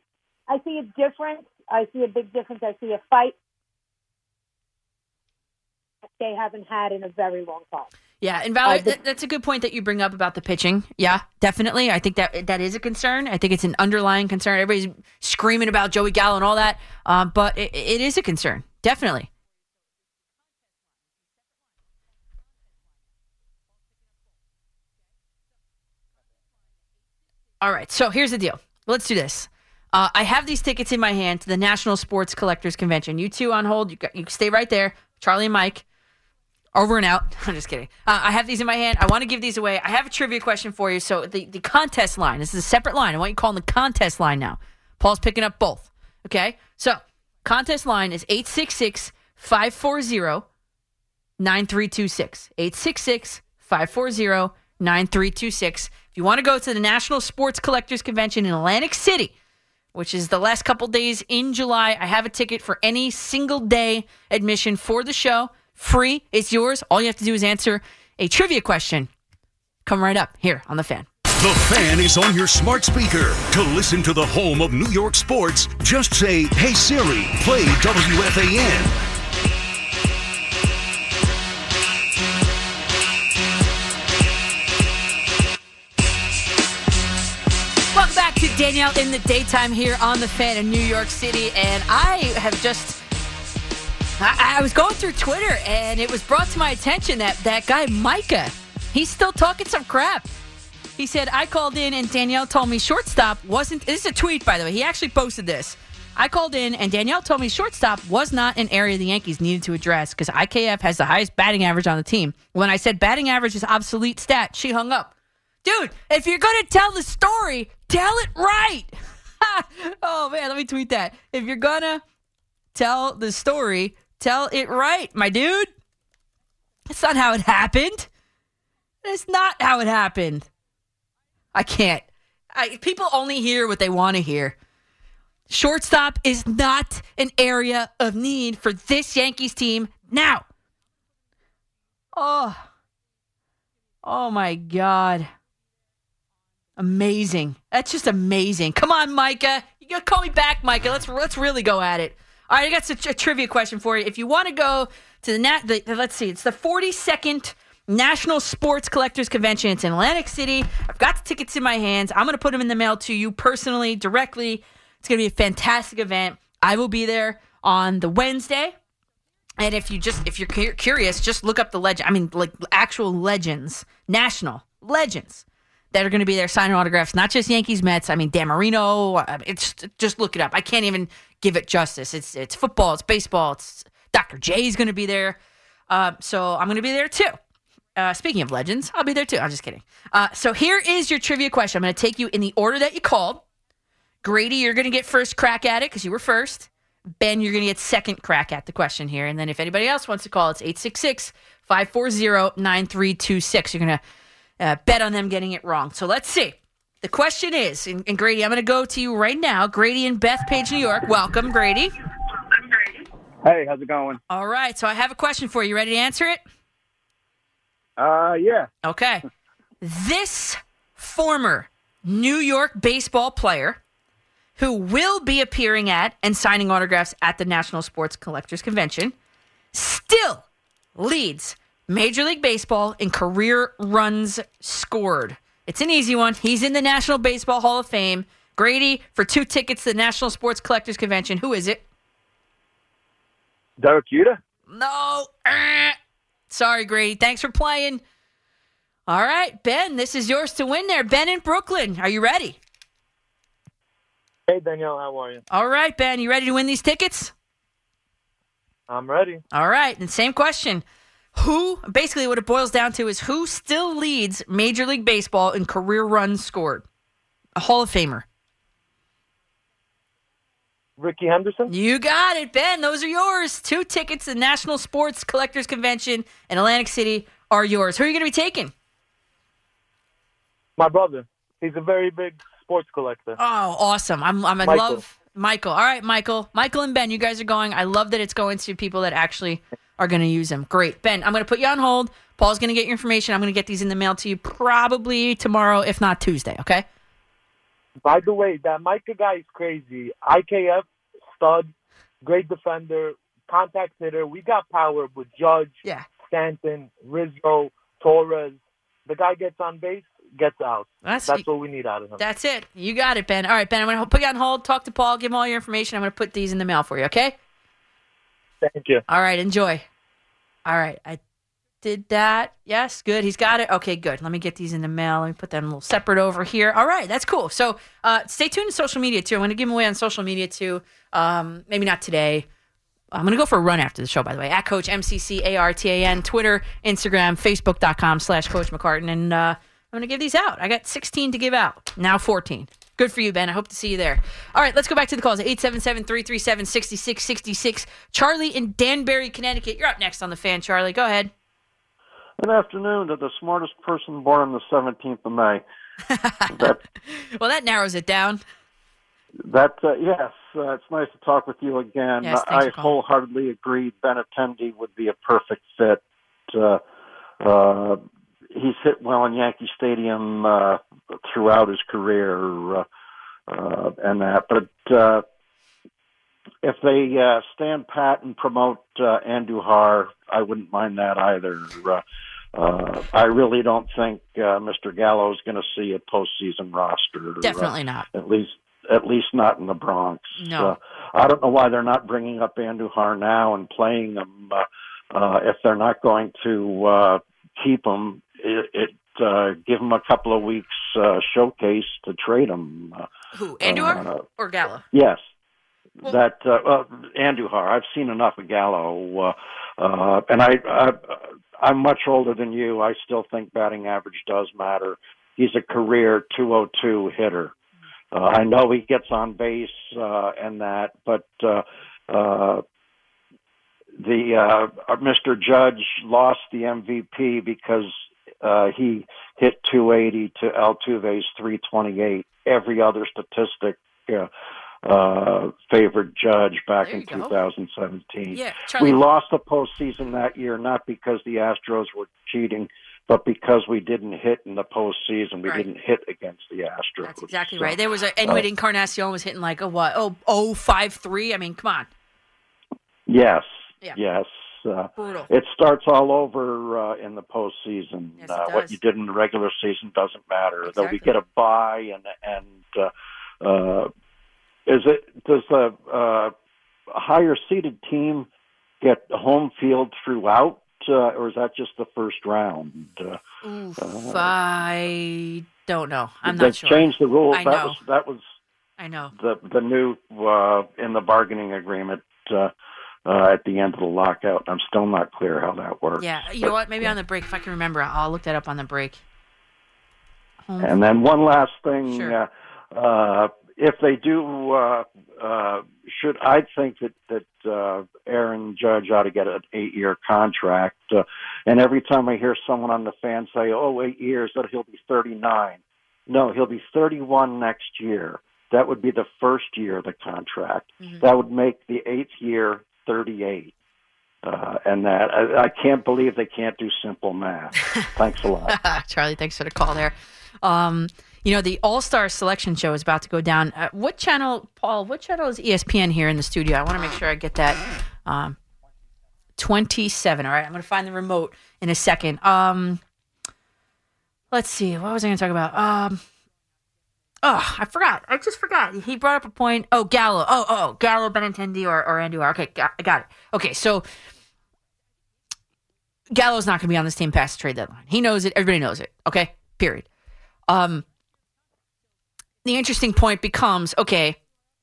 I see a difference. I see a big difference. I see a fight that they haven't had in a very long time. Yeah, and Valerie, Uh, that, that's a good point that you bring up about the pitching. Yeah, definitely. I think that that is a concern. I think it's an underlying concern. Everybody's screaming about Joey Gallo and all that, um, but it, it is a concern. Definitely. All right, so here's the deal. Let's do this. Uh, I have these tickets in my hand to the National Sports Collectors Convention. You two on hold. You, got, you stay right there. Charlie and Mike. Over and out. I'm just kidding. Uh, I have these in my hand. I want to give these away. I have a trivia question for you. So the, the contest line. This is a separate line. I want you calling the contest line now. Paul's picking up both. Okay. So contest line is 866 540 9326. 866 540 9326. If you want to go to the National Sports Collectors Convention in Atlantic City, which is the last couple days in July, I have a ticket for any single day admission for the show. Free. It's yours. All you have to do is answer a trivia question. Come right up here on the fan. The fan is on your smart speaker. To listen to the home of New York sports, just say, Hey Siri, play WFAN. To Danielle in the daytime here on the fan in New York City. And I have just. I, I was going through Twitter and it was brought to my attention that that guy, Micah, he's still talking some crap. He said, I called in and Danielle told me shortstop wasn't. This is a tweet, by the way. He actually posted this. I called in and Danielle told me shortstop was not an area the Yankees needed to address because IKF has the highest batting average on the team. When I said batting average is obsolete stat, she hung up. Dude, if you're to tell the story, tell it right. oh, man, let me tweet that. If you're to tell the story, tell it right, my dude. That's not how it happened. That's not how it happened. I can't. I, people only hear what they want to hear. Shortstop is not an area of need for this Yankees team now. Oh. Oh my God. Amazing. That's just amazing. Come on, Micah. You gotta call me back, Micah. Let's let's really go at it. All right, I got a, a trivia question for you. If you want to go to the, nat, the let's see, it's the 42nd National Sports Collectors Convention. It's in Atlantic City. I've got the tickets in my hands. I'm gonna put them in the mail to you personally, directly. It's gonna be a fantastic event. I will be there on the Wednesday. And if you just if you're curious, just look up the legend. I mean, like actual legends, national legends that are going to be there signing autographs. Not just Yankees, Mets. I mean, Dan Marino. It's just look it up. I can't even give it justice. It's it's football. It's baseball. It's Dr. J is going to be there. Uh, so I'm going to be there too. Uh, speaking of legends, I'll be there too. I'm just kidding. Uh, so here is your trivia question. I'm going to take you in the order that you called. Grady, you're going to get first crack at it because you were first. Ben, you're going to get second crack at the question here. And then if anybody else wants to call, it's 866 540 9326. You're going to uh, bet on them getting it wrong. So let's see. The question is, and, and Grady, I'm going to go to you right now. Grady in Bethpage, New York. Welcome, Grady. Hey, how's it going? All right. So I have a question for you. You ready to answer it? Uh, yeah. Okay. This former New York baseball player who will be appearing at and signing autographs at the National Sports Collectors Convention still leads Major League Baseball in career runs scored. It's an easy one. He's in the National Baseball Hall of Fame. Grady, for two tickets to the National Sports Collectors Convention, who is it? Derek Jeter? No. Eh. Sorry, Grady. Thanks for playing. All right, Ben, this is yours to win there. Ben in Brooklyn. Are you ready? Hey, Danielle, how are you? All right, Ben, you ready to win these tickets? I'm ready. All right, and same question. Who, basically, what it boils down to is who still leads Major League Baseball in career runs scored? A Hall of Famer. Rickey Henderson? You got it, Ben. Those are yours. Two tickets to the National Sports Collectors Convention in Atlantic City are yours. Who are you going to be taking? My brother. He's a very big sports collector. Oh, awesome. I'm, I'm in Michael. love. Michael. All right, Michael. Michael and Ben, you guys are going. I love that it's going to people that actually are going to use them. Great. Ben, I'm going to put you on hold. Paul's going to get your information. I'm going to get these in the mail to you probably tomorrow, if not Tuesday, okay? By the way, that Micah guy is crazy. IKF stud, great defender, contact hitter. We got power with Judge, yeah. Stanton, Rizzo, Torres. The guy gets on base, gets out. That's- That's what we need out of him. That's it. You got it, Ben. All right, Ben, I'm going to put you on hold, talk to Paul, give him all your information. I'm going to put these in the mail for you, okay? Thank you. All right, enjoy. All right, I did that. Yes, good. He's got it. Okay, good. Let me get these in the mail. Let me put them a little separate over here. All right, that's cool. So uh, stay tuned to social media too. I'm going to give them away on social media too. Um, maybe not today. I'm going to go for a run after the show, by the way. At Coach M-C-C-A-R-T-A-N, Twitter, Instagram, Facebook.com slash Coach McCartan. And uh, I'm going to give these out. I got 16 to give out. Now 14. Good for you, Ben. I hope to see you there. All right, let's go back to the calls. 877-337-6666. Charlie in Danbury, Connecticut. You're up next on the fan, Charlie. Go ahead. Good afternoon to the smartest person born on the 17th of May. that, Well, that narrows it down. that uh, yes, uh, it's nice to talk with you again. Yes, I wholeheartedly agree. Benintendi would be a perfect fit. Uh, uh, he's hit well in Yankee Stadium uh, throughout his career, uh, uh, and that. But uh, if they uh, stand pat and promote uh, Andujar, I wouldn't mind that either. Uh, uh, I really don't think uh, Mr. Gallo is going to see a postseason roster. Definitely uh, not. At least, at least not in the Bronx. No. Uh, I don't know why they're not bringing up Andujar now and playing him. Uh, uh, if they're not going to uh, keep him, it, it uh, give him a couple of weeks uh, showcase to trade him. Uh, Who, Andujar uh, or Gallo? Yes. that uh, uh, Andujar. I've seen enough of Gallo, uh, uh, and I, I I'm much older than you. I still think batting average does matter. He's a career 202 hitter. Uh, I know he gets on base uh, and that, but uh, uh, the uh, Mr. Judge lost the MVP because uh, he hit 280 to Altuve's 328. Every other statistic uh, uh, favored Judge back There in go. 2017. Yeah, we lost the postseason that year not because the Astros were cheating, but because we didn't hit in the postseason. We Right. didn't hit against the Astros. That's exactly So, right. There was a uh, Edwin Encarnacion was hitting like a what? Oh, oh five three. I mean, come on. Yes. Yeah. Yes. Uh, Brutal. It starts all over uh, in the postseason. Yes, uh, what you did in the regular season doesn't matter. Though we get a bye, and and uh, uh, is it does the uh, higher seeded team get home field throughout, uh, or is that just the first round? Uh, Oof, uh, I don't know. I'm not sure. They changed the rules. I that know. was that was I know. the the new uh, in the bargaining agreement uh, uh, at the end of the lockout. I'm still not clear how that works. Yeah, you know what? Maybe on the break, if I can remember, I'll look that up on the break. And then one last thing, Sure. uh, uh, if they do, uh, uh, should I think that that uh, Aaron Judge ought to get an eight-year contract? Uh, and every time I hear someone on the fan say, "Oh, eight years," that he'll be 39. No, he'll be 31 next year. That would be the first year of the contract. That would make the eighth year 38. Uh, and that I, I can't believe they can't do simple math. Thanks a lot. Charlie, thanks for the call there. Um, you know, the All Star Selection Show is about to go down. Uh, what channel, Paul? What channel is ESPN here in the studio? I want to make sure I get that. Um, Twenty-seven. All right, I'm going to find the remote in a second. Um, let's see. What was I going to talk about? Oh, I forgot. I just forgot. He brought up a point. Oh, Gallo. Oh, oh, Gallo, Benintendi, or or Andujar. Okay, got, I got it. Okay, so Gallo's not going to be on this team past the trade deadline. He knows it. Everybody knows it. Okay, period. Um, the interesting point becomes okay,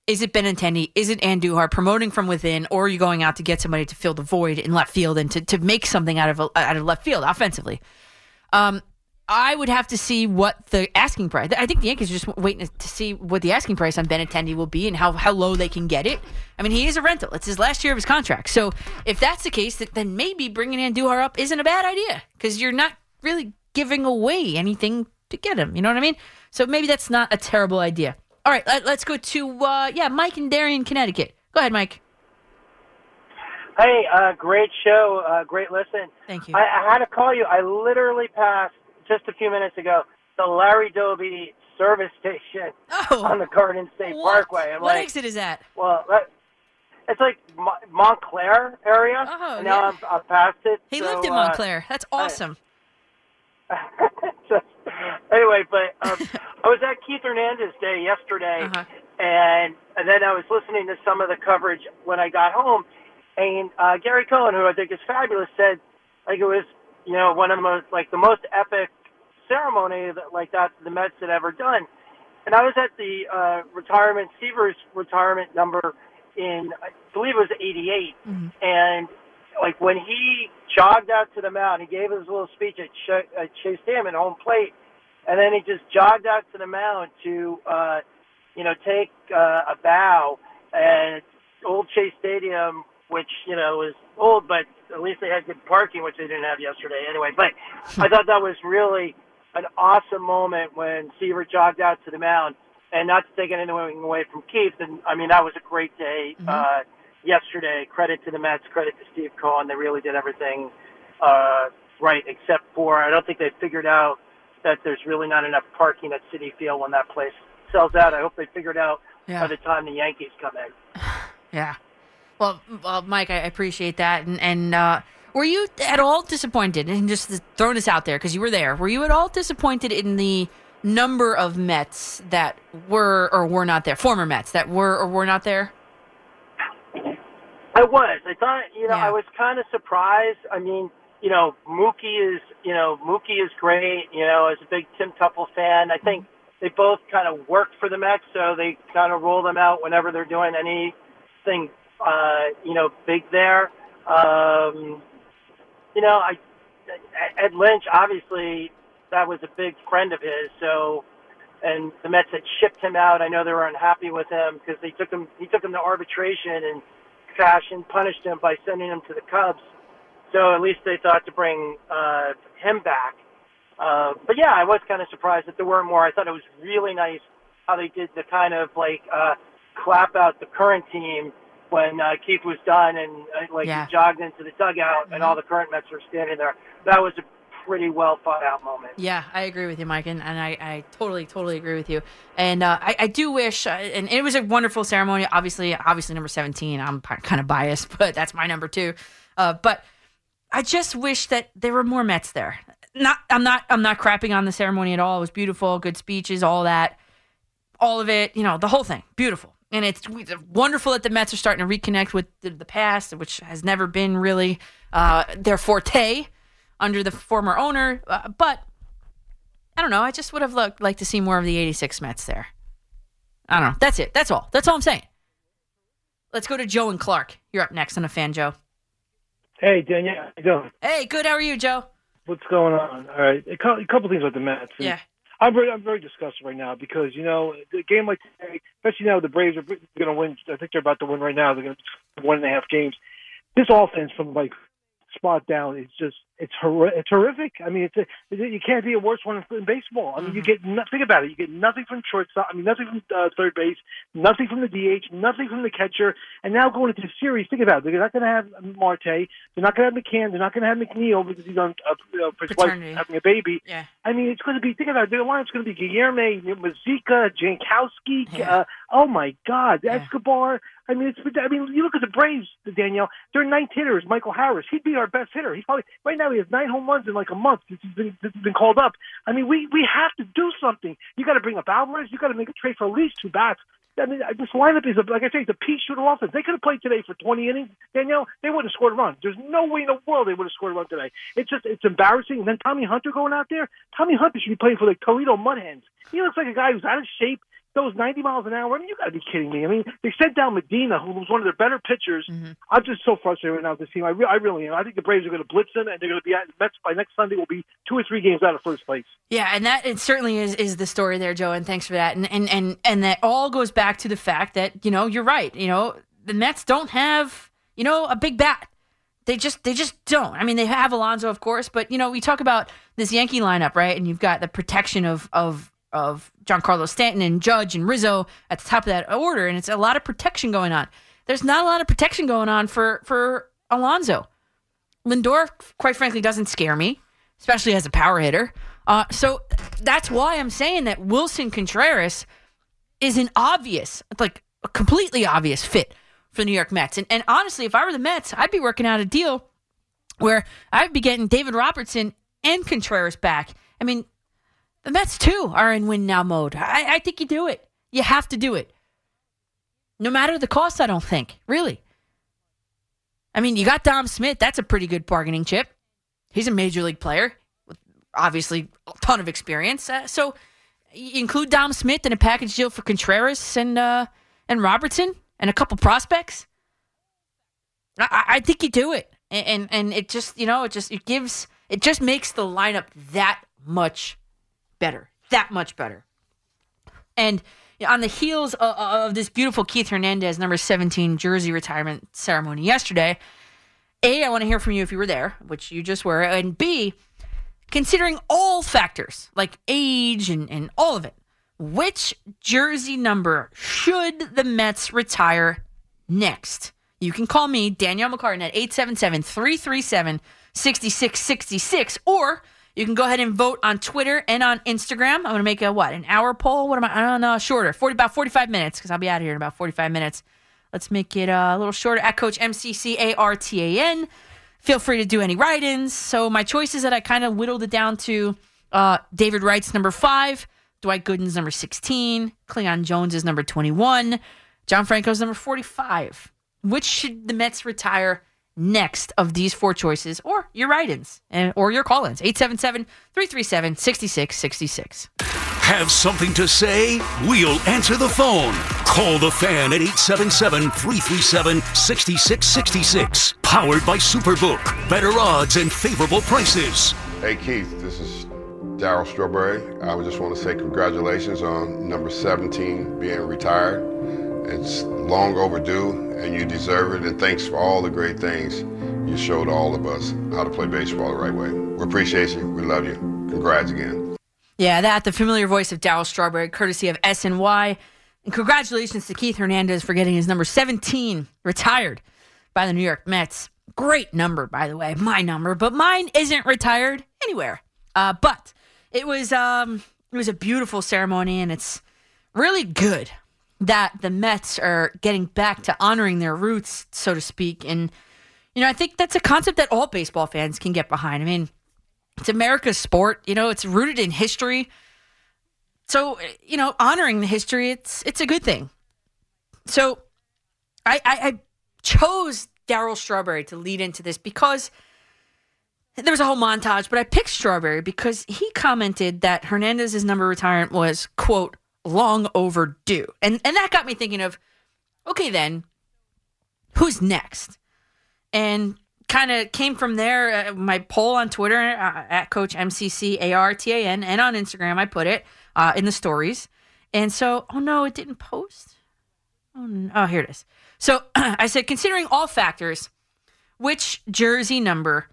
is it Benintendi? Is it Andujar promoting from within, or are you going out to get somebody to fill the void in left field and to, to make something out of a, out of left field offensively? Um, I would have to see what the asking price. I think the Yankees are just waiting to see what the asking price on Benintendi will be and how, how low they can get it. I mean, he is a rental. It's his last year of his contract. So if that's the case, then maybe bringing Andujar up isn't a bad idea because you're not really giving away anything to get him. You know what I mean? So maybe that's not a terrible idea. All right, let, us go to uh, yeah, Mike and Darien, Connecticut. Go ahead, Mike. Hey, uh, great show, uh, great listen. Thank you. I, I had to call you. I literally passed just a few minutes ago the Larry Doby service station on the Garden State Parkway. I'm Oh. what like, exit is that? well, that, it's like Mo- Montclair area, Oh, and now yeah. I'm, I'm past it. He so, lived in uh, Montclair. That's awesome. just, anyway, but um, I was at Keith Hernandez Day yesterday, Uh-huh. and and then I was listening to some of the coverage when I got home, and uh, Gary Cohen, who I think is fabulous, said like it was you know one of the most like the most epic ceremony that like that the Mets had ever done, and I was at the uh, retirement Seavers retirement number in I believe it was '88, and like when he jogged out to the mound, he gave his little speech at, Ch- at Chase Dam at home plate, and then he just jogged out to the mound to, uh, you know, take uh, a bow. And old Shea Stadium, which you know was old, but at least they had good parking, which they didn't have yesterday anyway. But I thought that was really an awesome moment when Seaver jogged out to the mound. And not to take anything away from Keith, and I mean that was a great day uh, yesterday. Credit to the Mets, credit to Steve Cohen. They really did everything uh, right, except for I don't think they figured out that there's really not enough parking at Citi Field when that place sells out. I hope they figured out Yeah. by the time the Yankees come in. Yeah. Well, well Mike, I appreciate that. And, and uh, were you at all disappointed? And just throwing this out there because you were there. Were you at all disappointed in the number of Mets that were or were not there? Former Mets that were or were not there? I was. I thought, you know, I was kind of surprised. I mean, you know, Mookie is, you know, Mookie is great. You know, as a big Tim Teufel fan, I think they both kind of work for the Mets, so they kind of roll them out whenever they're doing anything, uh, you know, big there. Um, you know, I Ed Lynch, obviously, that was a big friend of his. So, and the Mets had shipped him out. I know they were unhappy with him because they took him. He took him to arbitration and Cashen punished him by sending him to the Cubs. So at least they thought to bring uh, him back. Uh, but yeah, I was kind of surprised that there weren't more. I thought it was really nice how they did the kind of like uh, clap out the current team when uh, Keith was done and uh, like Yeah. he jogged into the dugout and all the current Mets were standing there. That was a pretty well thought out moment. Yeah, I agree with you, Mike, and, and I, I totally, totally agree with you. And uh, I, I do wish, uh, and it was a wonderful ceremony. Obviously, obviously, number seventeen. I'm kind of biased, but that's my number two. Uh, but I just wish that there were more Mets there. Not, I'm not, I'm not crapping on the ceremony at all. It was beautiful, good speeches, all that, all of it. You know, the whole thing, beautiful. And it's wonderful that the Mets are starting to reconnect with the, the past, which has never been really uh, their forte under the former owner. Uh, but I don't know. I just would have liked, liked to see more of the 86 Mets there. I don't know. That's it. That's all. That's all I'm saying. Let's go to Joe and Clark. You're up next on a fan, Joe. Hey, Danielle, how you doing? Hey, good. How are you, Joe? What's going on? All right, a couple things with the Mets. And Yeah. I'm very, I'm very disgusted right now because you know the game like today, especially now the Braves are going to win. I think they're about to win right now. They're going to win one and a half games. This offense from like spot down is just it's hor- it's horrific. I mean, it's a, you can't be a worse one in baseball. I mean, you get no, think about it. You get nothing from shortstop. I mean, nothing from uh, third base, nothing from the DH, nothing from the catcher, and now going into the series. Think about it. They're not going to have Marte. They're not going to have McCann. They're not going to have McNeil because he's on uh, you know, for his wife having a baby. Yeah. I mean, it's going to be. Think about it. The lineup's going to be Guillorme, Mazeika, Jankowski. Uh, oh my God, Escobar. I mean, it's. I mean, you look at the Braves, Danielle. Their ninth hitter is Michael Harris. He'd be our best hitter. He's probably right now. He has nine home runs in like a month since he's been since he's been called up. I mean, we we have to do something. You got to bring up Alvarez. You got to make a trade for at least two bats. I mean, this lineup is, a, like I say, it's a shooter offense. They could have played today for 20 innings, Danielle. They wouldn't have scored a run. There's no way in the world they would have scored a run today. It's just, it's embarrassing. And then Tommy Hunter going out there. Tommy Hunter should be playing for the Toledo Mudhens. He looks like a guy who's out of shape. Those 90 miles an hour. I mean, you got to be kidding me. I mean, they sent down Medina, who was one of their better pitchers. Mm-hmm. I'm just so frustrated right now with this team. I, re- I really am. I think the Braves are going to blitz them, and they're going to be at Mets by next Sunday. Will be two or three games out of first place. Yeah, and that it certainly is is the story there, Joe. And thanks for that. And and and and that all goes back to the fact that you know you're right. You know the Mets don't have you know a big bat. They just they just don't. I mean, they have Alonso, of course, but you know we talk about this Yankee lineup, right? And you've got the protection of of of Giancarlo Stanton and Judge and Rizzo at the top of that order, and it's a lot of protection going on. There's not a lot of protection going on for for Alonso. Lindor, quite frankly, doesn't scare me, especially as a power hitter. Uh, so that's why I'm saying that Willson Contreras is an obvious, like a completely obvious fit for the New York Mets. And, and honestly, if I were the Mets, I'd be working out a deal where I'd be getting David Robertson and Contreras back. I mean, the Mets too are in win now mode. I, I think you do it. You have to do it. No matter the cost, I don't think. Really. I mean, you got Dom Smith. That's a pretty good bargaining chip. He's a major league player with obviously a ton of experience. Uh, so include Dom Smith in a package deal for Contreras and uh, and Robertson and a couple prospects. I, I think you do it, and, and and it just you know it just it gives it just makes the lineup that much better, that much better. And on the heels of, of this beautiful Keith Hernandez number 17 jersey retirement ceremony yesterday, A, I want to hear from you if you were there, which you just were, and B, considering all factors like age and, and all of it, which jersey number should the Mets retire next? You can call me, Danielle McCartan, at 877 337 6666, or you can go ahead and vote on Twitter and on Instagram. I'm going to make a what? An hour poll? What am I? I don't know. Shorter. 40 about 45 minutes because I'll be out of here in about 45 minutes. Let's make it uh, a little shorter. At Coach M C C A R T A N. Feel free to do any write-ins. So my choices that I kind of whittled it down to: uh, David Wright's number five, Dwight Gooden's number 16, Cleon Jones is number 21, John Franco's number 45. Which should the Mets retire? Next of these four choices or your write-ins and or your call-ins 877-337-6666 Have something to say? We'll answer the phone. Call the fan at 877 337 6666. Powered by Superbook. Better odds and favorable prices. Hey Keith, this is Darryl Strawberry. I just want to say congratulations on number 17 being retired. It's long overdue and you deserve it. And thanks for all the great things you showed all of us how to play baseball the right way. We appreciate you. We love you. Congrats again. yeah that the familiar voice of Darryl Strawberry courtesy of SNY and congratulations to Keith Hernandez for getting his number 17 retired by the New York Mets great number by the way my number but mine isn't retired anywhere uh, but it was um it was a beautiful ceremony and it's really good that the Mets are getting back to honoring their roots, so to speak. And, you know, I think that's a concept that all baseball fans can get behind. I mean, it's America's sport, you know, it's rooted in history. So, you know, honoring the history, it's it's a good thing. So I I, I chose Darryl Strawberry to lead into this because there was a whole montage, but I picked Strawberry because he commented that Hernandez's number retirement was, quote, long overdue. And and that got me thinking of okay then, who's next? And kind of came from there. Uh, my poll on Twitter uh, at Coach MCCARTAN and on Instagram, I put it uh, in the stories. And so, oh no, it didn't post. Oh, no. oh here it is. So I said, considering all factors, which jersey number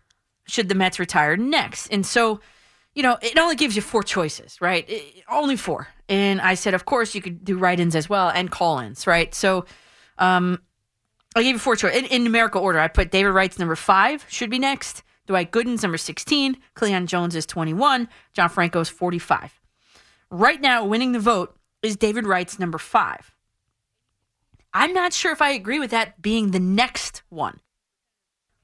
should the Mets retire next? And so, you know, it only gives you four choices, right? It, only four. And I said, of course, you could do write ins as well and call ins, right? So, um, I gave you four choices in, in, numerical order. I put David Wright's number five should be next. Dwight Gooden's number 16. Cleon Jones is 21. John Franco's 45. Right now, winning the vote is David Wright's number five. I'm not sure if I agree with that being the next one.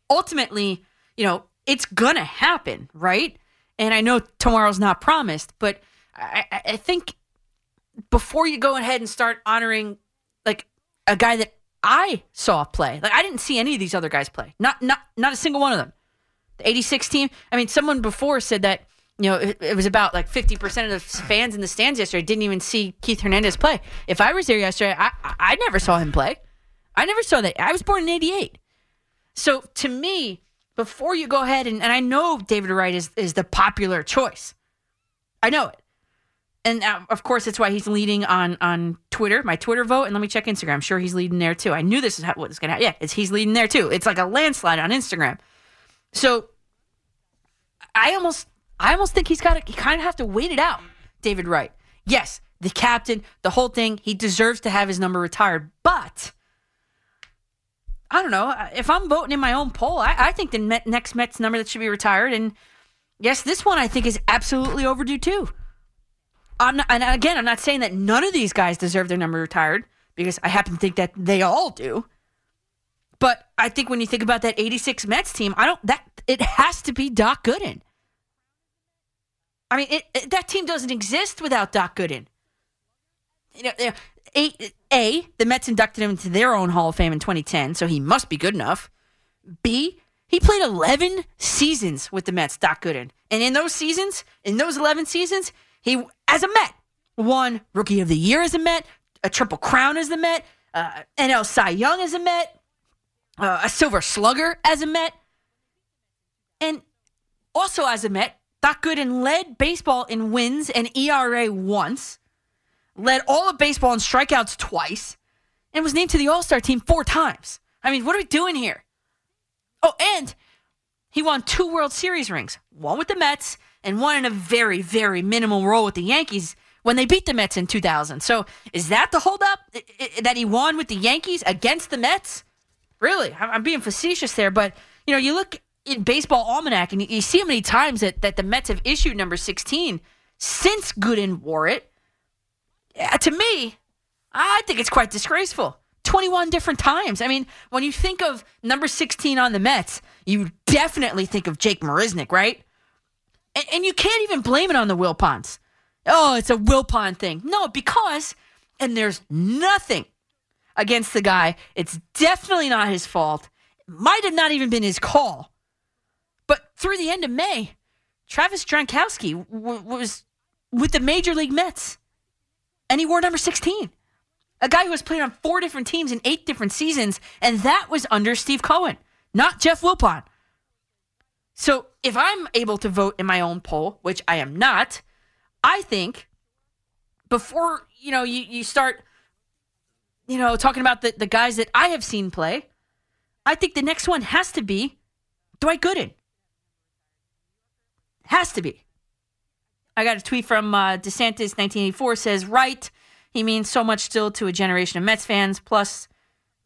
Ultimately, you know, it's to happen, right? And I know tomorrow's not promised, but I, I think before you go ahead and start honoring like a guy that I saw play, like I didn't see any of these other guys play. Not not not a single one of them. The 86 team, I mean, someone before said that you know, it, it, was about like 50% of the fans in the stands yesterday didn't even see Keith Hernandez play. If I was there yesterday, I, I never saw him play. I never saw that. I was born in 88. So to me, before you go ahead and, and I know David Wright is, is the popular choice. I know it. And uh, of course, that's why he's leading on on Twitter, my Twitter vote. And let me check Instagram. I'm sure he's leading there too. I knew this is how, what was going to happen. Yeah, it's, he's leading there too. It's like a landslide on Instagram. So I almost I almost think he's got to, he kind of have to wait it out, David Wright. Yes, the captain, the whole thing, he deserves to have his number retired. But I don't know. If I'm voting in my own poll, I, I think the Met, next Mets number that should be retired, and yes, this one I think is absolutely overdue too. I'm not, and again, I'm not saying that none of these guys deserve their number retired because I happen to think that they all do. But I think when you think about that 86 Mets team, I don't that it has to be Doc Gooden. I mean, it, it, that team doesn't exist without Doc Gooden. You know, a, a, the Mets inducted him into their own Hall of Fame in 2010, so he must be good enough. B, he played 11 seasons with the Mets, Doc Gooden. And in those seasons, in those 11 seasons, he, as a Met, won Rookie of the Year as a Met, a Triple Crown as the Met, uh, NL Cy Young as a Met, uh, a Silver Slugger as a Met. And also as a Met, Doc Gooden led baseball in wins and ERA once, led all of baseball in strikeouts twice, and was named to the All Star team four times. I mean, what are we doing here? Oh, and he won two World Series rings one with the Mets and one in a very, very minimal role with the Yankees when they beat the Mets in 2000. So is that the holdup that he won with the Yankees against the Mets? Really? I'm being facetious there, but you know, you look in baseball almanac, and you see how many times that, that the Mets have issued number 16 since Gooden wore it. Yeah, to me, I think it's quite disgraceful. 21 different times. I mean, when you think of number 16 on the Mets, you definitely think of Jake Marisnick, right? And, and you can't even blame it on the Wilpons. Oh, it's a Wilpon thing. No, because, and there's nothing against the guy. It's definitely not his fault. It Might have not even been his call. But through the end of May, Travis Jankowski w- was with the Major League Mets, and he wore number 16. A guy who has played on four different teams in eight different seasons, and that was under Steve Cohen, not Jeff Wilpon. So if I'm able to vote in my own poll, which I am not, I think before you know you, you start you know talking about the, the guys that I have seen play, I think the next one has to be Dwight Gooden. Has to be. I got a tweet from uh, DeSantis, 1984, says, right. He means so much still to a generation of Mets fans, plus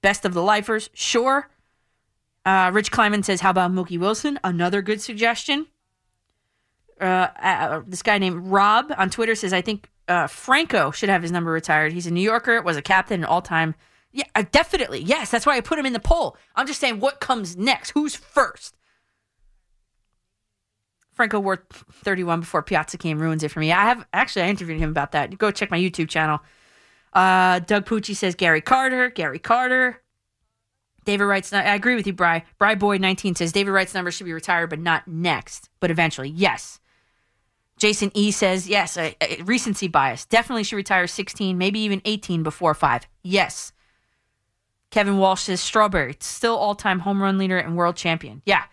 best of the lifers. Sure. Uh, Rich Kleiman says, how about Mookie Wilson? Another good suggestion. Uh, uh, this guy named Rob on Twitter says, I think uh, Franco should have his number retired. He's a New Yorker, was a captain, an all time. Yeah, uh, definitely. Yes, that's why I put him in the poll. I'm just saying what comes next. Who's first? Franco wore 31 before Piazza came ruins it for me. I have actually I interviewed him about that. Go check my YouTube channel. Uh, Doug Pucci says Gary Carter. Gary Carter. David writes. I agree with you, Bry. Bry Boy 19 says David Wright's number should be retired, but not next, but eventually. Yes. Jason E says yes. A, a recency bias definitely should retire 16, maybe even 18 before five. Yes. Kevin Walsh says Strawberry, still all time home run leader and world champion. Yeah.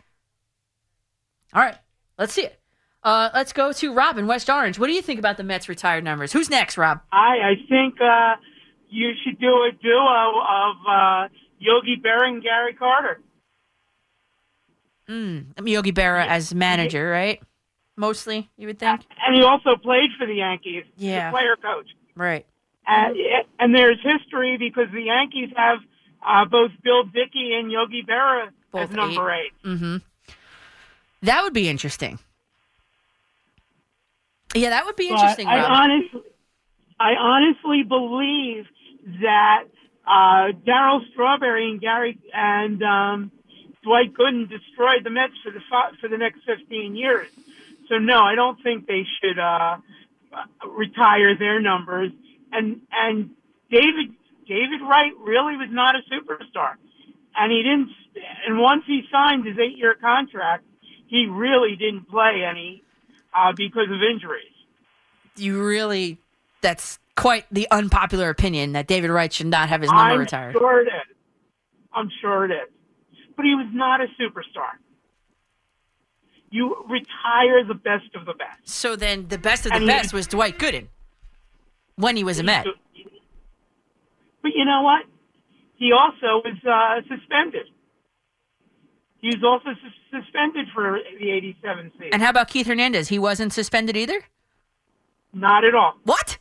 All right, let's see it. Uh, let's go to Rob in West Orange. What do you think about the Mets retired numbers? Who's next, Rob? I I think uh, you should do a duo of uh, Yogi Berra and Gary Carter. Mm, Yogi Berra as manager, right? Mostly, you would think. And he also played for the Yankees, Yeah. player coach. Right. And, and there's history because the Yankees have uh, both Bill Dickey and Yogi Berra Both as number eight. Mm-hmm. That would be interesting. Yeah, that would be But interesting, I honestly, I honestly believe that uh, Darryl Strawberry and Gary and um, Dwight Gooden destroyed the Mets for the for the next 15 years. So no, I don't think they should uh, retire their numbers. And and David David Wright really was not a superstar, and he didn't. And once he signed his eight-year contract, he really didn't play any uh, because of injuries. you really, that's quite the unpopular opinion that David Wright should not have his number retired. I'm retired. sure it is. I'm sure it is. But he was not a superstar. You retire the best of the best. So then the best of the And he- best was Dwight Gooden when he was a Met. But you know what? He also was uh, suspended. He was also sus- suspended for the 87 season. And how about Keith Hernandez? He wasn't suspended either? Not at all. What?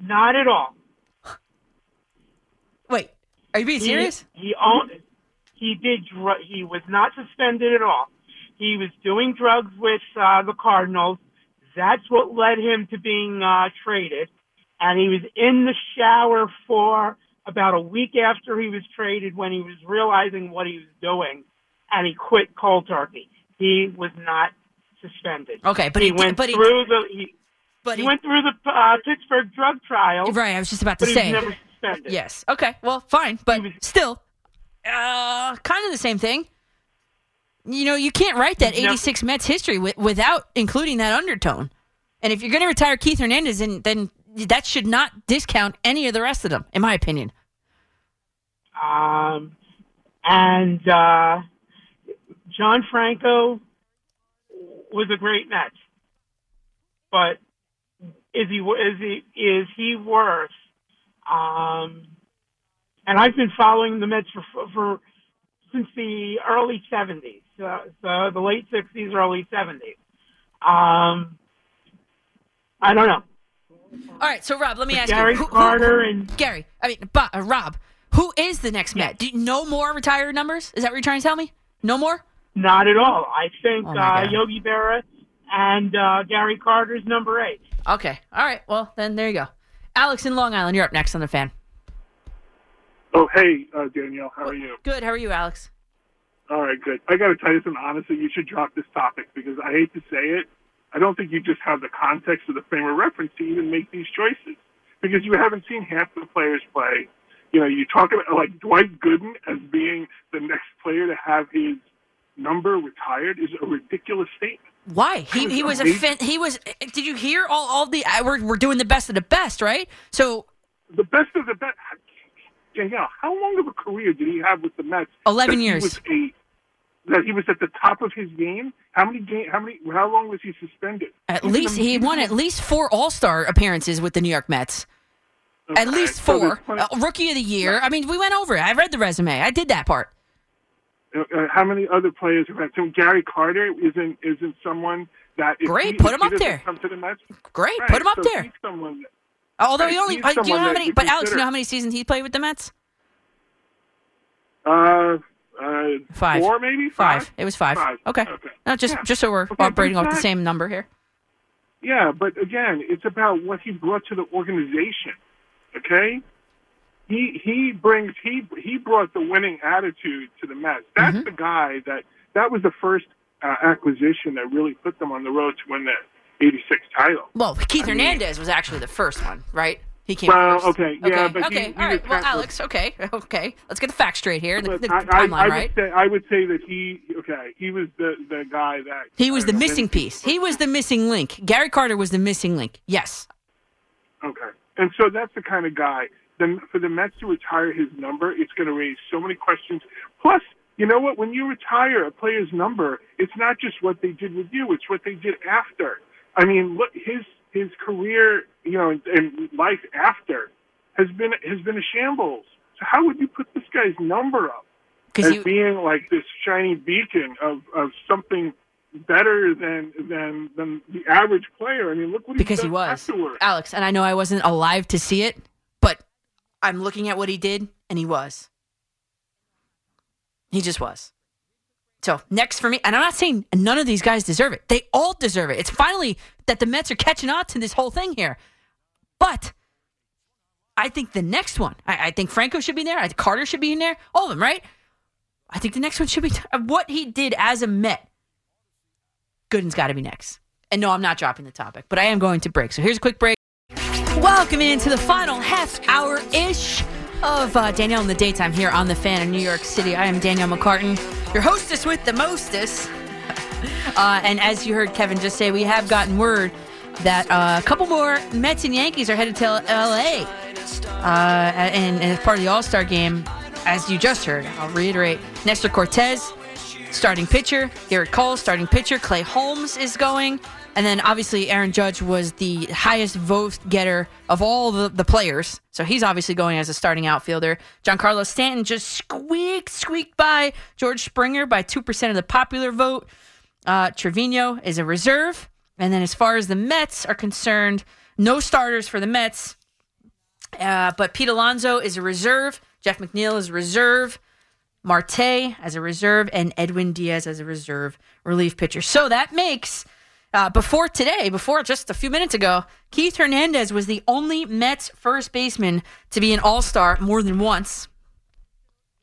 Not at all. Wait, are you being He- serious? He owned. He did. Dr- he was not suspended at all. He was doing drugs with uh, the Cardinals. That's what led him to being uh, traded. And he was in the shower for about a week after he was traded when he was realizing what he was doing, and he quit cold turkey. He was not suspended. Okay, but he, he went but he- through the. He, but he, he- went through the uh, Pittsburgh drug trial. Right, I was just about to say. He was never suspended. Yes. Okay. Well, fine, but still, uh, kind of the same thing. You know, you can't write that 86 Mets history wi- without including that undertone. And if you're going to retire Keith Hernandez, then, then that should not discount any of the rest of them, in my opinion. Um, and uh, John Franco was a great Met, but is he is he is he worth? Um, and I've been following the Mets for for since the early '70s, uh, so the late '60s, early '70s. Um, I don't know. All right, so Rob, let me But ask Gary you, who- who- Carter and Gary, I mean, Bo- uh, Rob, who is the next Met? Do you, no more retired numbers? Is that what you're trying to tell me? No more? Not at all. I think Oh, uh, Yogi Berra and uh, Gary Carter's number eight. Okay. All right. Well, then there you go. Alex in Long Island, you're up next on the fan. Oh, hey, uh, Danielle, how are you? Good. How are you, Alex? All right, good. I got to tell you something. Honestly, you should drop this topic because I hate to say it. I don't think you just have the context of the frame of reference to even make these choices because you haven't seen half the players play. You know, you talk about like Dwight Gooden as being the next player to have his number retired is a ridiculous statement. Why? He he was a fin- he was. Did you hear all all the? uh, We're we're doing the best of the best, right? So The best of the best. Danielle, how long of a career did he have with the Mets? 11 that he years. was a- that he was at the top of his game. How many game? How many? How long was he suspended? at least he won at least four All Star appearances with the New York Mets. At least four. plenty- Uh, rookie of the year. I mean, we went over it. I read the resume. I did that part. Uh, uh, how many other players have had? So Gary Carter isn't isn't someone that Great, he, put him up there. Come to the Mets. Great, Right, put him up so there. someone Although Right, he only, uh, do you know how many? But Alex, you know how many seasons he played with the Mets? Uh, uh, Five. Four maybe. Five. It was five. Five. Okay. Okay. No, just Yeah. just so we're Okay, operating off the same number here. Yeah, but again, it's about what he brought to the organization. Okay, he he brings he he brought the winning attitude to the Mets. That's Mm-hmm. the guy that that was the first uh, acquisition that really put them on the road to win that '86 title. Well, Keith I mean- Hernandez was actually the first one, right? He came Well, first. okay, yeah, but he- okay, he all right. Well, Alex, okay, okay. Let's get the facts straight here. The, the I, I, timeline, I right? would say I would say that he okay he was the the guy that He was the know, missing piece. He was the missing link. Gary Carter was the missing link. Yes. Okay. And so that's the kind of guy then for the Mets to retire his number, it's going to raise so many questions. Plus, you know what? When you retire a player's number, it's not just what they did with you; it's what they did after. I mean, look, his his career, you know, and life after has been has been a shambles. So how would you put this guy's number up as you- being like this shiny beacon of of something better than than than the average player? I mean, look what because he, he does was afterwards. Alex, and I know I wasn't alive to see it, I'm looking at what he did, and he was. He just was. So next for me, and I'm not saying none of these guys deserve it. They all deserve it. It's finally that the Mets are catching on to this whole thing here. But I think the next one, I, I think Franco should be there. I think Carter should be in there. All of them, right? I think the next one should be what he did as a Met. Gooden's got to be next. And no, I'm not dropping the topic, but I am going to break. So here's a quick break. Welcome into the final half hour ish of uh, Danielle in the daytime here on the fan in New York City. I am Danielle McCartan, your hostess with the mostest. Uh, and as you heard Kevin just say, we have gotten word that uh, a couple more Mets and Yankees are headed to LA. Uh, and, and as part of the All Star game, as you just heard, I'll reiterate Nestor Cortes, starting pitcher, Gerrit Cole, starting pitcher, Clay Holmes is going. And then obviously Aaron Judge was the highest vote getter of all the, the players. So he's obviously going as a starting outfielder. Giancarlo Stanton just squeaked, squeaked by George Springer by 2% of the popular vote. Uh, Trevino is a reserve. And then as far as the Mets are concerned, no starters for the Mets. Uh, but Pete Alonso is a reserve. Jeff McNeil is a reserve. Marte as a reserve. And Edwin Diaz as a reserve relief pitcher. So that makes, uh, before today, before just a few minutes ago, Keith Hernandez was the only Mets first baseman to be an all star more than once.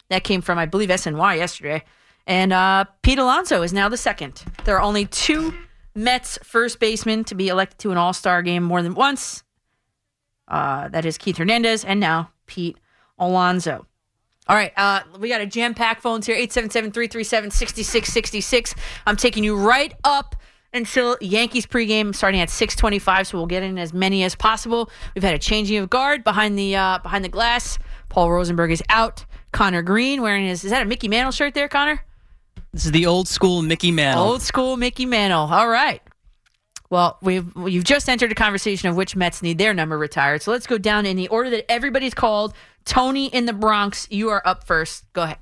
That came from, I believe, SNY yesterday. And uh, Pete Alonso is now the second. There are only two Mets first basemen to be elected to an all star game more than once. Uh, that is Keith Hernandez and now Pete Alonso. All right, uh, we got a jam packed phones here 877 337 6666. I'm taking you right up until Yankees pregame starting at 625, so we'll get in as many as possible. We've had a changing of guard behind the uh, behind the glass. Paul Rosenberg is out. Connor Green wearing his is that a Mickey Mantle shirt there, Connor? This is the old school Mickey Mantle. Old school Mickey Mantle. All right. Well, we've you've just entered a conversation of which Mets need their number retired. So let's go down in the order that everybody's called. Tony in the Bronx, you are up first. Go ahead.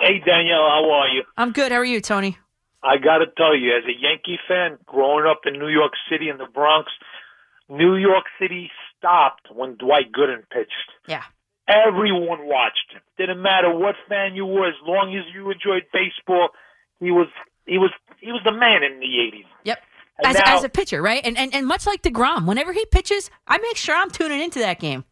Hey Danielle, how are you? I'm good. How are you, Tony? I got to tell you, as a Yankee fan, growing up in New York City in the Bronx, New York City stopped when Dwight Gooden pitched. Yeah. Everyone watched him. Didn't matter what fan you were, as long as you enjoyed baseball, he was he was he was the man in the '80s. Yep. And As, now- as a pitcher, right? And, and and much like deGrom, whenever he pitches, I make sure I'm tuning into that game.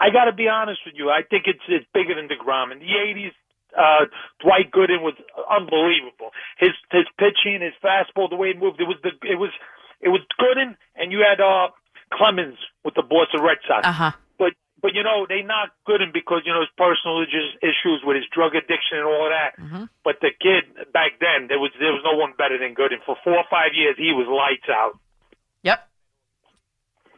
I got to be honest with you. I think it's it's bigger than deGrom. In the '80s, uh, Dwight Gooden was unbelievable. His his pitching, his fastball, the way it moved, it was the it was it was Gooden, and you had uh, Clemens with the Boston Red Sox. Uh huh. But but you know they knocked Gooden because you know his personal issues, issues with his drug addiction and all of that. Mm-hmm. But the kid back then, there was there was no one better than Gooden. For four or five years, he was lights out. Yep.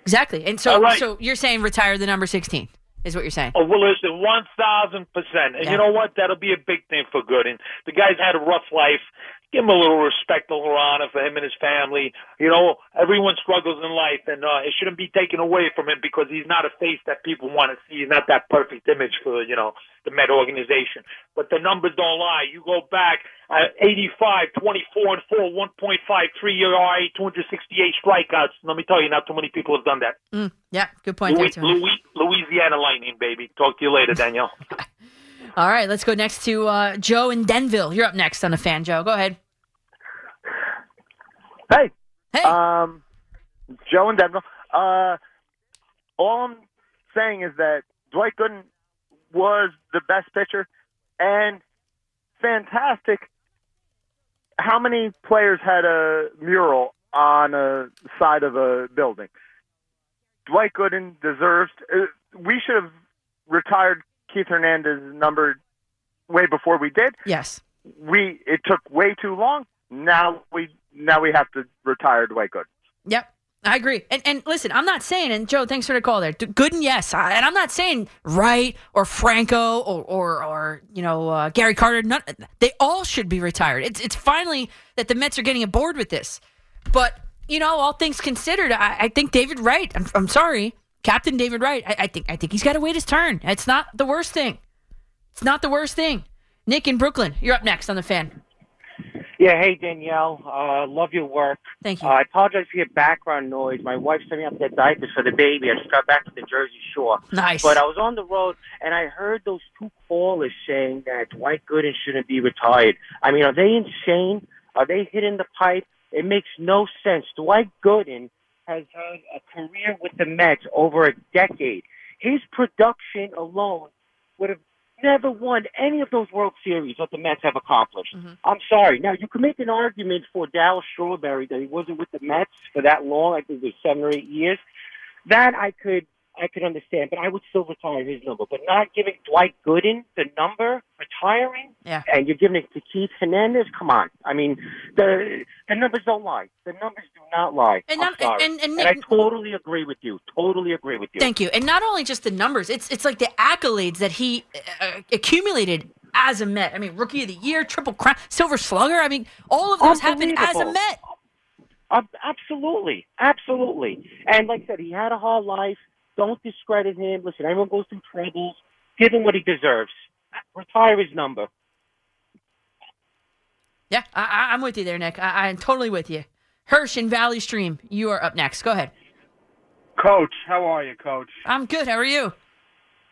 Exactly. And so right. so you're saying retire the number 16 is what you're saying. Oh, well, listen, 1,000%. And Yeah. you know what? That'll be a big thing for Gooden. The guy's had a rough life. Give him a little respect, a little honor for him and his family. You know, everyone struggles in life, and uh, it shouldn't be taken away from him because he's not a face that people want to see. He's not that perfect image for, you know, the Met organization. But the numbers don't lie. You go back, uh, 85, 24 and 4, 1.53 ERA, 268 strikeouts. Let me tell you, not too many people have done that. Mm, yeah, good point Louis, Louis, Louisiana Lightning, baby. Talk to you later, Danielle. All right, let's go next to uh, Joe in Denville. You're up next on the fan, Joe. Go ahead. Hey. Hey. Um, Joe in Denver. Uh, all I'm saying is that Dwight Gooden was the best pitcher and fantastic. How many players had a mural on a side of a building? Dwight Gooden deserves. Uh, we should have retired Keith Hernandez number way before we did. Yes. We it took way too long. Now we now we have to retire Dwight Gooden. Yep. I agree. And and listen, I'm not saying, and Joe, thanks for the call there. Gooden, yes. I, and I'm not saying Wright or Franco or or, or you know uh, Gary Carter. None, they all should be retired. It's it's finally that the Mets are getting aboard with this. But you know, all things considered, I, I think David Wright. I'm, I'm sorry, Captain David Wright. I, I think I think he's got to wait his turn. It's not the worst thing. It's not the worst thing. Nick in Brooklyn, you're up next on the fan. Yeah, hey Danielle, uh, love your work. Thank you. Uh, I apologize for your background noise. My wife's sent me up get diapers for the baby. I just got back to the Jersey Shore. Nice. But I was on the road and I heard those two callers saying that Dwight Gooden shouldn't be retired. I mean, are they insane? Are they hitting the pipe? It makes no sense. Dwight Gooden has had a career with the Mets over a decade. His production alone would have never won any of those World Series that the Mets have accomplished. Mm-hmm. I'm sorry. Now you can make an argument for Darryl Strawberry that he wasn't with the Mets for that long. I think it was seven or eight years. That I could I could understand, but I would still retire his number. But not giving Dwight Gooden the number, retiring, Yeah. and you're giving it to Keith Hernandez. Come on. I mean, the the numbers don't lie. The numbers do not lie. And I'm sorry. and- and I totally agree with you. Totally agree with you. Thank you. And not only just the numbers, it's it's like the accolades that he uh, accumulated as a Met. I mean, Rookie of the Year, Triple Crown, Silver Slugger. I mean, all of those happened as a Met. Uh, absolutely, absolutely. And like I said, he had a hard life. Don't discredit him. Listen, everyone goes through troubles. Give him what he deserves. Retire his number. Yeah, I, I, I'm with you there, Nick. I, I'm totally with you. Hirsch in Valley Stream, you are up next. Go ahead. Coach, how are you, Coach? I'm good. How are you?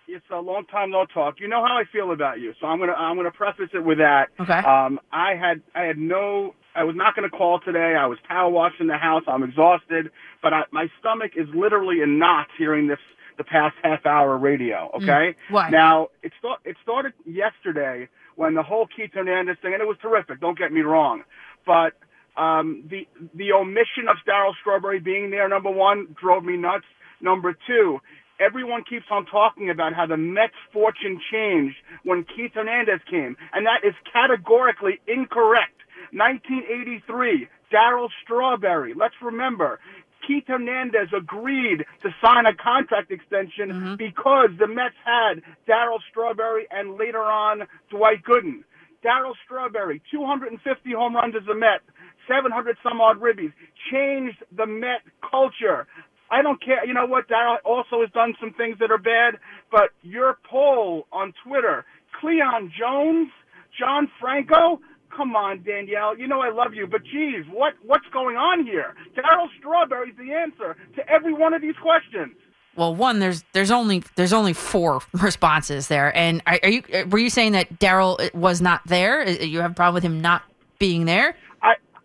It's a long time no talk. You know how I feel about you, so I'm gonna I'm gonna preface it with that. Okay. Um, I had I had no I was not gonna call today. I was power washing the house. I'm exhausted, but I, my stomach is literally in knots hearing this the past half hour radio. Okay. Mm. Why? Now it start it started yesterday when the whole Keith Hernandez thing, and it was terrific. Don't get me wrong, but um, the the omission of Darryl Strawberry being there, number one, drove me nuts. Number two, everyone keeps on talking about how the Mets' fortune changed when Keith Hernandez came, and that is categorically incorrect. 1983, Darryl Strawberry. Let's remember. Keith Hernandez agreed to sign a contract extension mm-hmm. because the Mets had Darryl Strawberry and later on Dwight Gooden. Darryl Strawberry, 250 home runs as a Met, 700 some odd ribbies, changed the Met culture. I don't care. You know what? Darryl also has done some things that are bad, but your poll on Twitter, Cleon Jones, John Franco, come on, Danielle. You know I love you, but geez, what what's going on here? Darryl Strawberry's the answer to every one of these questions. Well, one, there's there's only there's only four responses there, and are, are you were you saying that Darryl was not there? Uh, You have a problem with him not being there?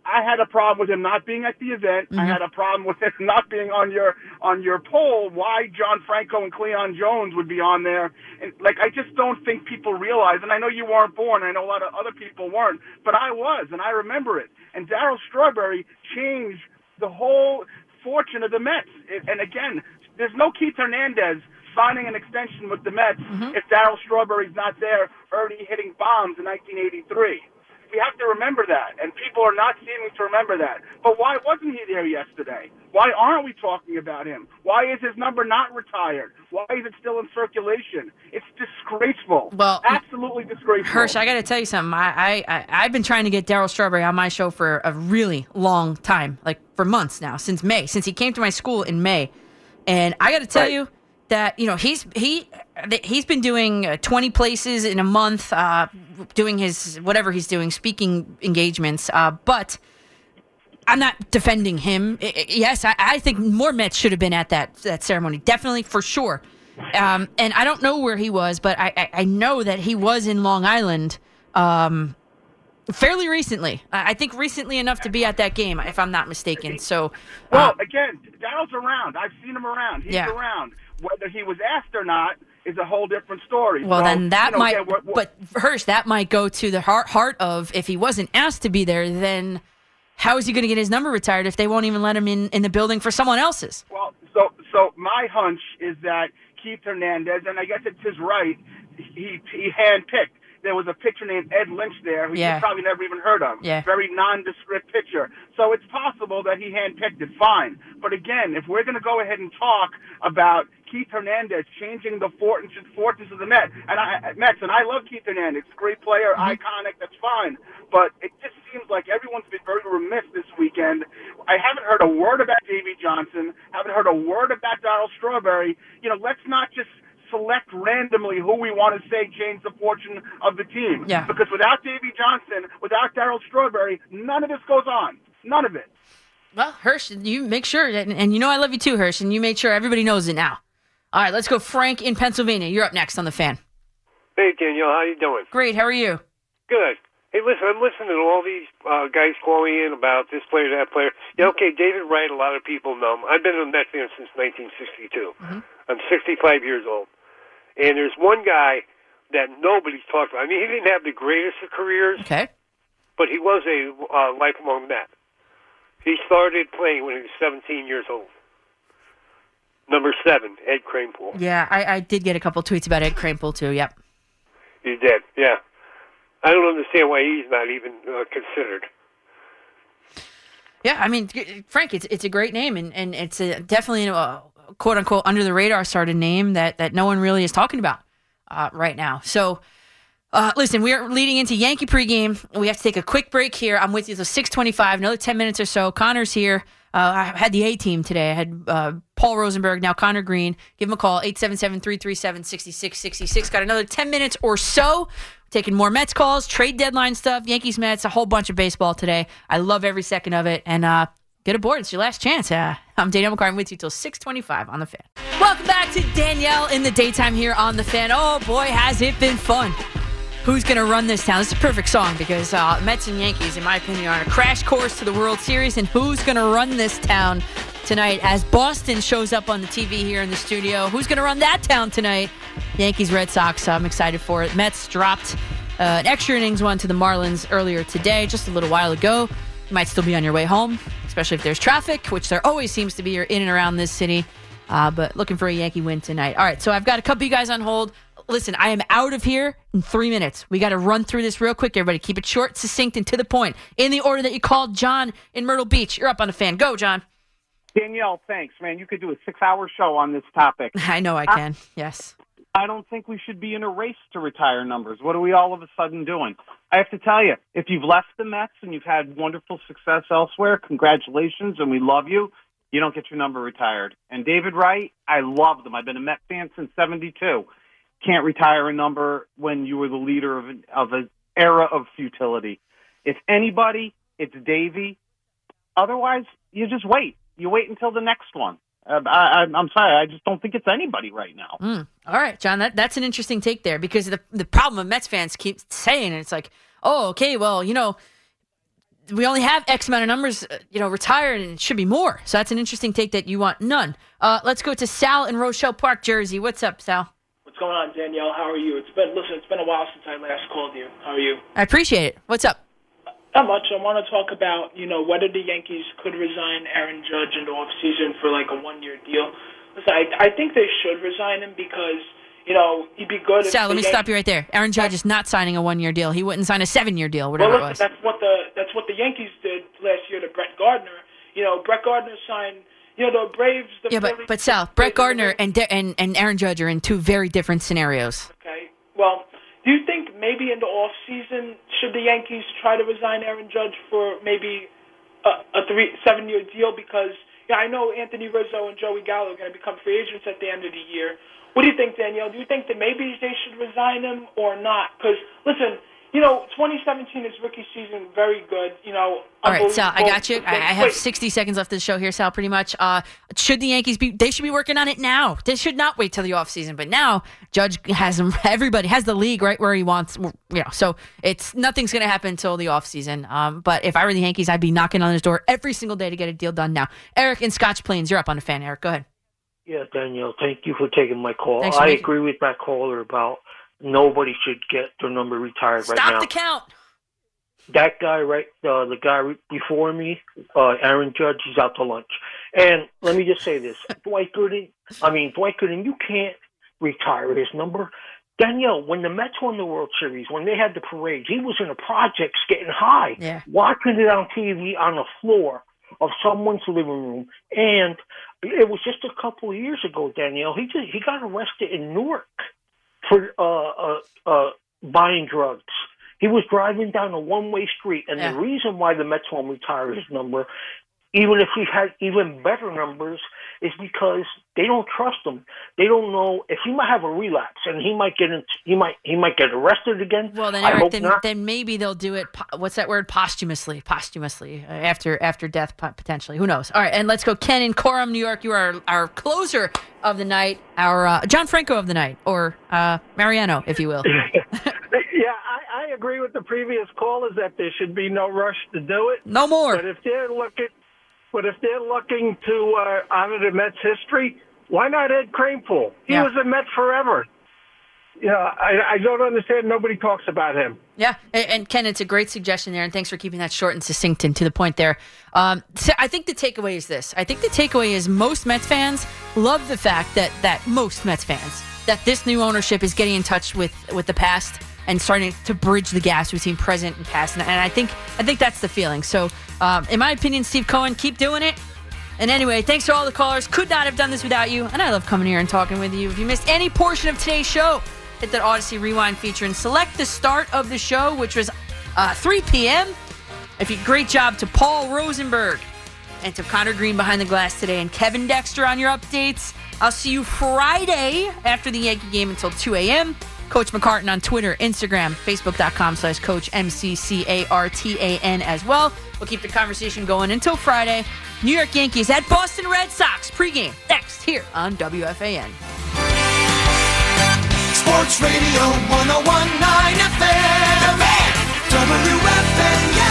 I I had a problem with him not being at the event. I Mhm. had a problem with him not being on your on your poll. Why John Franco and Cleon Jones would be on there? And like I just don't think people realize. And I know you weren't born. I know a lot of other people weren't, but I was, and I remember it. And Darryl Strawberry changed the whole fortune of the Mets. It, and again, there's no Keith Hernandez signing an extension with the Mets if Darryl Strawberry's not there, already hitting bombs in 1983. We have to remember that, and people are not seeming to remember that. But why wasn't he there yesterday? Why aren't we talking about him? Why is his number not retired? Why is it still in circulation? It's disgraceful. Well, absolutely disgraceful. Hirsch, I got to tell you something. I, I, I I've been trying to get Darryl Strawberry on my show for a really long time, like for months now, since May, since he came to my school in May, and I got to tell you that you know he's he he's been doing uh, 20 places in a month, uh, doing his whatever he's doing, speaking engagements, uh, but. I'm not defending him. I- I- yes, I, I think more Mets should have been at that that ceremony. Definitely, for sure. Um, and I don't know where he was, but I, I, know that he was in Long Island um, fairly recently. I I think recently enough to be at that game, if I'm not mistaken. So, Well, uh, again, Darryl's around. I've seen him around. He's Yeah. around. Whether he was asked or not is a whole different story. well, So, then that you know, might. again, we're- we're- but Hirsch, that might go to the heart heart of if he wasn't asked to be there, then how is he going to get his number retired if they won't even let him in in the building for someone else's? Well, so so my hunch is that Keith Hernandez, and I guess it's his right, he he handpicked. There was a pitcher named Ed Lynch there who Yeah. you probably never even heard of. Yeah. Very nondescript pitcher. So it's possible that he handpicked it. Fine. But again, if we're going to go ahead and talk about Keith Hernandez changing the fortunes fortunes of the Mets, and I, Mets, and I love Keith Hernandez, great player, mm-hmm. iconic. That's fine. But it just seems like everyone's been very remiss this weekend. I haven't heard a word about Davey Johnson. Haven't heard a word about Darryl Strawberry. You know, let's not just select randomly who we want to say changed the fortune of the team. Yeah. Because without Davey Johnson, without Darryl Strawberry, none of this goes on. None of it. Well, Hirsch, you make sure, and, and you know I love you too, Hirsch, and you made sure everybody knows it now. All right, let's go. Frank in Pennsylvania. You're up next on the fan. Hey Daniel, how you doing? Great. How are you? Good. Hey, listen, I'm listening to all these uh, guys calling in about this player, that player. Yeah, okay, David Wright. A lot of people know him. I've been a Mets fan since 1962. I'm 65 years old, and there's one guy that nobody's talked about. I mean, he didn't have the greatest of careers, Okay. but he was a uh, lifelong Met. He started playing when he was 17 years old. Number seven, Ed Kranepool. Yeah, I, I did get a couple tweets about Ed Kranepool too. Yep. He did, yeah. I don't understand why he's not even uh, considered. Yeah, I mean, Frank, it's it's a great name, and, and it's a, definitely a quote unquote under the radar of name that that no one really is talking about uh, right now. So. Uh, listen, we are leading into Yankee pregame. We have to take a quick break here. I'm with you till 6:25, another 10 minutes or so. Connor's here. Uh, I had the A team today. I had uh, Paul Rosenberg, now Connor Green. Give him a call, 877-337-6666. Got another 10 minutes or so. Taking more Mets calls, trade deadline stuff, Yankees, Mets, a whole bunch of baseball today. I love every second of it. And uh, get aboard. It's your last chance. Uh, I'm Danielle McCartan with you till 625 on The Fan. Welcome back to Danielle in the daytime here on The Fan. Oh, boy, has it been fun. Who's going to run this town? This is a perfect song because uh, Mets and Yankees, in my opinion, are on a crash course to the World Series. And who's going to run this town tonight as Boston shows up on the TV here in the studio? Who's going to run that town tonight? Yankees, Red Sox. I'm excited for it. Mets dropped uh, an extra innings one to the Marlins earlier today, just a little while ago. You might still be on your way home, especially if there's traffic, which there always seems to be in and around this city. Uh, but looking for a Yankee win tonight. All right, so I've got a couple of you guys on hold. Listen, I am out of here in three minutes. We got to run through this real quick, everybody. Keep it short, succinct, and to the point. In the order that you called John in Myrtle Beach. You're up on the fan. Go, John. Danielle, thanks, man. You could do a six-hour show on this topic. I know I can. yes. I don't think we should be in a race to retire numbers. What are we all of a sudden doing? I have to tell you, if you've left the Mets and you've had wonderful success elsewhere, congratulations, and we love you. You don't get your number retired. And David Wright, I love them. I've been a Met fan since '72. Can't retire a number when you were the leader of an, of an era of futility. If anybody, it's Davey. Otherwise, you just wait. You wait until the next one. Uh, I, I, I'm sorry, I just don't think it's anybody right now. Mm. All right, John, that, that's an interesting take there because the the problem of Mets fans keep saying it, it's like, oh, okay, well, you know, we only have X amount of numbers, uh, you know, retired, and it should be more. So that's an interesting take that you want none. Uh, let's go to Sal in Rochelle Park, Jersey. What's up, Sal? What's going on, Danielle? How are you? It's been listen. It's been a while since I last called you. How are you? I appreciate it. What's up? Not much. I want to talk about you know whether the Yankees could resign Aaron Judge in the off season for like a one year deal. Listen, I, I think they should resign him because you know he'd be good. Sal, let me stop you right there. Aaron Judge is not signing a one year deal. He wouldn't sign a seven year deal, whatever well, it was. that's what the that's what the Yankees did last year to Brett Gardner. You know, Brett Gardner signed. You know, the Braves. The Yeah, but but Sal, Brett Gardner and De- and and Aaron Judge are in two very different scenarios. Okay. Well, do you think maybe in the off season should the Yankees try to resign Aaron Judge for maybe a, a three seven year deal? Because yeah, I know Anthony Rizzo and Joey Gallo are going to become free agents at the end of the year. What do you think, Danielle? Do you think that maybe they should resign him or not? Because listen, you know, 2017 is rookie season, very good. You know, All right, Sal, I got you. I, I have Wait, 60 seconds left of the show here, Sal, pretty much. Uh, should the Yankees be, they should be working on it now. They should not wait till the offseason. But now, Judge has them, everybody has the league right where he wants, you know, so it's, nothing's going to happen until the offseason. Um, but if I were the Yankees, I'd be knocking on his door every single day to get a deal done now. Eric in Scotch Plains, you're up on the fan, Eric. Go ahead. Yeah, Danielle, thank you for taking my call. I making- agree with that caller about nobody should get their number retired right now. Stop the count. that guy right uh, the guy before me uh aaron judge he's out to lunch and let me just say this dwight gooden i mean dwight gooden you can't retire his number Danielle, when the Mets won the World Series, when they had the parades, he was in the projects getting high, Yeah. watching it on TV on the floor of someone's living room. And it was just a couple of years ago, Danielle. He just, he got arrested in Newark for uh, uh, uh, buying drugs. He was driving down a one-way street, and Yeah. the reason why the Mets won't retire his number, even if he had even better numbers, is because they don't trust him. They don't know if he might have a relapse, and he might get in, he might he might get arrested again. Well, then Eric, then, then maybe they'll do it. What's that word? Posthumously, posthumously uh, after after death, potentially. Who knows? All right, and let's go. Ken in Coram, New York. You are our, our closer of the night, our uh, John Franco of the night, or uh, Mariano, if you will. Yeah, I, I agree with the previous callers that there should be no rush to do it. No more. But if they're looking, but if they're looking to uh, honor the Mets history, why not Ed Kranepool? He Yeah. was a Met forever. You know, I, I don't understand. Nobody talks about him. Yeah, and, and Ken, it's a great suggestion there, and thanks for keeping that short and succinct and to the point there. Um, so I think the takeaway is this: I think the takeaway is most Mets fans love the fact that that most Mets fans that this new ownership is getting in touch with with the past and starting to bridge the gaps between present and past, and, I think I think that's the feeling. So, um, in my opinion, Steve Cohen, keep doing it. And anyway, thanks to all the callers. Could not have done this without you. And I love coming here and talking with you. If you missed any portion of today's show, hit that Audacy Rewind feature and select the start of the show, which was uh, 3 p.m. If you great job to Paul Rosenberg and to Connor Green behind the glass today and Kevin Dexter on your updates. I'll see you Friday after the Yankee game until 2 a.m. Coach McCartan on Twitter, Instagram, Facebook.com slash Coach M-C-C-A-R-T-A-N as well. We'll keep the conversation going until Friday. New York Yankees at Boston Red Sox pregame next here on WFAN. Sports Radio 1019 FM. WFAN.